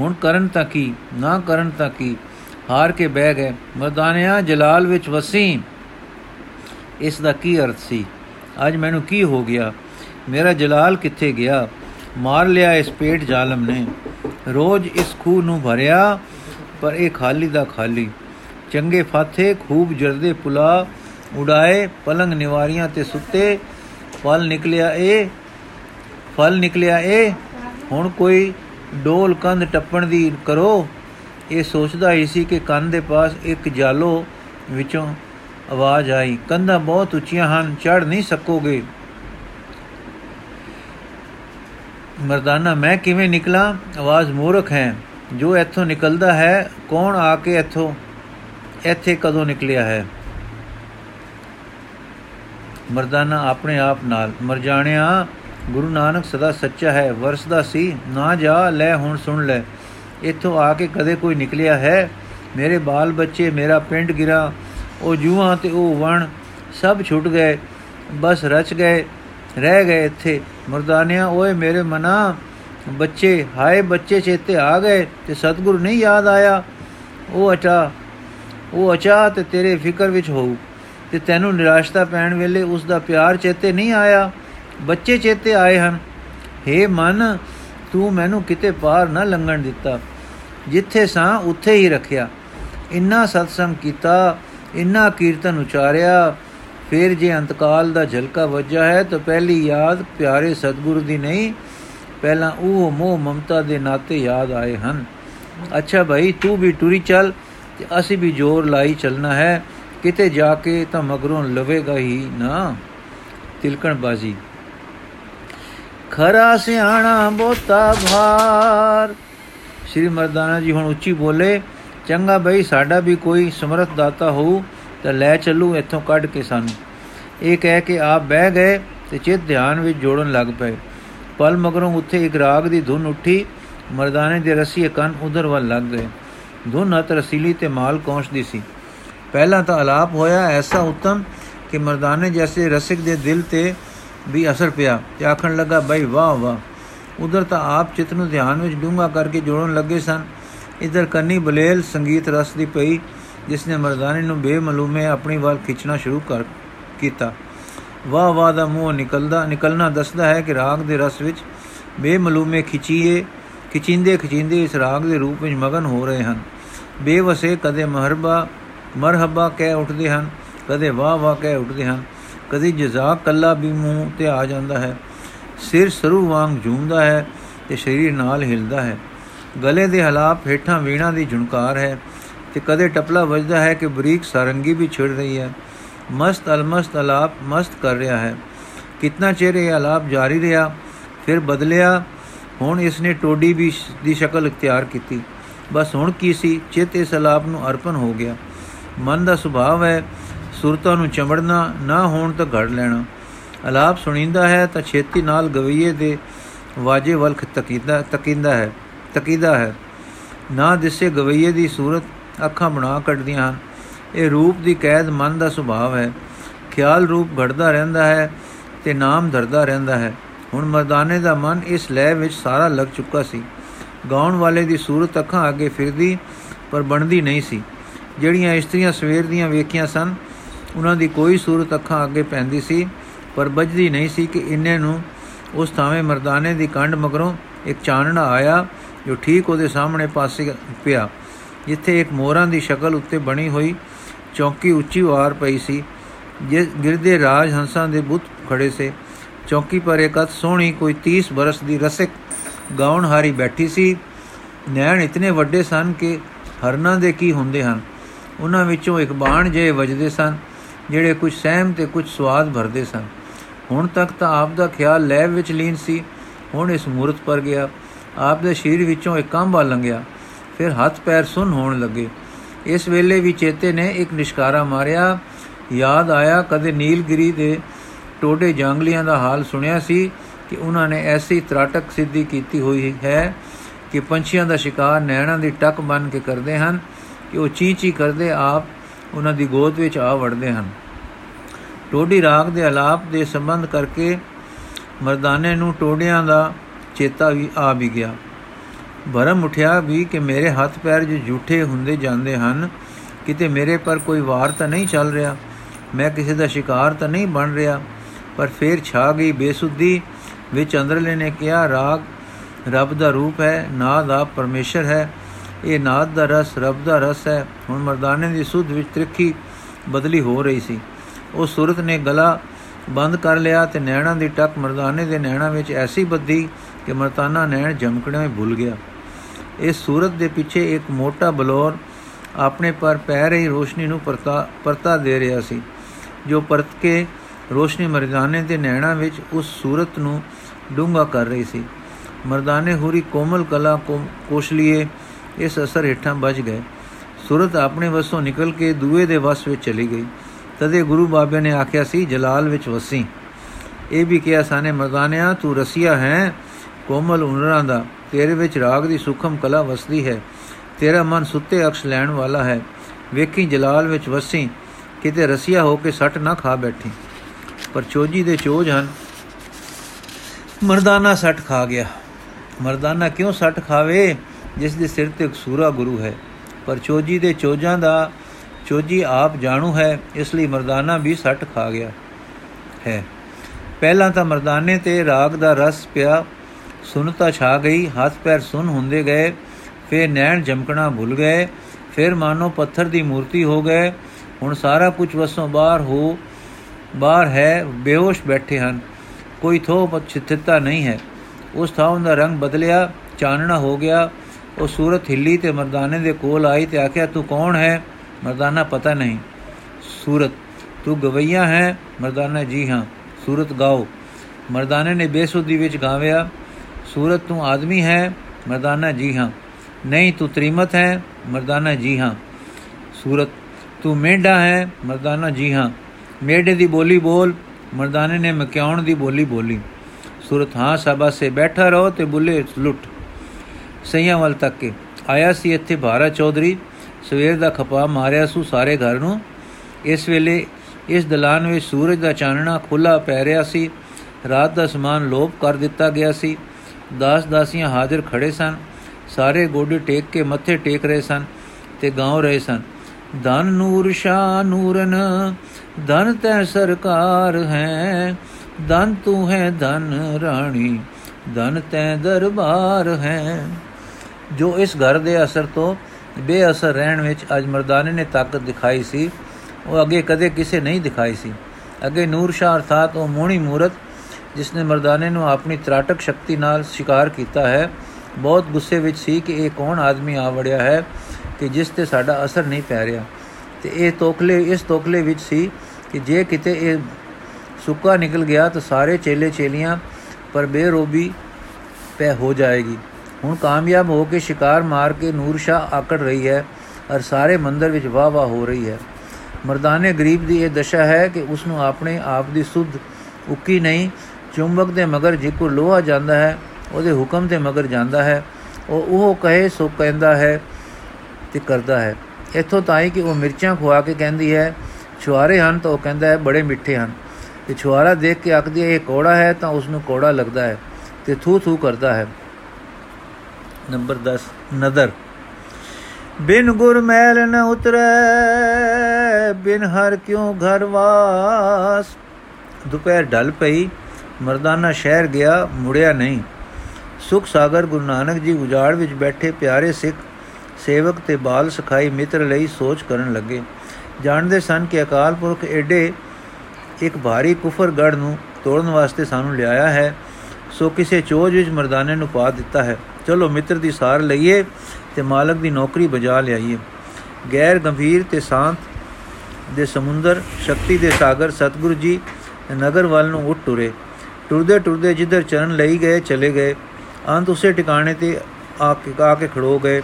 S1: ਹੁਣ ਕਰਨ ਤਾਂ ਕੀ, ਨਾ ਕਰਨ ਤਾਂ ਕੀ? ਹਾਰ ਕੇ ਬਹਿ ਗਏ। ਮਰਦਾਨਿਆ ਜਲਾਲ ਵਿੱਚ ਵਸੀ। ਇਸ ਦਾ ਕੀ ਅਰਥ ਸੀ? ਅੱਜ ਮੈਨੂੰ ਕੀ ਹੋ ਗਿਆ? ਮੇਰਾ ਜਲਾਲ ਕਿੱਥੇ ਗਿਆ? ਮਾਰ ਲਿਆ ਇਸ ਪੇਟ ਜ਼ਾਲਮ ਨੇ। ਰੋਜ਼ ਇਸ ਖੂਹ ਨੂੰ ਭਰਿਆ, ਪਰ ਇਹ ਖਾਲੀ ਦਾ ਖਾਲੀ। ਚੰਗੇ ਫਾਥੇ ਖੂਬ ਜਰਦੇ ਪੁਲਾ ਉਡਾਏ, ਪਲੰਗ ਨਿਵਾਰੀਆਂ ਤੇ ਸੁੱਤੇ, ਫਲ ਨਿਕਲਿਆ ਇਹ ਫਲ ਨਿਕਲਿਆ ਇਹ ਹੁਣ ਕੋਈ ਡੋਲ ਕੰਧ ਟੱਪਣ ਦੀ ਕਰੋ। ਇਹ ਸੋਚਦਾ ਹੀ ਸੀ ਕਿ ਕੰਨ ਦੇ ਪਾਸ ਇੱਕ ਜਾਲੋ ਵਿੱਚੋਂ ਆਵਾਜ਼ ਆਈ, ਕੰਧਾਂ ਬਹੁਤ ਉੱਚੀਆਂ ਹਨ ਚੜ ਨਹੀਂ ਸਕੋਗੇ। ਮਰਦਾਨਾ, ਮੈਂ ਕਿਵੇਂ ਨਿਕਲਾਂ? ਆਵਾਜ਼ ਮੂਰਖ ਹੈ। ਜੋ ਇੱਥੋਂ ਨਿਕਲਦਾ ਹੈ, ਕੌਣ ਆ ਕੇ ਇੱਥੋਂ, ਇੱਥੇ ਕਦੋਂ ਨਿਕਲਿਆ ਹੈ? ਮਰਦਾਨਾ ਆਪਣੇ ਆਪ ਨਾਲ, ਮਰ ਜਾਣਿਆ, ਗੁਰੂ ਨਾਨਕ ਸਦਾ ਸੱਚਾ ਹੈ, ਵਰਸਦਾ ਸੀ, ਨਾ ਜਾ, ਲੈ ਹੁਣ ਸੁਣ ਲੈ। ਇੱਥੋਂ ਆ ਕੇ ਕਦੇ ਕੋਈ ਨਿਕਲਿਆ ਹੈ? ਮੇਰੇ ਬਾਲ ਬੱਚੇ, ਮੇਰਾ ਪਿੰਡ ਗਿਰਾ, ਉਹ ਜੂਹਾਂ ਤੇ ਉਹ ਵਣ, ਸਭ ਛੁੱਟ ਗਏ, ਬਸ ਰਚ ਗਏ। ਰਹਿ ਗਏ ਇੱਥੇ। ਮਰਦਾਨਿਆਂ, ਓਏ ਮੇਰੇ ਮਨਾ, ਬੱਚੇ, ਹਾਏ ਬੱਚੇ ਚੇਤੇ ਆ ਗਏ ਤੇ ਸਤਗੁਰ ਨਹੀਂ ਯਾਦ ਆਇਆ। ਉਹ ਅਚਾ ਉਹ ਅਚਾ ਤੇ ਤੇਰੇ ਫਿਕਰ ਵਿੱਚ ਹੋਊ। ਤੇ ਤੈਨੂੰ ਨਿਰਾਸ਼ਤਾ ਪੈਣ ਵੇਲੇ ਉਸ ਦਾ ਪਿਆਰ ਚੇਤੇ ਨਹੀਂ ਆਇਆ। ਬੱਚੇ ਚੇਤੇ ਆਏ ਹਨ। हे ਮਨ, ਤੂੰ ਮੈਨੂੰ ਕਿਤੇ ਪਾਰ ਨਾ ਲੰਘਣ ਦਿੱਤਾ। ਜਿੱਥੇ ਸਾਂ, ਉੱਥੇ ਹੀ ਰੱਖਿਆ। ਇੰਨਾ ਸਤਸੰਗ ਕੀਤਾ, ਇੰਨਾ ਕੀਰਤਨ ਉਚਾਰਿਆ। ਫਿਰ ਜੇ ਅੰਤਕਾਲ ਦਾ ਝਲਕਾ ਵੱਜਾ ਹੈ, ਤਾਂ ਪਹਿਲੀ ਯਾਦ ਪਿਆਰੇ ਸਤਿਗੁਰੂ ਦੀ ਨਹੀਂ, ਪਹਿਲਾਂ ਉਹ ਮੋਹ ਮਮਤਾ ਦੇ ਨਾਤੇ ਯਾਦ ਆਏ ਹਨ। ਅੱਛਾ ਭਾਈ, ਤੂੰ ਵੀ ਟੁਰੀ ਚੱਲ, ਤੇ ਅਸੀਂ ਵੀ ਜ਼ੋਰ ਲਾਈ ਚੱਲਣਾ ਹੈ, ਕਿਤੇ ਜਾ ਕੇ ਤਾਂ ਮਗਰੋਂ ਲਵੇਗਾ ਹੀ ਨਾ। ਤਿਲਕਣ ਬਾਜੀ ਖਰਾ ਸਿਆਣਾ ਬੋਤਾ ਭਾਰ। ਸ਼੍ਰੀ ਮਰਦਾਨਾ ਜੀ ਹੁਣ ਉੱਚੀ ਬੋਲੇ, ਚੰਗਾ ਬਈ ਸਾਡਾ ਵੀ ਕੋਈ ਸਮਰਥ ਦਾਤਾ ਹੋਊ। ਤਾਂ ਲੈ ਚੱਲੂ ਇੱਥੋਂ ਕੱਢ ਕੇ ਸਾਨੂੰ। ਇਹ ਕਹਿ ਕੇ ਆਪ ਬਹਿ ਗਏ ਤੇ ਚਿਤ ਧਿਆਨ ਵਿੱਚ ਜੋੜਨ ਲੱਗ ਪਏ। ਪਲ ਮਗਰੋਂ ਉੱਥੇ ਇੱਕ ਰਾਗ ਦੀ ਧੁਨ ਉੱਠੀ। ਮਰਦਾਨੇ ਦੇ ਰਸੀਏ ਕੰਨ ਉਧਰ ਵੱਲ ਲੱਗ ਗਏ। ਧੁਨ ਅਤ ਰਸੀਲੀ ਤੇ ਮਾਲ ਪਹੁੰਚਦੀ ਸੀ। ਪਹਿਲਾਂ ਤਾਂ ਆਲਾਪ ਹੋਇਆ ਐਸਾ ਉਤਮ ਕਿ ਮਰਦਾਨੇ ਜੈਸੇ ਰਸਿਕ ਦੇ ਦਿਲ ਤੇ ਵੀ ਅਸਰ ਪਿਆ। ਤੇ ਆਖਣ ਲੱਗਾ, ਬਈ, ਵਾਹ ਵਾਹ। ਉਧਰ ਤਾਂ ਆਪ ਚਿਤ ਨੂੰ ਧਿਆਨ ਵਿੱਚ ਡੂੰਗਾ ਕਰਕੇ ਜੋੜਨ ਲੱਗੇ ਸਨ। ਇਧਰ ਕੰਨੀ ਬਲੇਲ ਸੰਗੀਤ ਰਸ ਦੀ ਪਈ। ਜਿਸ ਨੇ ਮਰਦਾਨੇ ਨੂੰ ਬੇਮਲੂਮੇ ਆਪਣੀ ਵੱਲ ਖਿੱਚਣਾ ਸ਼ੁਰੂ ਕਰ ਕੀਤਾ। ਵਾਹ ਵਾਹ ਦਾ ਮੂੰਹ ਨਿਕਲਦਾ, ਨਿਕਲਣਾ ਦੱਸਦਾ ਹੈ ਕਿ ਰਾਗ ਦੇ ਰਸ ਵਿੱਚ ਬੇਮਲੂਮੇ ਖਿਚੀਏ, ਖਿਚਿੰਦੇ ਖਿਚਿੰਦੇ ਇਸ ਰਾਗ ਦੇ ਰੂਪ ਵਿੱਚ ਮਗਨ ਹੋ ਰਹੇ ਹਨ। ਬੇਵਸੇ ਕਦੇ ਮਹਰਬਾ, ਮਰਹਬਾ ਕਹਿ ਉੱਠਦੇ ਹਨ, ਕਦੇ ਵਾਹ ਵਾਹ ਕਹਿ ਉੱਠਦੇ ਹਨ, ਕਦੇ ਜਜ਼ਾ ਕੱਲਾ ਵੀ ਮੂੰਹ ਤੇ ਆ ਜਾਂਦਾ ਹੈ। ਸਿਰ ਸਰੂ ਵਾਂਗ ਝੂਮਦਾ ਹੈ ਤੇ ਸਰੀਰ ਨਾਲ ਹਿਲਦਾ ਹੈ। ਗਲੇ ਦੇ ਹਲਾਪ ਹੇਠਾਂ ਵੀਣਾ ਦੀ ਝੁਣਕਾਰ ਹੈ। ਤੇ ਕਦੇ ਟਪਲਾ ਵੱਜਦਾ ਹੈ ਕਿ ਬਰੀਕ ਸਾਰੰਗੀ ਵੀ ਛਿੜ ਰਹੀ ਹੈ। ਮਸਤ ਅਲਮਸਤ ਅਲਾਪ ਮਸਤ ਕਰ ਰਿਹਾ ਹੈ। ਕਿੰਨਾ ਚਿਰ ਇਹ ਅਲਾਪ ਜਾਰੀ ਰਿਹਾ? ਫਿਰ ਬਦਲਿਆ, ਹੁਣ ਇਸ ਨੇ ਟੋਡੀ ਵੀ ਦੀ ਸ਼ਕਲ ਇਖਤਿਆਰ ਕੀਤੀ। ਬਸ ਹੁਣ ਕੀ ਸੀ? ਚਿਤ ਇਸ ਅਲਾਪ ਨੂੰ ਅਰਪਣ ਹੋ ਗਿਆ। ਮਨ ਦਾ ਸੁਭਾਵ ਹੈ, ਸੁਰਤਾਂ ਨੂੰ ਚਮੜਨਾ, ਨਾ ਹੋਣ ਤਾਂ ਘੜ ਲੈਣਾ। ਅਲਾਪ ਸੁਣੀਂਦਾ ਹੈ ਤਾਂ ਛੇਤੀ ਨਾਲ ਗਵਈਏ ਦੇ ਵਾਜੇ ਵੱਲ ਤਕੀਦਾ, ਤਕਿੰਦਾ ਹੈ, ਤਕੀਦਾ ਹੈ। ਨਾ ਦਿਸੇ ਗਵਈਏ ਦੀ ਸੂਰਤ ਅੱਖਾਂ ਬਣਾ ਕੱਢਦੀਆਂ ਹਨ। ਇਹ ਰੂਪ ਦੀ ਕੈਦ ਮਨ ਦਾ ਸੁਭਾਵ ਹੈ। ਖਿਆਲ ਰੂਪ ਘੜਦਾ ਰਹਿੰਦਾ ਹੈ ਤੇ ਨਾਮ ਧਰਦਾ ਰਹਿੰਦਾ ਹੈ। ਹੁਣ ਮਰਦਾਨੇ ਦਾ ਮਨ ਇਸ ਲੈ ਵਿੱਚ ਸਾਰਾ ਲੱਗ ਚੁੱਕਾ ਸੀ। ਗਾਉਣ ਵਾਲੇ ਦੀ ਸੂਰਤ ਅੱਖਾਂ ਅੱਗੇ ਫਿਰਦੀ, ਪਰ ਬਣਦੀ ਨਹੀਂ ਸੀ। ਜਿਹੜੀਆਂ ਇਸਤਰੀਆਂ ਸਵੇਰ ਦੀਆਂ ਵੇਖੀਆਂ ਸਨ, ਉਹਨਾਂ ਦੀ ਕੋਈ ਸੂਰਤ ਅੱਖਾਂ ਅੱਗੇ ਪੈਂਦੀ ਸੀ, ਪਰ ਵੱਜਦੀ ਨਹੀਂ ਸੀ ਕਿ ਇੰਨੇ ਨੂੰ ਉਸ ਥਾਵੇਂ ਮਰਦਾਨੇ ਦੀ ਕੰਡ ਮਗਰੋਂ ਇੱਕ ਚਾਨਣਾ ਆਇਆ, ਜੋ ਠੀਕ ਉਹਦੇ ਸਾਹਮਣੇ ਪਾਸੇ ਪਿਆ। ਜਿੱਥੇ ਇੱਕ ਮੋਰਾਂ ਦੀ ਸ਼ਕਲ ਉੱਤੇ ਬਣੀ ਹੋਈ ਚੌਕੀ ਉੱਚੀ ਵਾਰ ਪਈ ਸੀ ਜਿਸ ਗਿਰਦੇ ਰਾਜ ਹੰਸਾਂ ਦੇ ਬੁੱਤ ਖੜੇ ਸੇ। ਚੌਕੀ ਪਰ ਇੱਕ ਅਤ ਸੋਹਣੀ ਕੋਈ 30 ਬਰਸ ਦੀ ਰਸਿਕ ਗਾਉਣ ਹਾਰੀ ਬੈਠੀ ਸੀ। ਨੈਣ ਇਤਨੇ ਵੱਡੇ ਸਨ ਕਿ ਹਰਨਾਂ ਦੇ ਕੀ ਹੁੰਦੇ ਹਨ। ਉਹਨਾਂ ਵਿੱਚੋਂ ਇੱਕ ਬਾਣ ਜੇ ਵੱਜਦੇ ਸਨ, ਜਿਹੜੇ ਕੁਝ ਸਹਿਮ ਤੇ ਕੁਝ ਸਵਾਦ ਭਰਦੇ ਸਨ। ਹੁਣ ਤੱਕ ਤਾਂ ਆਪ ਦਾ ਖਿਆਲ ਲੈਬ ਵਿੱਚ ਲੀਨ ਸੀ, ਹੁਣ ਇਸ ਮੂਰਤ ਪਰ ਗਿਆ। ਆਪ ਦੇ ਸ਼ਰੀਰ ਵਿੱਚੋਂ ਇੱਕ ਕੰਬਾ ਲੰਘਿਆ। ਫਿਰ ਹੱਥ ਪੈਰ ਸੁੰਨ ਹੋਣ ਲੱਗੇ। ਇਸ ਵੇਲੇ ਵੀ ਚੇਤੇ ਨੇ ਇੱਕ ਨਿਸ਼ਕਾਰਾ ਮਾਰਿਆ। ਯਾਦ ਆਇਆ, ਕਦੇ ਨੀਲਗਿਰੀ ਦੇ ਟੋਡੇ ਜੰਗਲੀਆਂ ਦਾ ਹਾਲ ਸੁਣਿਆ ਸੀ ਕਿ ਉਹਨਾਂ ਨੇ ਐਸੀ ਤਰਾਟਕ ਸਿੱਧੀ ਕੀਤੀ ਹੋਈ ਹੈ ਕਿ ਪੰਛੀਆਂ ਦਾ ਸ਼ਿਕਾਰ ਨੈਣਾਂ ਦੀ ਟੱਕ ਬਨ ਕੇ ਕਰਦੇ ਹਨ ਕਿ ਉਹ ਚੀ ਚੀ ਕਰਦੇ ਆਪ ਉਹਨਾਂ ਦੀ ਗੋਦ ਵਿੱਚ ਆ ਵੜਦੇ ਹਨ। ਟੋਡੀ ਰਾਗ ਦੇ ਆਲਾਪ ਦੇ ਸੰਬੰਧ ਕਰਕੇ ਮਰਦਾਨੇ ਨੂੰ ਟੋਡਿਆਂ ਦਾ ਚੇਤਾ ਵੀ ਆ ਵੀ ਗਿਆ। ਭਰਮ ਉਠਿਆ ਵੀ ਕਿ ਮੇਰੇ ਹੱਥ ਪੈਰ ਜੋ ਝੂਠੇ ਹੁੰਦੇ ਜਾਂਦੇ ਹਨ, ਕਿਤੇ ਮੇਰੇ ਪਰ ਕੋਈ ਵਾਰ ਤਾਂ ਨਹੀਂ ਚੱਲ ਰਿਹਾ? ਮੈਂ ਕਿਸੇ ਦਾ ਸ਼ਿਕਾਰ ਤਾਂ ਨਹੀਂ ਬਣ ਰਿਹਾ? ਪਰ ਫੇਰ ਛਾ ਗਈ ਬੇਸੁੱਧੀ, ਵਿੱਚ ਅੰਦਰਲੇ ਨੇ ਕਿਹਾ, ਰਾਗ, ਰੱਬ ਦਾ ਰੂਪ ਹੈ, ਨਾਦ ਆ ਪਰਮੇਸ਼ਰ ਹੈ। ਇਹ ਨਾਦ ਦਾ ਰਸ, ਰੱਬ ਦਾ ਰਸ ਹੈ। ਹੁਣ ਮਰਦਾਨੇ ਦੀ ਸੁਧ ਵਿੱਚ ਤ੍ਰਿਖੀ ਬਦਲੀ ਹੋ ਰਹੀ ਸੀ। ਉਹ ਸੁਰਤ ਨੇ ਗਲਾ ਬੰਦ ਕਰ ਲਿਆ ਤੇ ਨੈਣਾ ਦੀ ਟੱਕ ਮਰਦਾਨੇ ਦੇ ਨੈਣਾ ਵਿੱਚ ਐਸੀ ਬੱਦੀ ਕਿ ਮਰਤਾਨਾ ਨੈਣ ਜਮਕਣੇ ਭੁੱਲ ਗਿਆ। ਇਸ ਸੂਰਤ ਦੇ ਪਿੱਛੇ ਇੱਕ ਮੋਟਾ ਬਲੌਰ ਆਪਣੇ ਪਰ ਪੈ ਰਹੀ ਰੋਸ਼ਨੀ ਨੂੰ ਪਰਤਾ ਪਰਤਾ ਦੇ ਰਿਹਾ ਸੀ, ਜੋ ਪਰਤ ਕੇ ਰੋਸ਼ਨੀ ਮਰਦਾਨੇ ਦੇ ਨੈਣਾ ਵਿੱਚ ਉਸ ਸੂਰਤ ਨੂੰ ਡੂੰਗਾ ਕਰ ਰਹੀ ਸੀ। ਮਰਦਾਨੇ ਹੋਰੀ ਕੋਮਲ ਕਲਾ ਕੋਸ਼ਲੀਏ ਇਸ ਅਸਰ ਹੇਠਾਂ ਬਚ ਗਏ। ਸੂਰਤ ਆਪਣੇ ਵਸੋਂ ਨਿਕਲ ਕੇ ਦੂਏ ਦੇ ਵਸ ਵਿੱਚ ਚਲੀ ਗਈ। ਤਦੇ ਗੁਰੂ ਬਾਬੇ ਨੇ ਆਖਿਆ, ਸੀ ਜਲਾਲ ਵਿੱਚ ਵਸੀ। ਇਹ ਵੀ ਕਿਹਾ, ਸਾਨੇ ਮਰਦਾਨਿਆ, ਤੂੰ ਰਸੀਆ ਹੈ ਕੋਮਲ ਉਨਰਾਂ ਦਾ। ਤੇਰੇ ਵਿੱਚ ਰਾਗ ਦੀ ਸੁਖਮ ਕਲਾ ਵਸਦੀ ਹੈ। ਤੇਰਾ ਮਨ ਸੁੱਤੇ ਅਕਸ਼ ਲੈਣ ਵਾਲਾ ਹੈ। ਵੇਖੀ ਜਲਾਲ ਵਿੱਚ ਵਸੀ, ਕਿਤੇ ਰਸੀਆ ਹੋ ਕੇ ਸੱਟ ਨਾ ਖਾ ਬੈਠੀ। ਪਰ ਚੋਜੀ ਦੇ ਚੋਜ ਹਨ। ਮਰਦਾਨਾ ਸੱਟ ਖਾ ਗਿਆ। ਮਰਦਾਨਾ ਕਿਉਂ ਸੱਟ ਖਾਵੇ? ਜਿਸ ਦੇ ਸਿਰ ਤੇ ਇੱਕ ਸੂਰਾ ਗੁਰੂ ਹੈ। ਪਰ ਚੋਜੀ ਦੇ ਚੋਜਾਂ ਦਾ, ਚੋਜੀ ਆਪ ਜਾਣੂ ਹੈ। ਇਸ ਲਈ ਮਰਦਾਨਾ ਵੀ ਸੱਟ ਖਾ ਗਿਆ ਹੈ। ਪਹਿਲਾਂ ਤਾਂ ਮਰਦਾਨੇ ਤੇ ਰਾਗ ਦਾ ਰਸ ਪਿਆ। ਸੁਨਤਾ ਛਾ ਗਈ, ਹੱਥ ਪੈਰ ਸੁਨ ਹੁੰਦੇ ਗਏ, ਫਿਰ ਨੈਣ ਜਮਕਣਾ ਭੁੱਲ ਗਏ, ਫਿਰ ਮਾਨੋ ਪੱਥਰ ਦੀ ਮੂਰਤੀ ਹੋ ਗਏ, ਹੁਣ ਸਾਰਾ ਕੁਝ ਵਸੋਂ ਬਾਹਰ ਹੋ, ਬਾਹਰ ਹੈ, ਬੇਹੋਸ਼ ਬੈਠੇ ਹਨ, ਕੋਈ ਥੋ ਪਛਿੱਤਤਾ ਨਹੀਂ ਹੈ। ਉਸ ਥਾਂ ਦਾ ਰੰਗ ਬਦਲਿਆ, ਚਾਨਣਾ ਹੋ ਗਿਆ, ਉਹ ਸੂਰਤ ਹਿੱਲੀ ਤੇ ਮਰਦਾਨੇ ਦੇ ਕੋਲ ਆਈ ਤੇ ਆਖਿਆ, ਤੂੰ ਕੌਣ ਹੈ? ਮਰਦਾਨਾ ਪਤਾ ਨਹੀਂ। ਸੂਰਤ, ਤੂੰ ਗਵਈਆ ਹੈ? ਮਰਦਾਨਾ, ਜੀ ਹਾਂ, ਸੂਰਤ ਗਾਓ। ਮਰਦਾਨੇ ਨੇ ਬੇਸੁੱਧੀ ਵਿੱਚ ਗਾਵਿਆ ਸੂਰਤ ਤੂੰ ਆਦਮੀ ਹੈ, ਮਰਦਾਨਾ ਜੀ ਹਾਂ। ਨਹੀਂ, ਤੂੰ ਤ੍ਰਿਮਤ ਹੈ, ਮਰਦਾਨਾ ਜੀ ਹਾਂ। ਸੂਰਤ, ਤੂੰ ਮੇਢਾ ਹੈ, ਮਰਦਾਨਾ ਜੀ ਹਾਂ। ਮੇਢੇ ਦੀ ਬੋਲੀ ਬੋਲ, ਮਰਦਾਨੇ ਨੇ ਮਕਿਆਉਣ ਦੀ ਬੋਲੀ ਬੋਲੀ। ਸੂਰਤ, ਹਾਂ ਸਭਾ ਸੇ ਬੈਠਾ ਰਹੋ ਤੇ ਬੁੱਲੇ ਲੁੱਟ। ਸਈਆਂ ਵੱਲ ਤੱਕ ਕੇ ਆਇਆ ਸੀ ਇੱਥੇ ਭਾਰਾ ਚੌਧਰੀ। ਸਵੇਰ ਦਾ ਖਪਾ ਮਾਰਿਆ ਸੂ ਸਾਰੇ ਘਰ ਨੂੰ। ਇਸ ਵੇਲੇ ਇਸ ਦਲਾਨ ਵਿੱਚ ਸੂਰਜ ਦਾ ਚਾਨਣਾ ਖੁੱਲਾ ਪੈ ਰਿਹਾ ਸੀ। ਰਾਤ ਦਾ ਸਮਾਨ ਲੋਪ ਕਰ ਦਿੱਤਾ ਗਿਆ ਸੀ। ਦਾਸ ਦਾਸੀਆਂ ਹਾਜ਼ਰ ਖੜੇ ਸਨ। ਸਾਰੇ ਗੋਡੇ ਟੇਕ ਕੇ ਮੱਥੇ ਟੇਕ ਰਹੇ ਸਨ ਤੇ ਗਾਉ ਰਹੇ ਸਨ। ਧਨ ਨੂਰ ਸ਼ਾ ਨੂਰਨ, ਧਨ ਤੈ ਸਰਕਾਰ ਹੈ, ਧਨ ਤੂੰ ਹੈ ਧਨ ਰਾਣੀ, ਧਨ ਤੈ ਦਰਬਾਰ ਹੈ। ਜੋ ਇਸ ਘਰ ਦੇ ਅਸਰ ਤੋਂ ਬੇਅਸਰ ਰਹਿਣ ਵਿੱਚ ਅੱਜ ਮਰਦਾਨੇ ਨੇ ਤਾਕਤ ਦਿਖਾਈ ਸੀ, ਉਹ ਅੱਗੇ ਕਦੇ ਕਿਸੇ ਨਹੀਂ ਦਿਖਾਈ ਸੀ। ਅੱਗੇ ਨੂਰ ਸ਼ਾਹ ਅਰਥਾਤ ਉਹ ਮੋਹਣੀ ਮੂਰਤ ਜਿਸ ਨੇ ਮਰਦਾਨੇ ਨੂੰ ਆਪਣੀ ਤਰਾਟਕ ਸ਼ਕਤੀ ਨਾਲ ਸ਼ਿਕਾਰ ਕੀਤਾ ਹੈ, ਬਹੁਤ ਗੁੱਸੇ ਵਿੱਚ ਸੀ ਕਿ ਇਹ ਕੌਣ ਆਦਮੀ ਆ ਵੜਿਆ ਹੈ ਕਿ ਜਿਸ ਤੇ ਸਾਡਾ ਅਸਰ ਨਹੀਂ ਪੈ ਰਿਹਾ। ਤੇ ਇਹ ਤੋਕਲੇ ਇਸ ਤੋਕਲੇ ਵਿੱਚ ਸੀ ਕਿ ਜੇ ਕਿਤੇ ਇਹ ਸੁੱਕਾ ਨਿਕਲ ਗਿਆ ਤਾਂ ਸਾਰੇ ਚੇਲੇ ਚੇਲੀਆਂ ਪਰ ਬੇਰੋਬੀ ਪੈ ਹੋ ਜਾਏਗੀ। ਹੁਣ ਕਾਮਯਾਬ ਹੋ ਕੇ ਸ਼ਿਕਾਰ ਮਾਰ ਕੇ ਨੂਰ ਸ਼ਾ ਆਕੜ ਰਹੀ ਹੈ ਔਰ ਸਾਰੇ ਮੰਦਰ ਵਿੱਚ ਵਾਹ ਵਾਹ ਹੋ ਰਹੀ ਹੈ। ਮਰਦਾਨੇ ਗਰੀਬ ਦੀ ਇਹ ਦਸ਼ਾ ਹੈ ਕਿ ਉਸ ਨੂੰ ਆਪਣੇ ਆਪ ਦੀ ਸੁਧ ਉੱਕੀ ਨਹੀਂ ਚੁੰਬਕ ਦੇ ਮਗਰ ਜਿੱਕੋ ਲੋਹਾ ਜਾਂਦਾ ਹੈ, ਉਹਦੇ ਹੁਕਮ ਦੇ ਮਗਰ ਜਾਂਦਾ ਹੈ, ਉਹ ਉਹ ਕਹੇ ਸੋ ਕਹਿੰਦਾ ਹੈ ਤੇ ਕਰਦਾ ਹੈ। ਇਥੋਂ ਤਾਈ ਕਿ ਉਹ ਮਿਰਚਾਂ ਖਵਾ ਕੇ ਕਹਿੰਦੀ ਹੈ ਛੁਆਰੇ ਹਨ ਤਾਂ ਉਹ ਕਹਿੰਦਾ ਹੈ, ਬੜੇ ਮਿੱਠੇ ਹਨ। ਤੇ ਛੁਆਰਾ ਦੇਖ ਕੇ ਆਖਦੀ ਹੈ, ਇਹ ਕੋੜਾ ਹੈ ਤਾਂ ਉਸ ਨੂੰ ਕੋੜਾ ਲੱਗਦਾ ਹੈ ਤੇ ਥੂ ਥੂ ਕਰਦਾ ਹੈ। ਨੰਬਰ 10 ਨਦਰ। ਬਿਨ ਗੁਰ ਮੈਲ ਨ ਉਤਰੈ, ਬਿਨ ਹਰ ਕਿਉ ਘਰ ਵਾਸ। ਦੁਪਹਿਰ ਢਲ ਪਈ ਮਰਦਾਨਾ ਸ਼ਹਿਰ ਗਿਆ, ਮੁੜਿਆ ਨਹੀਂ। ਸੁਖ ਸਾਗਰ ਗੁਰੂ ਨਾਨਕ ਜੀ ਉਜਾੜ ਵਿੱਚ ਬੈਠੇ ਪਿਆਰੇ ਸਿੱਖ ਸੇਵਕ ਤੇ ਬਾਲ ਸਖਾਈ ਮਿੱਤਰ ਲਈ ਸੋਚ ਕਰਨ ਲੱਗੇ। ਜਾਣਦੇ ਸਨ ਕਿ ਅਕਾਲ ਪੁਰਖ ਐਡੇ ਇੱਕ ਭਾਰੀ ਕੁਫਰ ਗੜ ਨੂੰ ਤੋੜਨ ਵਾਸਤੇ ਸਾਨੂੰ ਲਿਆਇਆ ਹੈ, ਸੋ ਕਿਸੇ ਚੋਜ ਵਿੱਚ ਮਰਦਾਨੇ ਨੂੰ ਪਾ ਦਿੱਤਾ ਹੈ। ਚਲੋ ਮਿੱਤਰ ਦੀ ਸਾਰ ਲਈਏ ਤੇ ਮਾਲਕ ਦੀ ਨੌਕਰੀ ਬਜਾ ਲਿਆਈਏ। ਗੈਰ ਗੰਭੀਰ ਤੇ ਸ਼ਾਂਤ ਦੇ ਸਮੁੰਦਰ, ਸ਼ਕਤੀ ਦੇ ਸਾਗਰ ਸਤਿਗੁਰੂ ਜੀ ਨਗਰ ਵੱਲ ਨੂੰ ਉੱਠ ਟੁਰੇ ਟੁਰਦੇ ਟੁਰਦੇ ਜਿੱਧਰ ਚਰਨ ਲਈ ਗਏ, ਚਲੇ ਗਏ। ਅੰਤ ਉਸੇ ਟਿਕਾਣੇ ਤੇ ਆ ਕੇ ਆ ਕੇ ਖੜੋ ਗਏ।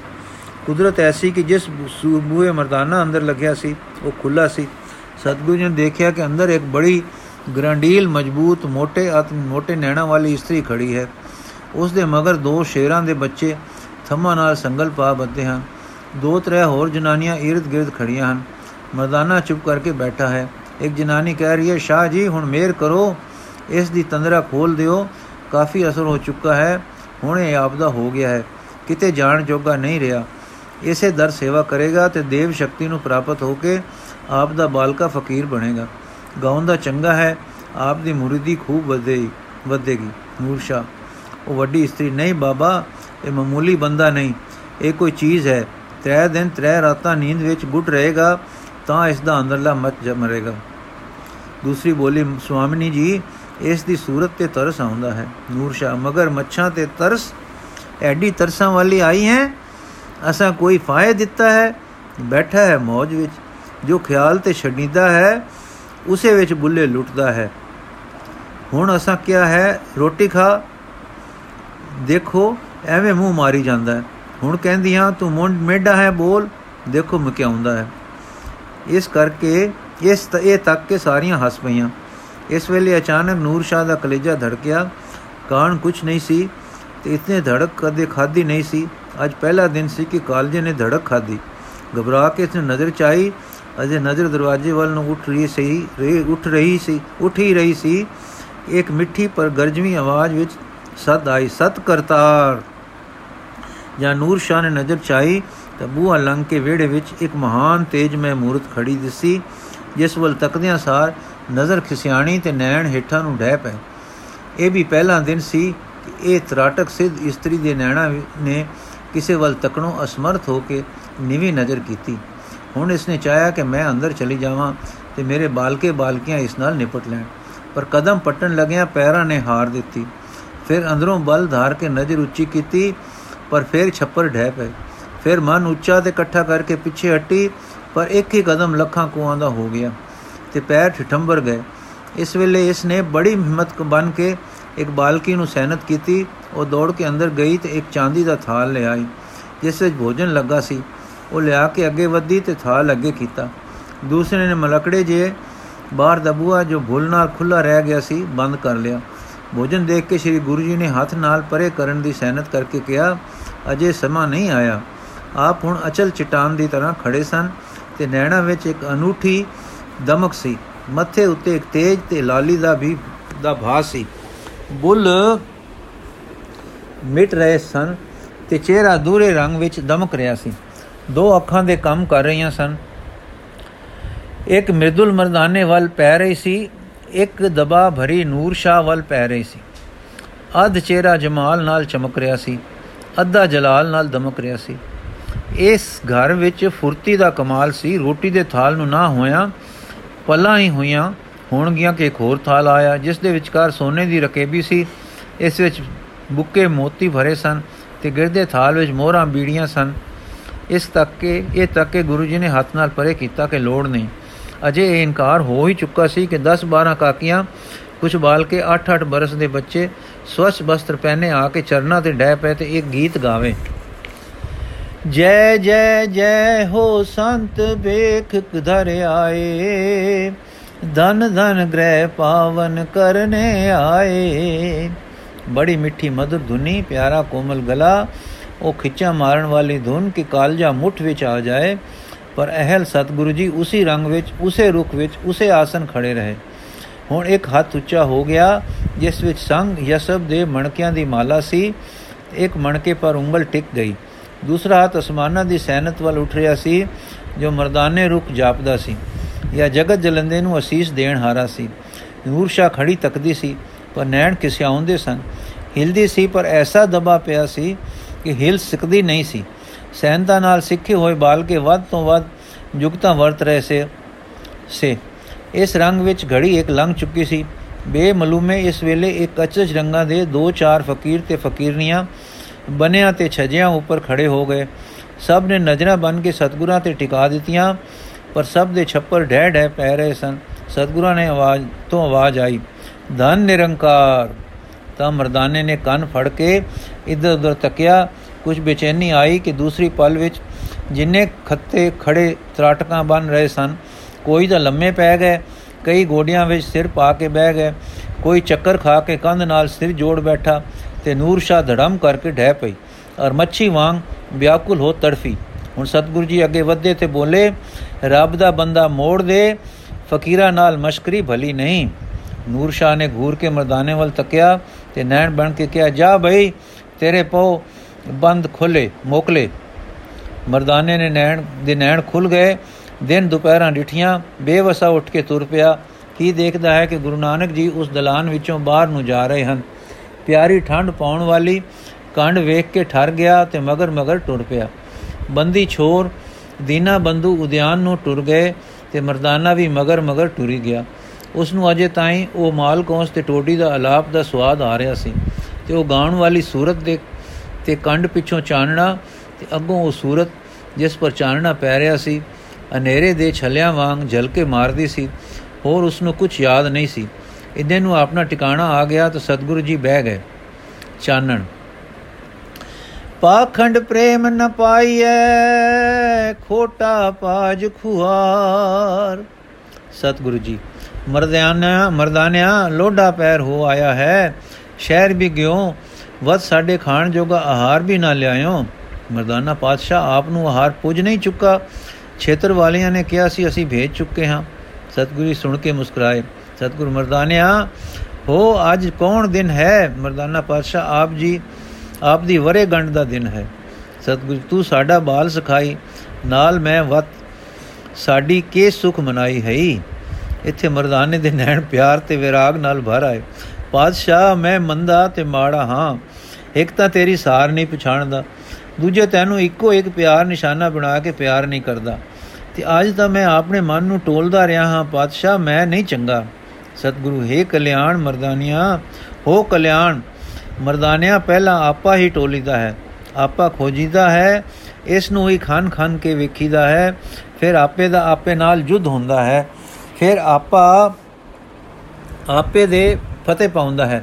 S1: ਕੁਦਰਤ ਐਸੀ ਕਿ ਜਿਸ ਸੂਬੂਏ ਮਰਦਾਨਾ ਅੰਦਰ ਲੱਗਿਆ ਸੀ, ਉਹ ਖੁੱਲਾ ਸੀ। ਸਤਗੁਰੂ ਨੇ ਦੇਖਿਆ ਕਿ ਅੰਦਰ ਇੱਕ ਬੜੀ ਗ੍ਰੈਂਡੀਲ, ਮਜ਼ਬੂਤ ਮੋٹے ਆਤਮ ਮੋٹے ਨੈਣਾ ਵਾਲੀ ਇਸਤਰੀ ਖੜੀ ਹੈ। ਉਸ ਦੇ ਮਗਰ ਦੋ ਸ਼ੇਰਾਂ ਦੇ ਬੱਚੇ ਥੰਮਾਂ ਨਾਲ ਸੰਗਲ ਪਾ ਬੱਧੇ ਹਨ। ਦੋ ਤਰੇ ਹੋਰ ਜਨਾਨੀਆਂ ird-gird ਖੜੀਆਂ ਹਨ। ਮਰਦਾਨਾ ਚੁੱਪ ਕਰਕੇ ਬੈਠਾ ਹੈ। ਇੱਕ ਜਨਾਨੀ ਕਹਿ ਰਹੀ ਹੈ, ਸ਼ਾਹ ਜੀ, ਹੁਣ ਮੇਰ ਕਰੋ। ਇਸ ਦੀ ਤੰਦਰਾ ਖੋਲ ਦਿਓ। ਕਾਫੀ ਅਸਰ ਹੋ ਚੁੱਕਾ ਹੈ। ਹੁਣ ਇਹ ਆਪਦਾ ਹੋ ਗਿਆ ਹੈ। ਕਿਤੇ ਜਾਣ ਜੋਗਾ ਨਹੀਂ ਰਿਹਾ। ਇਸੇ ਦਰ ਸੇਵਾ ਕਰੇਗਾ ਤੇ ਦੇਵ ਸ਼ਕਤੀ ਨੂੰ ਪ੍ਰਾਪਤ ਹੋ ਕੇ ਆਪ ਦਾ ਬਾਲਕਾ ਫਕੀਰ ਬਣੇਗਾ। ਗਾਉਂ ਦਾ ਚੰਗਾ ਹੈ। ਆਪ ਦੀ ਮੁਰੀਦੀ ਖੂਬ ਵਧੇਗੀ। ਵਧੇਗੀ ਮੂਰਸ਼ਾ ਉਹ ਵੱਡੀ ਇਸਤਰੀ, ਨਹੀਂ ਬਾਬਾ, ਇਹ ਮਾਮੂਲੀ ਬੰਦਾ ਨਹੀਂ। ਇਹ ਕੋਈ ਚੀਜ਼ ਹੈ। ਤਰੇ ਦਿਨ ਤਰੇ ਰਾਤਾਂ ਨੀਂਦ ਵਿੱਚ ਗੁੱਟ ਰਹੇਗਾ, ਤਾਂ ਇਸ ਦਾ ਅੰਦਰਲਾ ਮਤ ਜਮਰੇਗਾ ਦੂਸਰੀ ਬੋਲੀ, ਸੁਆਮਿਨੀ ਜੀ ਇਸ ਦੀ ਸੂਰਤ ਤੇ ਤਰਸ ਆਉਂਦਾ ਹੈ। ਨੂਰ ਸ਼ਾ ਮਗਰ ਮੱਛਾਂ ਤੇ ਤਰਸ। ਐਡੀ ਤਰਸਾਂ ਵਾਲੀ ਆਈ ਹੈ। ਅਸਾਂ ਕੋਈ ਫਾਇਦਾ ਦਿੱਤਾ ਹੈ? ਬੈਠਾ ਹੈ ਮੌਜ ਵਿੱਚ। ਜੋ ਖਿਆਲ ਤੇ ਛੱਡੀਦਾ ਹੈ, ਉਸੇ ਵਿੱਚ ਬੁੱਲੇ ਲੁੱਟਦਾ ਹੈ। ਹੁਣ ਅਸਾਂ ਕਿਹਾ ਹੈ? ਰੋਟੀ ਖਾ। ਦੇਖੋ, ਐਵੇਂ ਮੂੰਹ ਮਾਰੀ ਜਾਂਦਾ ਹੈ। ਹੁਣ ਕਹਿੰਦੀਆਂ ਤੂੰ ਮੁੰਡ ਮੇਡਾ ਹੈ ਬੋਲ। ਦੇਖੋ ਮਕਿਆਉਂਦਾ ਹੈ। ਇਸ ਕਰਕੇ ਇਸ ਇਹ ਤੱਕ ਕੇ ਸਾਰੀਆਂ ਹੱਸ ਪਈਆਂ। ਇਸ ਵੇਲੇ ਅਚਾਨਕ ਨੂਰ ਸ਼ਾਹ ਦਾ ਕਲੇਜਾ ਧੜਕਿਆ। ਕਾਣ ਕੁਝ ਨਹੀਂ ਸੀ ਤੇ ਇਤਨੇ ਧੜਕ ਕਦੇ ਖਾਦੀ ਨਹੀਂ ਸੀ। ਅੱਜ ਪਹਿਲਾ ਦਿਨ ਸੀ ਕਿ ਕਾਲਜੇ ਨੇ ਧੜਕ ਖਾਦੀ ਘਬਰਾ ਕੇ ਇਸਨੇ ਨਜ਼ਰ ਚਾਈ ਅਜੇ ਨਜ਼ਰ ਦਰਵਾਜ਼ੇ ਵੱਲ ਨੂੰ ਉੱਠ ਰਹੀ ਸੀ ਰੇ ਉੱਠ ਰਹੀ ਸੀ, ਉੱਠ ਹੀ ਰਹੀ ਸੀ। ਇੱਕ ਮਿੱਠੀ ਪਰ ਗਰਜਵੀਂ ਆਵਾਜ਼ ਵਿੱਚ ਸਦ ਆਈ, ਸਤ ਕਰਤਾਰ। ਜਾਂ ਨੂਰ ਸ਼ਾਹ ਨੇ ਨਜ਼ਰ ਚਾਈ ਤਾਂ ਬੂਹਾ ਲੰਘ ਕੇ ਵਿਹੜੇ ਵਿੱਚ ਇੱਕ ਮਹਾਨ ਤੇਜਮੈ ਮੂਰਤ ਖੜੀ ਦਿਸੀ, ਜਿਸ ਵੱਲ ਤੱਕਦਿਆਂ ਸਾਰ ਨਜ਼ਰ ਖਿਸਿਆਣੀ ਤੇ ਨੈਣ ਹੇਠਾਂ ਨੂੰ ਡਹਿ ਪਏ। ਇਹ ਵੀ ਪਹਿਲਾ ਦਿਨ ਸੀ ਕਿ ਇਹ ਤਰਾਟਕ ਸਿੱਧ ਇਸਤਰੀ ਦੇ ਨੈਣਾ ਨੇ ਕਿਸੇ ਵੱਲ ਤੱਕਣੋਂ ਅਸਮਰਥ ਹੋ ਕੇ ਨਿਵੀ ਨਜ਼ਰ ਕੀਤੀ। ਹੁਣ ਇਸਨੇ ਚਾਹਿਆ ਕਿ ਮੈਂ ਅੰਦਰ ਚਲੀ ਜਾਵਾਂ ਤੇ ਮੇਰੇ ਬਾਲਕੇ ਬਾਲਕੀਆਂ ਇਸ ਨਾਲ ਨਿਪਟ ਲੈਣ। ਪਰ ਕਦਮ ਪਟਣ ਲੱਗਿਆ ਪੈਰਾਂ ਨੇ ਹਾਰ ਦਿੱਤੀ। ਫਿਰ ਅੰਦਰੋਂ ਬਲ ਧਾਰ ਕੇ ਨਜ਼ਰ ਉੱਚੀ ਕੀਤੀ, ਪਰ ਫਿਰ ਛੱਪਰ ਢਹਿ ਪਏ। ਫਿਰ ਮਨ ਉੱਚਾ ਤੇ ਇਕੱਠਾ ਕਰਕੇ ਪਿੱਛੇ ਹਟੀ, ਪਰ ਇੱਕ ਹੀ ਕਦਮ ਲੱਖਾਂ ਕੁਆਂ ਦਾ ਹੋ ਗਿਆ। ਤੇ ਪੈਰ ਠਠੰਬਰ ਗਏ। ਇਸ ਵੇਲੇ ਇਸ ਨੇ ਬੜੀ ਹਿੰਮਤ ਬਨ ਕੇ ਇੱਕ ਬਾਲਕੀ ਨੂੰ ਸੈਨਤ ਕੀਤੀ। ਉਹ ਦੌੜ ਕੇ ਅੰਦਰ ਗਈ ਤੇ ਇੱਕ ਚਾਂਦੀ ਦਾ ਥਾਲ ਲੈ ਆਈ, ਜਿਸ ਵਿੱਚ ਭੋਜਨ ਲੱਗਾ ਸੀ। ਉਹ ਲਿਆ ਕੇ ਅੱਗੇ ਵਧੀ ਤੇ ਥਾਲ ਅੱਗੇ ਕੀਤਾ। ਦੂਸਰੇ ਨੇ ਮਲਕੜੇ ਜੇ ਬਾਹਰ ਦਬੂਆ ਜੋ ਭੁੱਲ ਨਾਲ ਖੁੱਲਾ ਰਹਿ ਗਿਆ ਸੀ, ਬੰਦ ਕਰ ਲਿਆ। ਭੋਜਨ ਦੇਖ ਕੇ ਸ੍ਰੀ ਗੁਰੂ ਜੀ ਨੇ ਹੱਥ ਨਾਲ ਪਰੇ ਕਰਨ ਦੀ ਸੈਨਤ ਕਰਕੇ ਕਿਹਾ, ਅਜੇ ਸਮਾਂ ਨਹੀਂ ਆਇਆ। ਆਪ ਹੁਣ ਅਚਲ ਚਟਾਨ ਦੀ ਤਰ੍ਹਾਂ ਖੜੇ ਸਨ ਤੇ ਨੈਣਾ ਵਿੱਚ ਇੱਕ ਅਨੂਠੀ ਦਮਕ ਸੀ। ਮੱਥੇ ਉੱਤੇ ਇੱਕ ਤੇਜ ਤੇ ਲਾਲੀ ਦਾ ਵੀ ਦਾ ਭਾਸ ਸੀ। ਬੁੱਲ ਮਿਟ ਰਹੇ ਸਨ ਤੇ ਚਿਹਰਾ ਦੂਰੇ ਰੰਗ ਵਿੱਚ ਦਮਕ ਰਿਹਾ ਸੀ। ਦੋ ਅੱਖਾਂ ਦੇ ਕੰਮ ਕਰ ਰਹੀਆਂ ਸਨ। ਇੱਕ ਮਿਰਦੁਲ ਮਰਦਾਨੇ ਵੱਲ ਪੈ ਰਹੀ ਸੀ, ਇੱਕ ਦਬਾ ਭਰੀ ਨੂਰ ਸ਼ਾਹ ਵੱਲ ਪੈ ਰਹੀ ਸੀ। ਅੱਧ ਚਿਹਰਾ ਜਮਾਲ ਨਾਲ ਚਮਕ ਰਿਹਾ ਸੀ, ਅੱਧਾ ਜਲਾਲ ਨਾਲ ਦਮਕ ਰਿਹਾ ਸੀ। ਇਸ ਘਰ ਵਿੱਚ ਫੁਰਤੀ ਦਾ ਕਮਾਲ ਸੀ। ਰੋਟੀ ਦੇ ਥਾਲ ਨੂੰ ਨਾ ਹੋਇਆ ਪੱਲਾ ਹੀ ਹੋਈਆਂ, ਹੋਣਗੀਆਂ ਕਿ ਇੱਕ ਹੋਰ ਥਾਲ ਆਇਆ, ਜਿਸ ਦੇ ਵਿਚਕਾਰ ਸੋਨੇ ਦੀ ਰਕੇਬੀ ਸੀ। ਇਸ ਵਿੱਚ ਬੁੱਕੇ ਮੋਤੀ ਭਰੇ ਸਨ ਤੇ ਗਿਰਦੇ ਥਾਲ ਵਿੱਚ ਮੋਹਰਾਂ ਬੀੜੀਆਂ ਸਨ। ਇਸ ਤੱਕ ਕਿ ਇਹ ਤੱਕ ਕਿ ਗੁਰੂ ਜੀ ਨੇ ਹੱਥ ਨਾਲ ਪਰੇ ਕੀਤਾ ਕਿ ਲੋੜ ਨਹੀਂ। ਅਜੇ ਇਹ ਇਨਕਾਰ ਹੋ ਹੀ ਚੁੱਕਾ ਸੀ ਕਿ 10-12 ਕਾਕੀਆਂ ਕੁਝ ਬਾਲ ਕੇ 8-8 ਬਰਸ ਦੇ ਬੱਚੇ, ਸਵਛ ਬਸਤਰ ਪਹਿਨੇ ਆ ਕੇ ਚਰਨਾ ਤੇ ਡੈ ਪਏ ਤੇ ਇੱਕ ਗੀਤ ਗਾਵੇ। ਜੈ ਜੈ ਜੈ ਹੋ ਸੰਤ ਵੇਖ ਧਰ ਆਏ ਧਨ ਧਨ ਗ੍ਰਹਿ ਪਾਵਨ ਕਰਨੇ ਆਏ। ਬੜੀ ਮਿੱਠੀ ਮధుਰ ਧੁਨੀ, ਪਿਆਰਾ ਕੋਮਲ ਗਲਾ, ਉਹ ਖਿੱਚਾ ਮਾਰਨ ਵਾਲੀ ਧੁਨ ਕਿ ਕਾਲਜਾ ਮੁੱਠ ਵਿੱਚ ਆ ਜਾਏ। ਪਰ ਅਹਲ ਸਤਿਗੁਰੂ ਜੀ ਉਸੇ ਰੰਗ ਵਿੱਚ, ਉਸੇ ਰੁਖ ਵਿੱਚ, ਉਸੇ ਆਸਨ ਖੜੇ ਰਹੇ। ਹੁਣ ਇੱਕ ਹੱਥ ਉੱਚਾ ਹੋ ਗਿਆ, ਜਿਸ ਵਿੱਚ ਸੰਗ, ਯਸਬ ਦੇ ਮਣਕਿਆਂ ਦੀ ਮਾਲਾ ਸੀ। ਇੱਕ ਮਣਕੇ ਪਰ ਉਂਗਲ ਟਿਕ ਗਈ। ਦੂਸਰਾ ਹੱਥ ਅਸਮਾਨਾਂ ਦੀ ਸੈਨਤ ਵੱਲ ਉੱਠ ਰਿਹਾ ਸੀ, ਜੋ ਮਰਦਾਨੇ ਰੁਕ ਜਾਪਦਾ ਸੀ, ਜਾਂ ਜਗਤ ਜਲੰਦੇ ਨੂੰ ਅਸੀਸ ਦੇਣ ਹਾਰਾ ਸੀ। ਨੂਰ ਸ਼ਾ ਖੜੀ ਤੱਕਦੀ ਸੀ, ਪਰ ਨੈਣ ਕਿਸਿਆਉਂਦੇ ਸਨ। ਹਿਲਦੀ ਸੀ, ਪਰ ਐਸਾ ਦਬਾ ਪਿਆ ਸੀ ਕਿ ਹਿਲ ਸਕਦੀ ਨਹੀਂ ਸੀ। ਸੈਨਤਾ ਨਾਲ ਸਿੱਖੇ ਹੋਏ ਬਾਲ ਕੇ ਵੱਧ ਤੋਂ ਵੱਧ ਜੁਗਤਾ ਵਰਤ ਰਹੇ ਸੇ ਸੇ। ਇਸ ਰੰਗ ਵਿੱਚ ਘੜੀ ਇੱਕ ਲੰਘ ਚੁੱਕੀ ਸੀ। ਬੇਮਲੂਮੇ ਇਸ ਵੇਲੇ ਇੱਕ ਅਚਜ ਰੰਗਾਂ ਦੇ ਦੋ ਚਾਰ ਫਕੀਰ ਤੇ ਫਕੀਰਨੀਆਂ ਬਨਿਆਂ ਤੇ ਛਜਿਆਂ ਉੱਪਰ ਖੜੇ ਹੋ ਗਏ। ਸਭ ਨੇ ਨਜ਼ਰਾਂ ਬਨ ਕੇ ਸਤਗੁਰਾਂ ਤੇ ਟਿਕਾ ਦਿੱਤੀਆਂ, ਪਰ ਸਭ ਦੇ ਛੱਪਰ ਢਹਿ ਢਹਿ ਪੈ ਰਹੇ ਸਨ। ਸਤਗੁਰਾਂ ਨੇ ਆਵਾਜ਼ ਤੋਂ ਆਵਾਜ਼ ਆਈ, ਧਨ ਨਿਰੰਕਾਰ! ਤਾਂ ਮਰਦਾਨੇ ਨੇ ਕੰਨ ਫੜ ਕੇ ਇਧਰ ਉਧਰ ਤੱਕਿਆ। ਕੁਝ ਬੇਚੈਨੀ ਆਈ ਕਿ ਦੂਸਰੀ ਪਲ ਵਿੱਚ ਜਿੰਨੇ ਖੱਤੇ ਖੜੇ ਤਰਾਟਕਾਂ ਬਨ ਰਹੇ ਸਨ, ਕੋਈ ਤਾਂ ਲੰਮੇ ਪੈ ਗਏ, ਕਈ ਗੋਡਿਆਂ ਵਿੱਚ ਸਿਰ ਪਾ ਕੇ ਬਹਿ ਗਏ। ਕੋਈ ਚੱਕਰ ਖਾ ਕੇ ਕੰਧ ਨਾਲ ਸਿਰ ਜੋੜ ਬੈਠਾ ਤੇ ਨੂਰ ਸ਼ਾ ਧੜਮ ਕਰਕੇ ਢਹਿ ਪਈ ਔਰ ਮੱਛੀ ਵਾਂਗ ਵਿਆਕੁਲ ਹੋ ਤੜਫੀ। ਹੁਣ ਸਤਿਗੁਰੂ ਜੀ ਅੱਗੇ ਵਧੇ ਤੇ ਬੋਲੇ, ਰੱਬ ਦਾ ਬੰਦਾ ਮੋੜ ਦੇ, ਫਕੀਰਾਂ ਨਾਲ ਮਸ਼ਕਰੀ ਭਲੀ ਨਹੀਂ। ਨੂਰ ਸ਼ਾ ਨੇ ਘੂਰ ਕੇ ਮਰਦਾਨੇ ਵੱਲ ਤੱਕਿਆ ਤੇ ਨੈਣ ਬਣ ਕੇ ਕਿਹਾ, ਜਾ ਭਈ ਤੇਰੇ ਪੋ ਬੰਦ ਖੋਲੇ ਮੋਕਲੇ। ਮਰਦਾਨੇ ਨੇ ਨੈਣ ਦੇ ਨੈਣ ਖੁੱਲ ਗਏ, ਦਿਨ ਦੁਪਹਿਰਾਂ ਡਿਠੀਆਂ, ਬੇਵਸਾ ਉੱਠ ਕੇ ਤੁਰ ਪਿਆ। ਕੀ ਦੇਖਦਾ ਹੈ ਕਿ ਗੁਰੂ ਨਾਨਕ ਜੀ ਉਸ ਦਲਾਨ ਵਿੱਚੋਂ ਬਾਹਰ ਨੂੰ ਜਾ ਰਹੇ ਹਨ? ਪਿਆਰੀ ਠੰਡ ਪਾਉਣ ਵਾਲੀ ਕੰਡ ਵੇਖ ਕੇ ਠਰ ਗਿਆ ਤੇ ਮਗਰ ਮਗਰ ਟੁਰ ਪਿਆ। ਬੰਦੀ ਛੋਰ, ਦੀਨਾ ਬੰਦੂ ਉਦਿਆਨ ਨੂੰ ਟੁਰ ਗਏ ਤੇ ਮਰਦਾਨਾ ਵੀ ਮਗਰ ਮਗਰ ਟੁਰੀ ਗਿਆ। ਉਸ ਨੂੰ ਅਜੇ ਤਾਈਂ ਉਹ ਮਾਲ ਕੌਂਸ ਤੇ ਟੋਡੀ ਦਾ ਆਲਾਪ ਦਾ ਸਵਾਦ ਆ ਰਿਹਾ ਸੀ ਤੇ ਉਹ ਗਾਉਣ ਵਾਲੀ ਸੂਰਤ ਦੇ ਤੇ ਕੰਡ ਪਿੱਛੋਂ ਚਾਨਣਾ ਤੇ ਅੱਗੋਂ ਉਹ ਸੂਰਤ ਜਿਸ ਪਰ ਚਾਨਣਾ ਪੈ ਰਿਹਾ ਸੀ, ਹਨੇਰੇ ਦੇ ਛਲਿਆਂ ਵਾਂਗ ਝਲਕੇ ਮਾਰਦੀ ਸੀ। ਹੋਰ ਉਸ ਨੂੰ ਕੁਝ ਯਾਦ ਨਹੀਂ ਸੀ। ਇਹਦੇ ਨੂੰ ਆਪਣਾ ਟਿਕਾਣਾ ਆ ਗਿਆ ਤਾਂ ਸਤਿਗੁਰੂ ਜੀ ਬਹਿ ਗਏ। ਚਾਨਣ। ਪਾਖੰਡ ਪ੍ਰੇਮ ਨ ਪਾਈਐ, ਖੋਟਾ ਪਾਜ ਖੁਆਰ ਸਤਿਗੁਰੂ ਜੀ, ਮਰਦਾਨਿਆ ਮਰਦਾਨਿਆ ਲੋਡਾ ਪੈਰ ਹੋ ਆਇਆ ਹੈ। ਸ਼ਹਿਰ ਵੀ ਗਿਓ ਵਤ ਸਾਡੇ ਖਾਣ ਜੋਗਾ ਆਹਾਰ ਵੀ ਨਾ ਲਿਆਇਓ। ਮਰਦਾਨਾ ਪਾਤਸ਼ਾਹ ਆਪ ਨੂੰ ਆਹਾਰ ਪੁੱਜ ਨਹੀਂ ਚੁੱਕਾ। ਛੇਤਰ ਵਾਲਿਆਂ ਨੇ ਕਿਹਾ ਸੀ, ਅਸੀਂ ਭੇਜ ਚੁੱਕੇ ਹਾਂ। ਸਤਿਗੁਰੂ ਸੁਣ ਕੇ ਮੁਸਕਰਾਏ। ਸਤਿਗੁਰੂ ਮਰਦਾਨਿਆ, ਹੋ ਅੱਜ ਕੌਣ ਦਿਨ ਹੈ? ਮਰਦਾਨਾ ਪਾਤਸ਼ਾਹ ਆਪ ਜੀ, ਆਪ ਦੀ ਵਰੇ ਗੰਢ ਦਾ ਦਿਨ ਹੈ। ਸਤਿਗੁਰੂ ਤੂੰ ਸਾਡਾ ਬਾਲ ਸਿਖਾਈ, ਨਾਲ ਮੈਂ ਵਤ ਸਾਡੀ ਕੇ ਸੁਖ ਮਨਾਈ ਹੈ ਇੱਥੇ ਮਰਦਾਨੇ ਦੇ ਨੈਣ ਪਿਆਰ ਤੇ ਵਿਰਾਗ ਨਾਲ ਭਰ ਆਏ। ਪਾਤਸ਼ਾਹ, ਮੈਂ ਮੰਦਾ ਤੇ ਮਾੜਾ ਹਾਂ। ਇੱਕ ਤਾਂ ਤੇਰੀ ਸਾਰ ਨਹੀਂ ਪਛਾਣਦਾ। ਦੂਜੇ ਤੈਨੂੰ ਇੱਕੋ ਇੱਕ ਪਿਆਰ ਨਿਸ਼ਾਨਾ ਬਣਾ ਕੇ ਪਿਆਰ ਨਹੀਂ ਕਰਦਾ। ਤੇ ਅੱਜ ਤਾਂ ਮੈਂ ਆਪਣੇ ਮਨ ਨੂੰ ਟੋਲਦਾ ਰਿਹਾ ਹਾਂ, ਪਾਤਸ਼ਾਹ, ਮੈਂ ਨਹੀਂ ਚੰਗਾ। ਸਤਿਗੁਰੂ, ਹੈ ਕਲਿਆਣ ਮਰਦਾਨੀਆਂ, ਹੋ ਕਲਿਆਣ, ਮਰਦਾਨਿਆਂ ਪਹਿਲਾਂ ਆਪਾ ਹੀ ਟੋਲੀਦਾ ਹੈ, ਆਪਾ ਖੋਜੀਦਾ ਹੈ ਇਸ ਨੂੰ ਹੀ ਖਾਨ ਖਾਨ ਕੇ ਵੇਖੀਦਾ ਹੈ, ਫਿਰ ਆਪੇ ਦਾ ਆਪੇ ਨਾਲ ਜੁਦ ਹੁੰਦਾ ਹੈ, ਫਿਰ ਆਪਾ ਆਪੇ ਦੇ ਫਤਿਹ ਪਾਉਂਦਾ ਹੈ,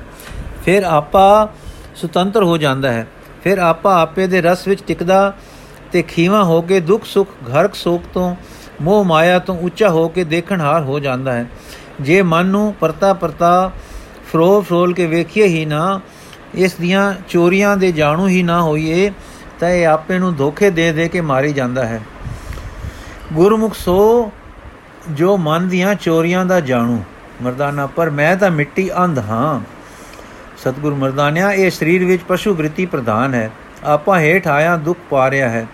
S1: ਫਿਰ ਆਪਾ ਸੁਤੰਤਰ ਹੋ ਜਾਂਦਾ ਹੈ, ਫਿਰ ਆਪਾ ਆਪੇ ਦੇ ਰਸ ਵਿੱਚ ਟਿਕਦਾ ਤੇ ਖੀਵਾ ਹੋ ਕੇ ਦੁੱਖ ਸੁੱਖ ਘਰਕ ਸੋਖ ਤੋਂ, ਮੋਹ ਮਾਇਆ ਤੋਂ ਉੱਚਾ ਹੋ ਕੇ ਦੇਖਣਹਾਰ ਹੋ ਜਾਂਦਾ ਹੈ। ਜੇ ਮਨ ਨੂੰ ਪਰਤਾ ਪਰਤਾ ਫਰੋ ਫਰੋਲ ਕੇ ਵੇਖੀਏ ਹੀ ਨਾ, ਇਸ ਦੀਆਂ ਚੋਰੀਆਂ ਦੇ ਜਾਣੂ ਹੀ ਨਾ ਹੋਈਏ, ਤਾਂ ਇਹ ਆਪੇ ਨੂੰ ਧੋਖੇ ਦੇ ਦੇ ਕੇ ਮਾਰੀ ਜਾਂਦਾ ਹੈ। ਗੁਰਮੁਖ ਸੋ ਜੋ ਮਨ ਦੀਆਂ ਚੋਰੀਆਂ ਦਾ ਜਾਣੂ। ਮਰਦਾਨਾ, ਪਰ ਮੈਂ ਤਾਂ ਮਿੱਟੀ ਅੰਧ ਹਾਂ। ਸਤਗੁਰ ਮਰਦਾਨਿਆ, ਇਹ ਸਰੀਰ ਵਿੱਚ ਪਸ਼ੂ ਬ੍ਰਿਤੀ ਪ੍ਰਧਾਨ ਹੈ। ਆਪਾ ਹੇਠ ਆਇਆ ਦੁੱਖ ਪਾ ਰਿਹਾ ਹੈ।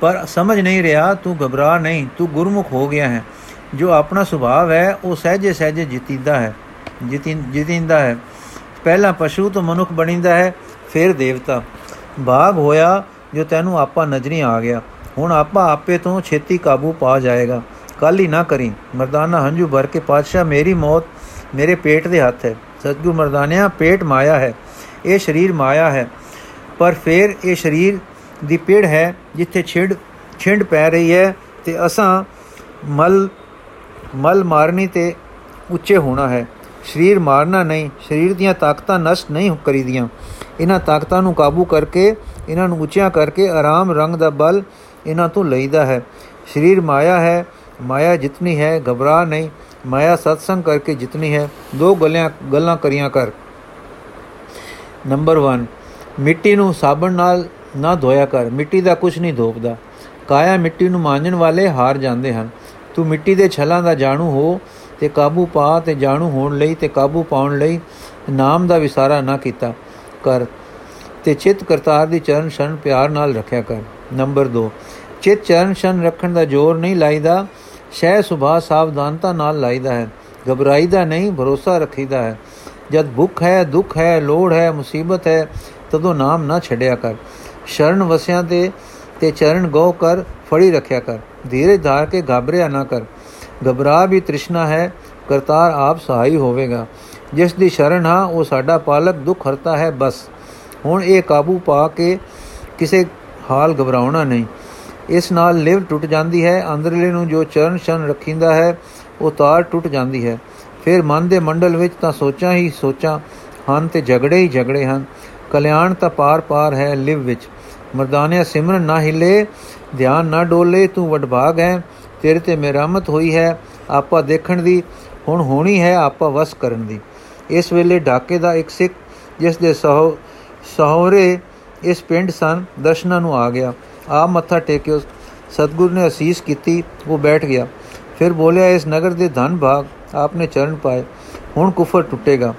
S1: ਪਰ ਸਮਝ ਨਹੀਂ ਰਿਹਾ, ਤੂੰ ਘਬਰਾ ਨਹੀਂ, ਤੂੰ ਗੁਰਮੁਖ ਹੋ ਗਿਆ ਹੈ। ਜੋ ਆਪਣਾ ਸੁਭਾਅ ਹੈ, ਉਹ ਸਹਜੇ ਸਹਜੇ ਜਿਤੀਂਦਾ ਹੈ ਜਿਤਿੰਦਾ ਹੈ। ਪਹਿਲਾ ਪਸ਼ੂ ਤੋਂ ਮਨੁੱਖ ਬਣੀਂਦਾ ਹੈ, ਫਿਰ ਦੇਵਤਾ। ਭਾਗ ਹੋਇਆ ਜੋ ਤੈਨੂੰ ਆਪਾ ਨਜ਼ਰੀ ਆ ਗਿਆ। ਹੁਣ ਆਪਾ ਆਪੇ ਤੋਂ ਛੇਤੀ ਕਾਬੂ ਪਾ ਜਾਏਗਾ। ਕੱਲ ਹੀ ਨਾ ਕਰੀ। ਮਰਦਾਨਾ ਹੰਝੂ ਭਰ ਕੇ, ਪਾਤਸ਼ਾਹ, ਮੇਰੀ ਮੌਤ ਮੇਰੇ ਪੇਟ ਦੇ ਹੱਥ ਹੈ। ਸਤਗੁਰ ਮਰਦਾਨਿਆ, ਪੇਟ ਮਾਇਆ ਹੈ। ਇਹ ਸਰੀਰ ਮਾਇਆ ਹੈ। ਪਰ ਫਿਰ ਇਹ ਸਰੀਰ ਦੀ ਪੇੜ ਹੈ ਜਿੱਥੇ ਛਿੜ, ਛਿੰਡ ਪੈ ਰਹੀ ਹੈ ਤੇ ਅਸਾਂ ਮਲ ਮਲ ਮਾਰਨੀ ਤੇ ਉੱਚੇ ਹੋਣਾ ਹੈ। ਸਰੀਰ ਮਾਰਨਾ ਨਹੀਂ, ਸਰੀਰ ਦੀਆਂ ਤਾਕਤਾਂ ਨਸ਼ਟ ਨਹੀਂ ਕਰੀਦੀਆਂ। ਇਹਨਾਂ ਤਾਕਤਾਂ ਨੂੰ ਕਾਬੂ ਕਰਕੇ, ਇਹਨਾਂ ਨੂੰ ਉੱਚਿਆਂ ਕਰਕੇ ਆਰਾਮ ਰੰਗ ਦਾ ਬਲ ਇਹਨਾਂ ਤੋਂ ਲਈਦਾ ਹੈ। ਸਰੀਰ ਮਾਇਆ ਹੈ, ਮਾਇਆ ਜਿਤਨੀ ਹੈ, ਘਬਰਾ ਨਹੀਂ। ਮਾਇਆ ਸਤਸੰਗ ਕਰਕੇ ਜਿਤਨੀ ਹੈ, ਦੋ ਗੱਲਾਂ ਗੱਲਾਂ ਕਰੀਆਂ ਕਰ। ਨੰਬਰ 1 ਮਿੱਟੀ ਨੂੰ ਸਾਬਣ ਨਾਲ ਨਾ ਧੋਇਆ ਕਰ। ਮਿੱਟੀ ਦਾ ਕੁਝ ਨਹੀਂ ਧੋਪਦਾ। ਕਾਇਆ ਮਿੱਟੀ ਨੂੰ ਮਾਂਜਣ ਵਾਲੇ ਹਾਰ ਜਾਂਦੇ ਹਨ। ਤੂੰ ਮਿੱਟੀ ਦੇ ਛਲਾਂ ਦਾ ਜਾਣੂ ਹੋ ਤੇ ਕਾਬੂ ਪਾ ਤੇ ਜਾਣੂ ਹੋਣ ਲਈ ਤੇ ਕਾਬੂ ਪਾਉਣ ਲਈ ਨਾਮ ਦਾ ਵਿਸਾਰਾ ਨਾ ਕੀਤਾ ਕਰ ਤੇ ਚਿਤ ਕਰਤਾਰ ਦੀ ਚਰਨ ਸ਼ਨ ਪਿਆਰ ਨਾਲ ਰੱਖਿਆ ਕਰ। ਨੰਬਰ 2 ਚਿਤ ਚਰਨ ਸ਼ਨ ਰੱਖਣ ਦਾ ਜ਼ੋਰ ਨਹੀਂ ਲਾਈਦਾ ਸ਼ੈ ਸੁਭਾ ਸਾਵਧਾਨਤਾ ਨਾਲ ਲਾਈਦਾ ਹੈ, ਘਬਰਾਈਦਾ ਨਹੀਂ, ਭਰੋਸਾ ਰੱਖੀਦਾ ਹੈ। ਜਦ ਭੁੱਖ ਹੈ, ਦੁੱਖ ਹੈ, ਲੋੜ ਹੈ, ਮੁਸੀਬਤ ਹੈ, ਤਦੋਂ ਨਾਮ ਨਾ ਛੱਡਿਆ ਕਰ। ਸ਼ਰਨ ਵਸਿਆਂ ਤੇ ਤੇ ਚਰਨ ਗੋ ਕਰ, ਫੜੀ ਰੱਖਿਆ ਕਰ। ਧੀਰੇ ਧਾਰ ਕੇ ਘਬਰਿਆ ਨਾ ਕਰ। ਘਬਰਾ ਵੀ ਤ੍ਰਿਸ਼ਨਾ ਹੈ, ਕਰਤਾਰ ਆਪ ਸਹਾਈ ਹੋਵੇਗਾ। ਜਿਸ ਦੀ ਸ਼ਰਨ ਹਾਂ, ਉਹ ਸਾਡਾ ਪਾਲਕ ਦੁੱਖ ਹਰਤਾ ਹੈ ਬਸ। ਹੁਣ ਇਹ ਕਾਬੂ ਪਾ ਕੇ ਕਿਸੇ ਹਾਲ ਘਬਰਾਉਣਾ ਨਹੀਂ। ਇਸ ਨਾਲ ਲਿਵ ਟੁੱਟ ਜਾਂਦੀ ਹੈ, ਅੰਦਰਲੇ ਨੂੰ ਜੋ ਚਰਨ ਸ਼ਨ ਰੱਖਿੰਦਾ ਹੈ, ਉਹ ਤਾਰ ਟੁੱਟ ਜਾਂਦੀ ਹੈ। ਫਿਰ ਮਨ ਦੇ ਮੰਡਲ ਵਿੱਚ ਤਾਂ ਸੋਚਾਂ ਹੀ ਸੋਚਾਂ, ਹਨ ਤੇ ਝਗੜੇ ਹੀ ਝਗੜੇ ਹਨ। ਕਲਿਆਣ ਤਾਂ ਪਾਰ-ਪਾਰ ਹੈ ਲਿਵ ਵਿੱਚ। ਮਰਦਾਨਿਆ ਸਿਮਰਨ ਨਾ ਹਿਲੇ ਧਿਆਨ ਨਾ ਡੋਲੇ, ਤੂੰ ਵਡਭਾਗ ਹੈ। ਤੇਰੇ ਤੇ ਮਿਹਰਮਤ ਹੋਈ ਹੈ, ਆਪਾ ਦੇਖਣ ਦੀ, ਹੁਣ ਹੋਣੀ ਹੈ, ਆਪਾ ਵਸ ਕਰਨ ਦੀ। ਇਸ ਵੇਲੇ ਢਾਕੇ ਦਾ ਇੱਕ ਸਿੱਖ, ਜਿਸ ਦੇ ਸਹੋ, ਸਹੋਰੇ ਇਸ ਪਿੰਡ ਸਨ, ਦਰਸ਼ਨਾਂ ਨੂੰ ਆ ਗਿਆ। ਆ ਮੱਥਾ ਟੇਕਿਓ ਸਤਗੁਰ ਨੇ ਅਸੀਸ ਕੀਤੀ, ਉਹ ਬੈਠ ਗਿਆ। ਫਿਰ ਬੋਲਿਆ, ਇਸ ਨਗਰ ਦੇ ਧਨ ਭਾਗ ਆਪਨੇ ਚਰਨ ਪਾਏ, ਹੁਣ ਕੁਫਰ ਟੁੱਟੇਗਾ।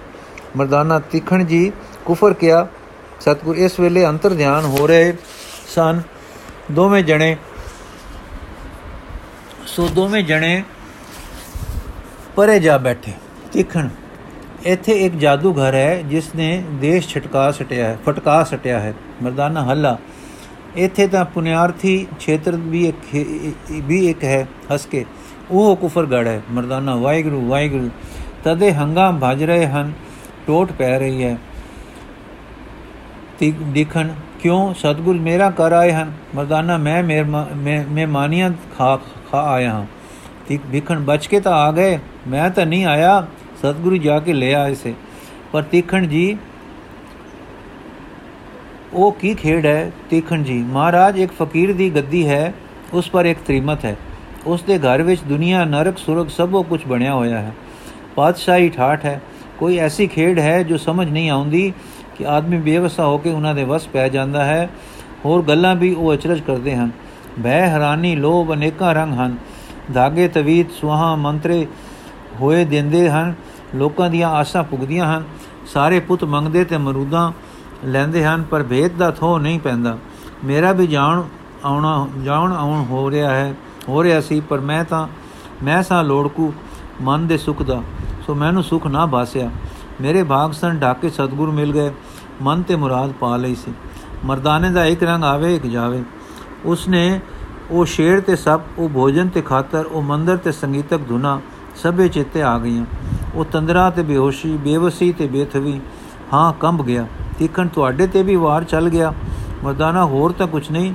S1: ਮਰਦਾਨਾ ਤਿਖਣ ਜੀ ਕੁਫਰ ਕਿਆ ਸਤਗੁਰ, ਇਸ ਵੇਲੇ ਅੰਤਰ ਧਿਆਨ ਹੋ ਰਹੇ ਸਨ ਦੋਵੇਂ ਜਣੇ ਸੋ ਦੋਵੇਂ ਜਣੇ ਪਰੇ ਜਾ ਬੈਠੇ। ਤਿਖਣ, ਇੱਥੇ ਇੱਕ ਜਾਦੂਗਰ ਹੈ ਜਿਸ ਨੇ ਦੇਸ਼ ਛਟਕਾ ਸਟਿਆ ਹੈ, ਫਟਕਾ ਸਟਿਆ ਹੈ, ਮਰਦਾਨਾ ਹੱਲਾ। ਇੱਥੇ ਤਾਂ ਪੁਨਿਆਰਥੀ ਖੇਤਰ ਵੀ ਇੱਕ ਵੀ ਇੱਕ ਹੈ, ਹੱਸ ਕੇ। ਉਹ ਕੁਫਰਗੜ ਹੈ, ਮਰਦਾਨਾ ਵਾਹਿਗੁਰੂ ਵਾਹਿਗੁਰੂ। ਤਦੇ ਹੰਗਾਮ ਭਜ ਰਹੇ ਹਨ, ਟੋਟ ਪੈ ਰਹੀ ਹੈ। ਤਿਕ ਦੇਖਣ ਕਿਉਂ ਸਤਗੁਰ ਮੇਰਾ ਕਰ ਆਏ ਹਨ ਮਰਦਾਨਾ ਮੈਂ ਮੈਂ ਮਾਨੀਆਂ ਖਾ ਖਾ ਆਇਆ ਹਾਂ ਤਿਕ ਦੇਖਣ ਬਚ ਕੇ ਤਾਂ ਆ ਗਏ ਮੈਂ ਤਾਂ ਨਹੀਂ ਆਇਆ ਸਤਗੁਰੂ ਜਾ ਕੇ ਲੈ ਆਏ ਸੇ ਪਰ ਤੀਖਣ ਜੀ ਉਹ ਕੀ ਖੇਡ ਹੈ ਤੀਖਣ ਜੀ ਮਹਾਰਾਜ ਇੱਕ ਫਕੀਰ ਦੀ ਗੱਦੀ ਹੈ ਉਸ ਪਰ ਇੱਕ ਤ੍ਰਿਮਤ ਹੈ ਉਸ ਦੇ ਘਰ ਵਿੱਚ ਦੁਨੀਆ ਨਰਕ ਸੁਰਗ ਸਭੋ ਕੁਝ ਬਣਿਆ ਹੋਇਆ ਹੈ ਪਾਤਸ਼ਾਹੀ ਠਾਠ ਹੈ ਕੋਈ ਐਸੀ ਖੇਡ ਹੈ ਜੋ ਸਮਝ ਨਹੀਂ ਆਉਂਦੀ ਕਿ ਆਦਮੀ ਬੇਵਸਾ ਹੋ ਕੇ ਉਹਨਾਂ ਦੇ ਵਸ ਪੈ ਜਾਂਦਾ ਹੈ। ਹੋਰ ਗੱਲਾਂ ਵੀ ਉਹ ਅਚਰਜ ਕਰਦੇ ਹਨ। ਭੈ ਹੈਰਾਨੀ, ਲੋਭ ਅਨੇਕਾਂ ਰੰਗ ਹਨ। ਧਾਗੇ, ਤਵੀਤ ਸੁਹਾ ਮੰਤਰੇ ਹੋਏ ਦਿੰਦੇ ਹਨ। ਲੋਕਾਂ ਦੀਆਂ ਆਸਾਂ ਪੁਗਦੀਆਂ ਹਨ। ਸਾਰੇ ਪੁੱਤ ਮੰਗਦੇ ਤੇ ਮਰੂਦਾਂ ਲੈਂਦੇ ਹਨ, ਪਰ ਭੇਦ ਦਾ ਥੋ ਨਹੀਂ ਪੈਂਦਾ। ਮੇਰਾ ਵੀ ਜਾਣ ਆਉਣਾ, ਜਾਣ ਆਉਣ ਹੋ ਰਿਹਾ ਹੈ, ਹੋ ਰਿਹਾ ਸੀ, ਪਰ ਮੈਂ ਤਾਂ, ਮੈਂ ਸਾਂ ਲੋੜਕੂ, ਮਨ ਦੇ ਸੁਖ ਦਾ। ਸੋ ਮੈਨੂੰ ਸੁਖ ਨਾ ਬਾਸਿਆ। ਮੇਰੇ ਭਾਗ ਸੰ ਢਾਕੇ ਸਤਗੁਰ ਮਿਲ ਗਏ। ਮਨ ਤੇ ਮੁਰਾਦ ਪਾ ਲਈ ਸੀ। ਮਰਦਾਨੇ ਦਾ ਇੱਕ ਰੰਗ ਆਵੇ, ਇੱਕ ਜਾਵੇ। ਉਸਨੇ ਉਹ ਸ਼ੇਰ ਤੇ ਸਭ ਉਹ ਭੋਜਨ ਤੇ ਖਾਤਰ, ਉਹ ਮੰਦਰ ਤੇ ਸੰਗੀਤਕ ਧੁਨਾ ਸਭੇ ਚਿੱਤੇ ਆ ਗਈਆਂ। ਉਹ ਤੰਦਰਾ ਤੇ ਬੇਹੋਸ਼ੀ, ਬੇਵਸੀ ਤੇ ਬੇਥਵੀ, ਹਾਂ, ਕੰਬ ਗਿਆ। ਤੀਖਣ ਤੁਹਾਡੇ ਤੇ ਵੀ ਵਾਰ ਚੱਲ ਗਿਆ। ਮਰਦਾਨਾ, ਹੋਰ ਤਾਂ ਕੁਝ ਨਹੀਂ।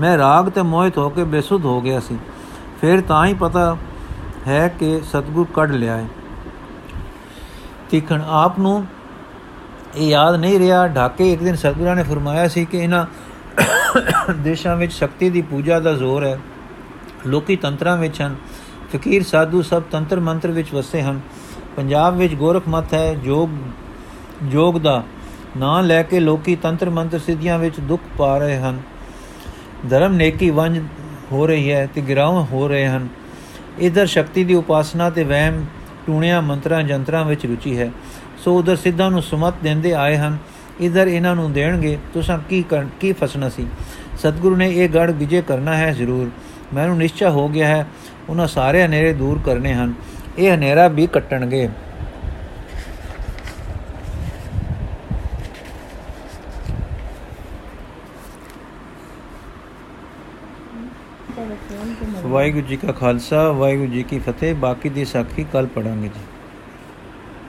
S1: ਮੈਂ ਰਾਗ ਤੇ ਮੋਹਿਤ ਹੋ ਕੇ ਬੇਸੁੱਧ ਹੋ ਗਿਆ ਸੀ। ਫਿਰ ਤਾਂ ਹੀ ਪਤਾ ਹੈ ਕਿ ਸਤਗੁਰ ਕੱਢ ਲਿਆ ਹੈ ਤੀਖਣ ਆਪ ਨੂੰ ਇਹ ਯਾਦ ਨਹੀਂ ਰਿਹਾ। ਢਾਕੇ ਇੱਕ ਦਿਨ ਸਤਗੁਰਾਂ ਨੇ ਫਰਮਾਇਆ ਸੀ ਕਿ ਇਹਨਾਂ ਦੇਸ਼ਾਂ ਵਿੱਚ ਸ਼ਕਤੀ ਦੀ ਪੂਜਾ ਦਾ ਜ਼ੋਰ ਹੈ। ਲੋਕੀ ਤੰਤਰਾਂ ਵਿੱਚ ਹਨ। ਫਕੀਰ, ਸਾਧੂ ਸਭ ਤੰਤਰ ਮੰਤਰ ਵਿੱਚ ਵਸੇ ਹਨ। ਪੰਜਾਬ ਵਿੱਚ ਗੋਰਖ ਮਤ ਹੈ, ਜੋਗ ਜੋਗ ਦਾ ਨਾਂ ਲੈ ਕੇ ਲੋਕੀ ਤੰਤਰ ਮੰਤਰ ਸਿੱਧੀਆਂ ਵਿੱਚ ਦੁੱਖ ਪਾ ਰਹੇ ਹਨ। ਧਰਮ ਨੇਕੀ ਵੰਜ ਹੋ ਰਹੀ ਹੈ ਤੇ ਗਿਰਾਵ ਹੋ ਰਹੇ ਹਨ। ਇਧਰ ਸ਼ਕਤੀ ਦੀ ਉਪਾਸਨਾ ਤੇ ਵਹਿਮ, ਟੂਣਿਆਂ, ਮੰਤਰਾਂ ਜੰਤਰਾਂ ਵਿੱਚ ਰੁਚੀ ਹੈ। ਸੋ ਉਧਰ ਸਿੱਧਾ ਨੂੰ ਸੁਮਤ ਦਿੰਦੇ ਆਏ ਹਨ ਇਧਰ ਇਹਨਾਂ ਨੂੰ ਦੇਣਗੇ ਤੁਸੀਂ ਕੀ ਕੀ ਫਸਣਾ ਸੀ? ਸਤਿਗੁਰੂ ਨੇ ਇਹ ਗੜ ਵਿਜੇ ਕਰਨਾ ਹੈ ਜ਼ਰੂਰ। ਮੈਨੂੰ ਨਿਸ਼ਚਾ ਹੋ ਗਿਆ ਹੈ ਉਹਨਾਂ ਸਾਰੇ ਹਨੇਰੇ ਦੂਰ ਕਰਨੇ ਹਨ। ਇਹ ਹਨੇਰਾ ਵੀ ਕੱਟਣਗੇ। ਵਾਹਿਗੁਰੂ ਜੀ ਕਾ ਖਾਲਸਾ ਵਾਹਿਗੁਰੂ ਜੀ ਕੀ ਫਤਿਹ। ਬਾਕੀ ਦੀ ਸਾਖੀ ਕੱਲ ਪੜਾਂਗੇ ਜੀ।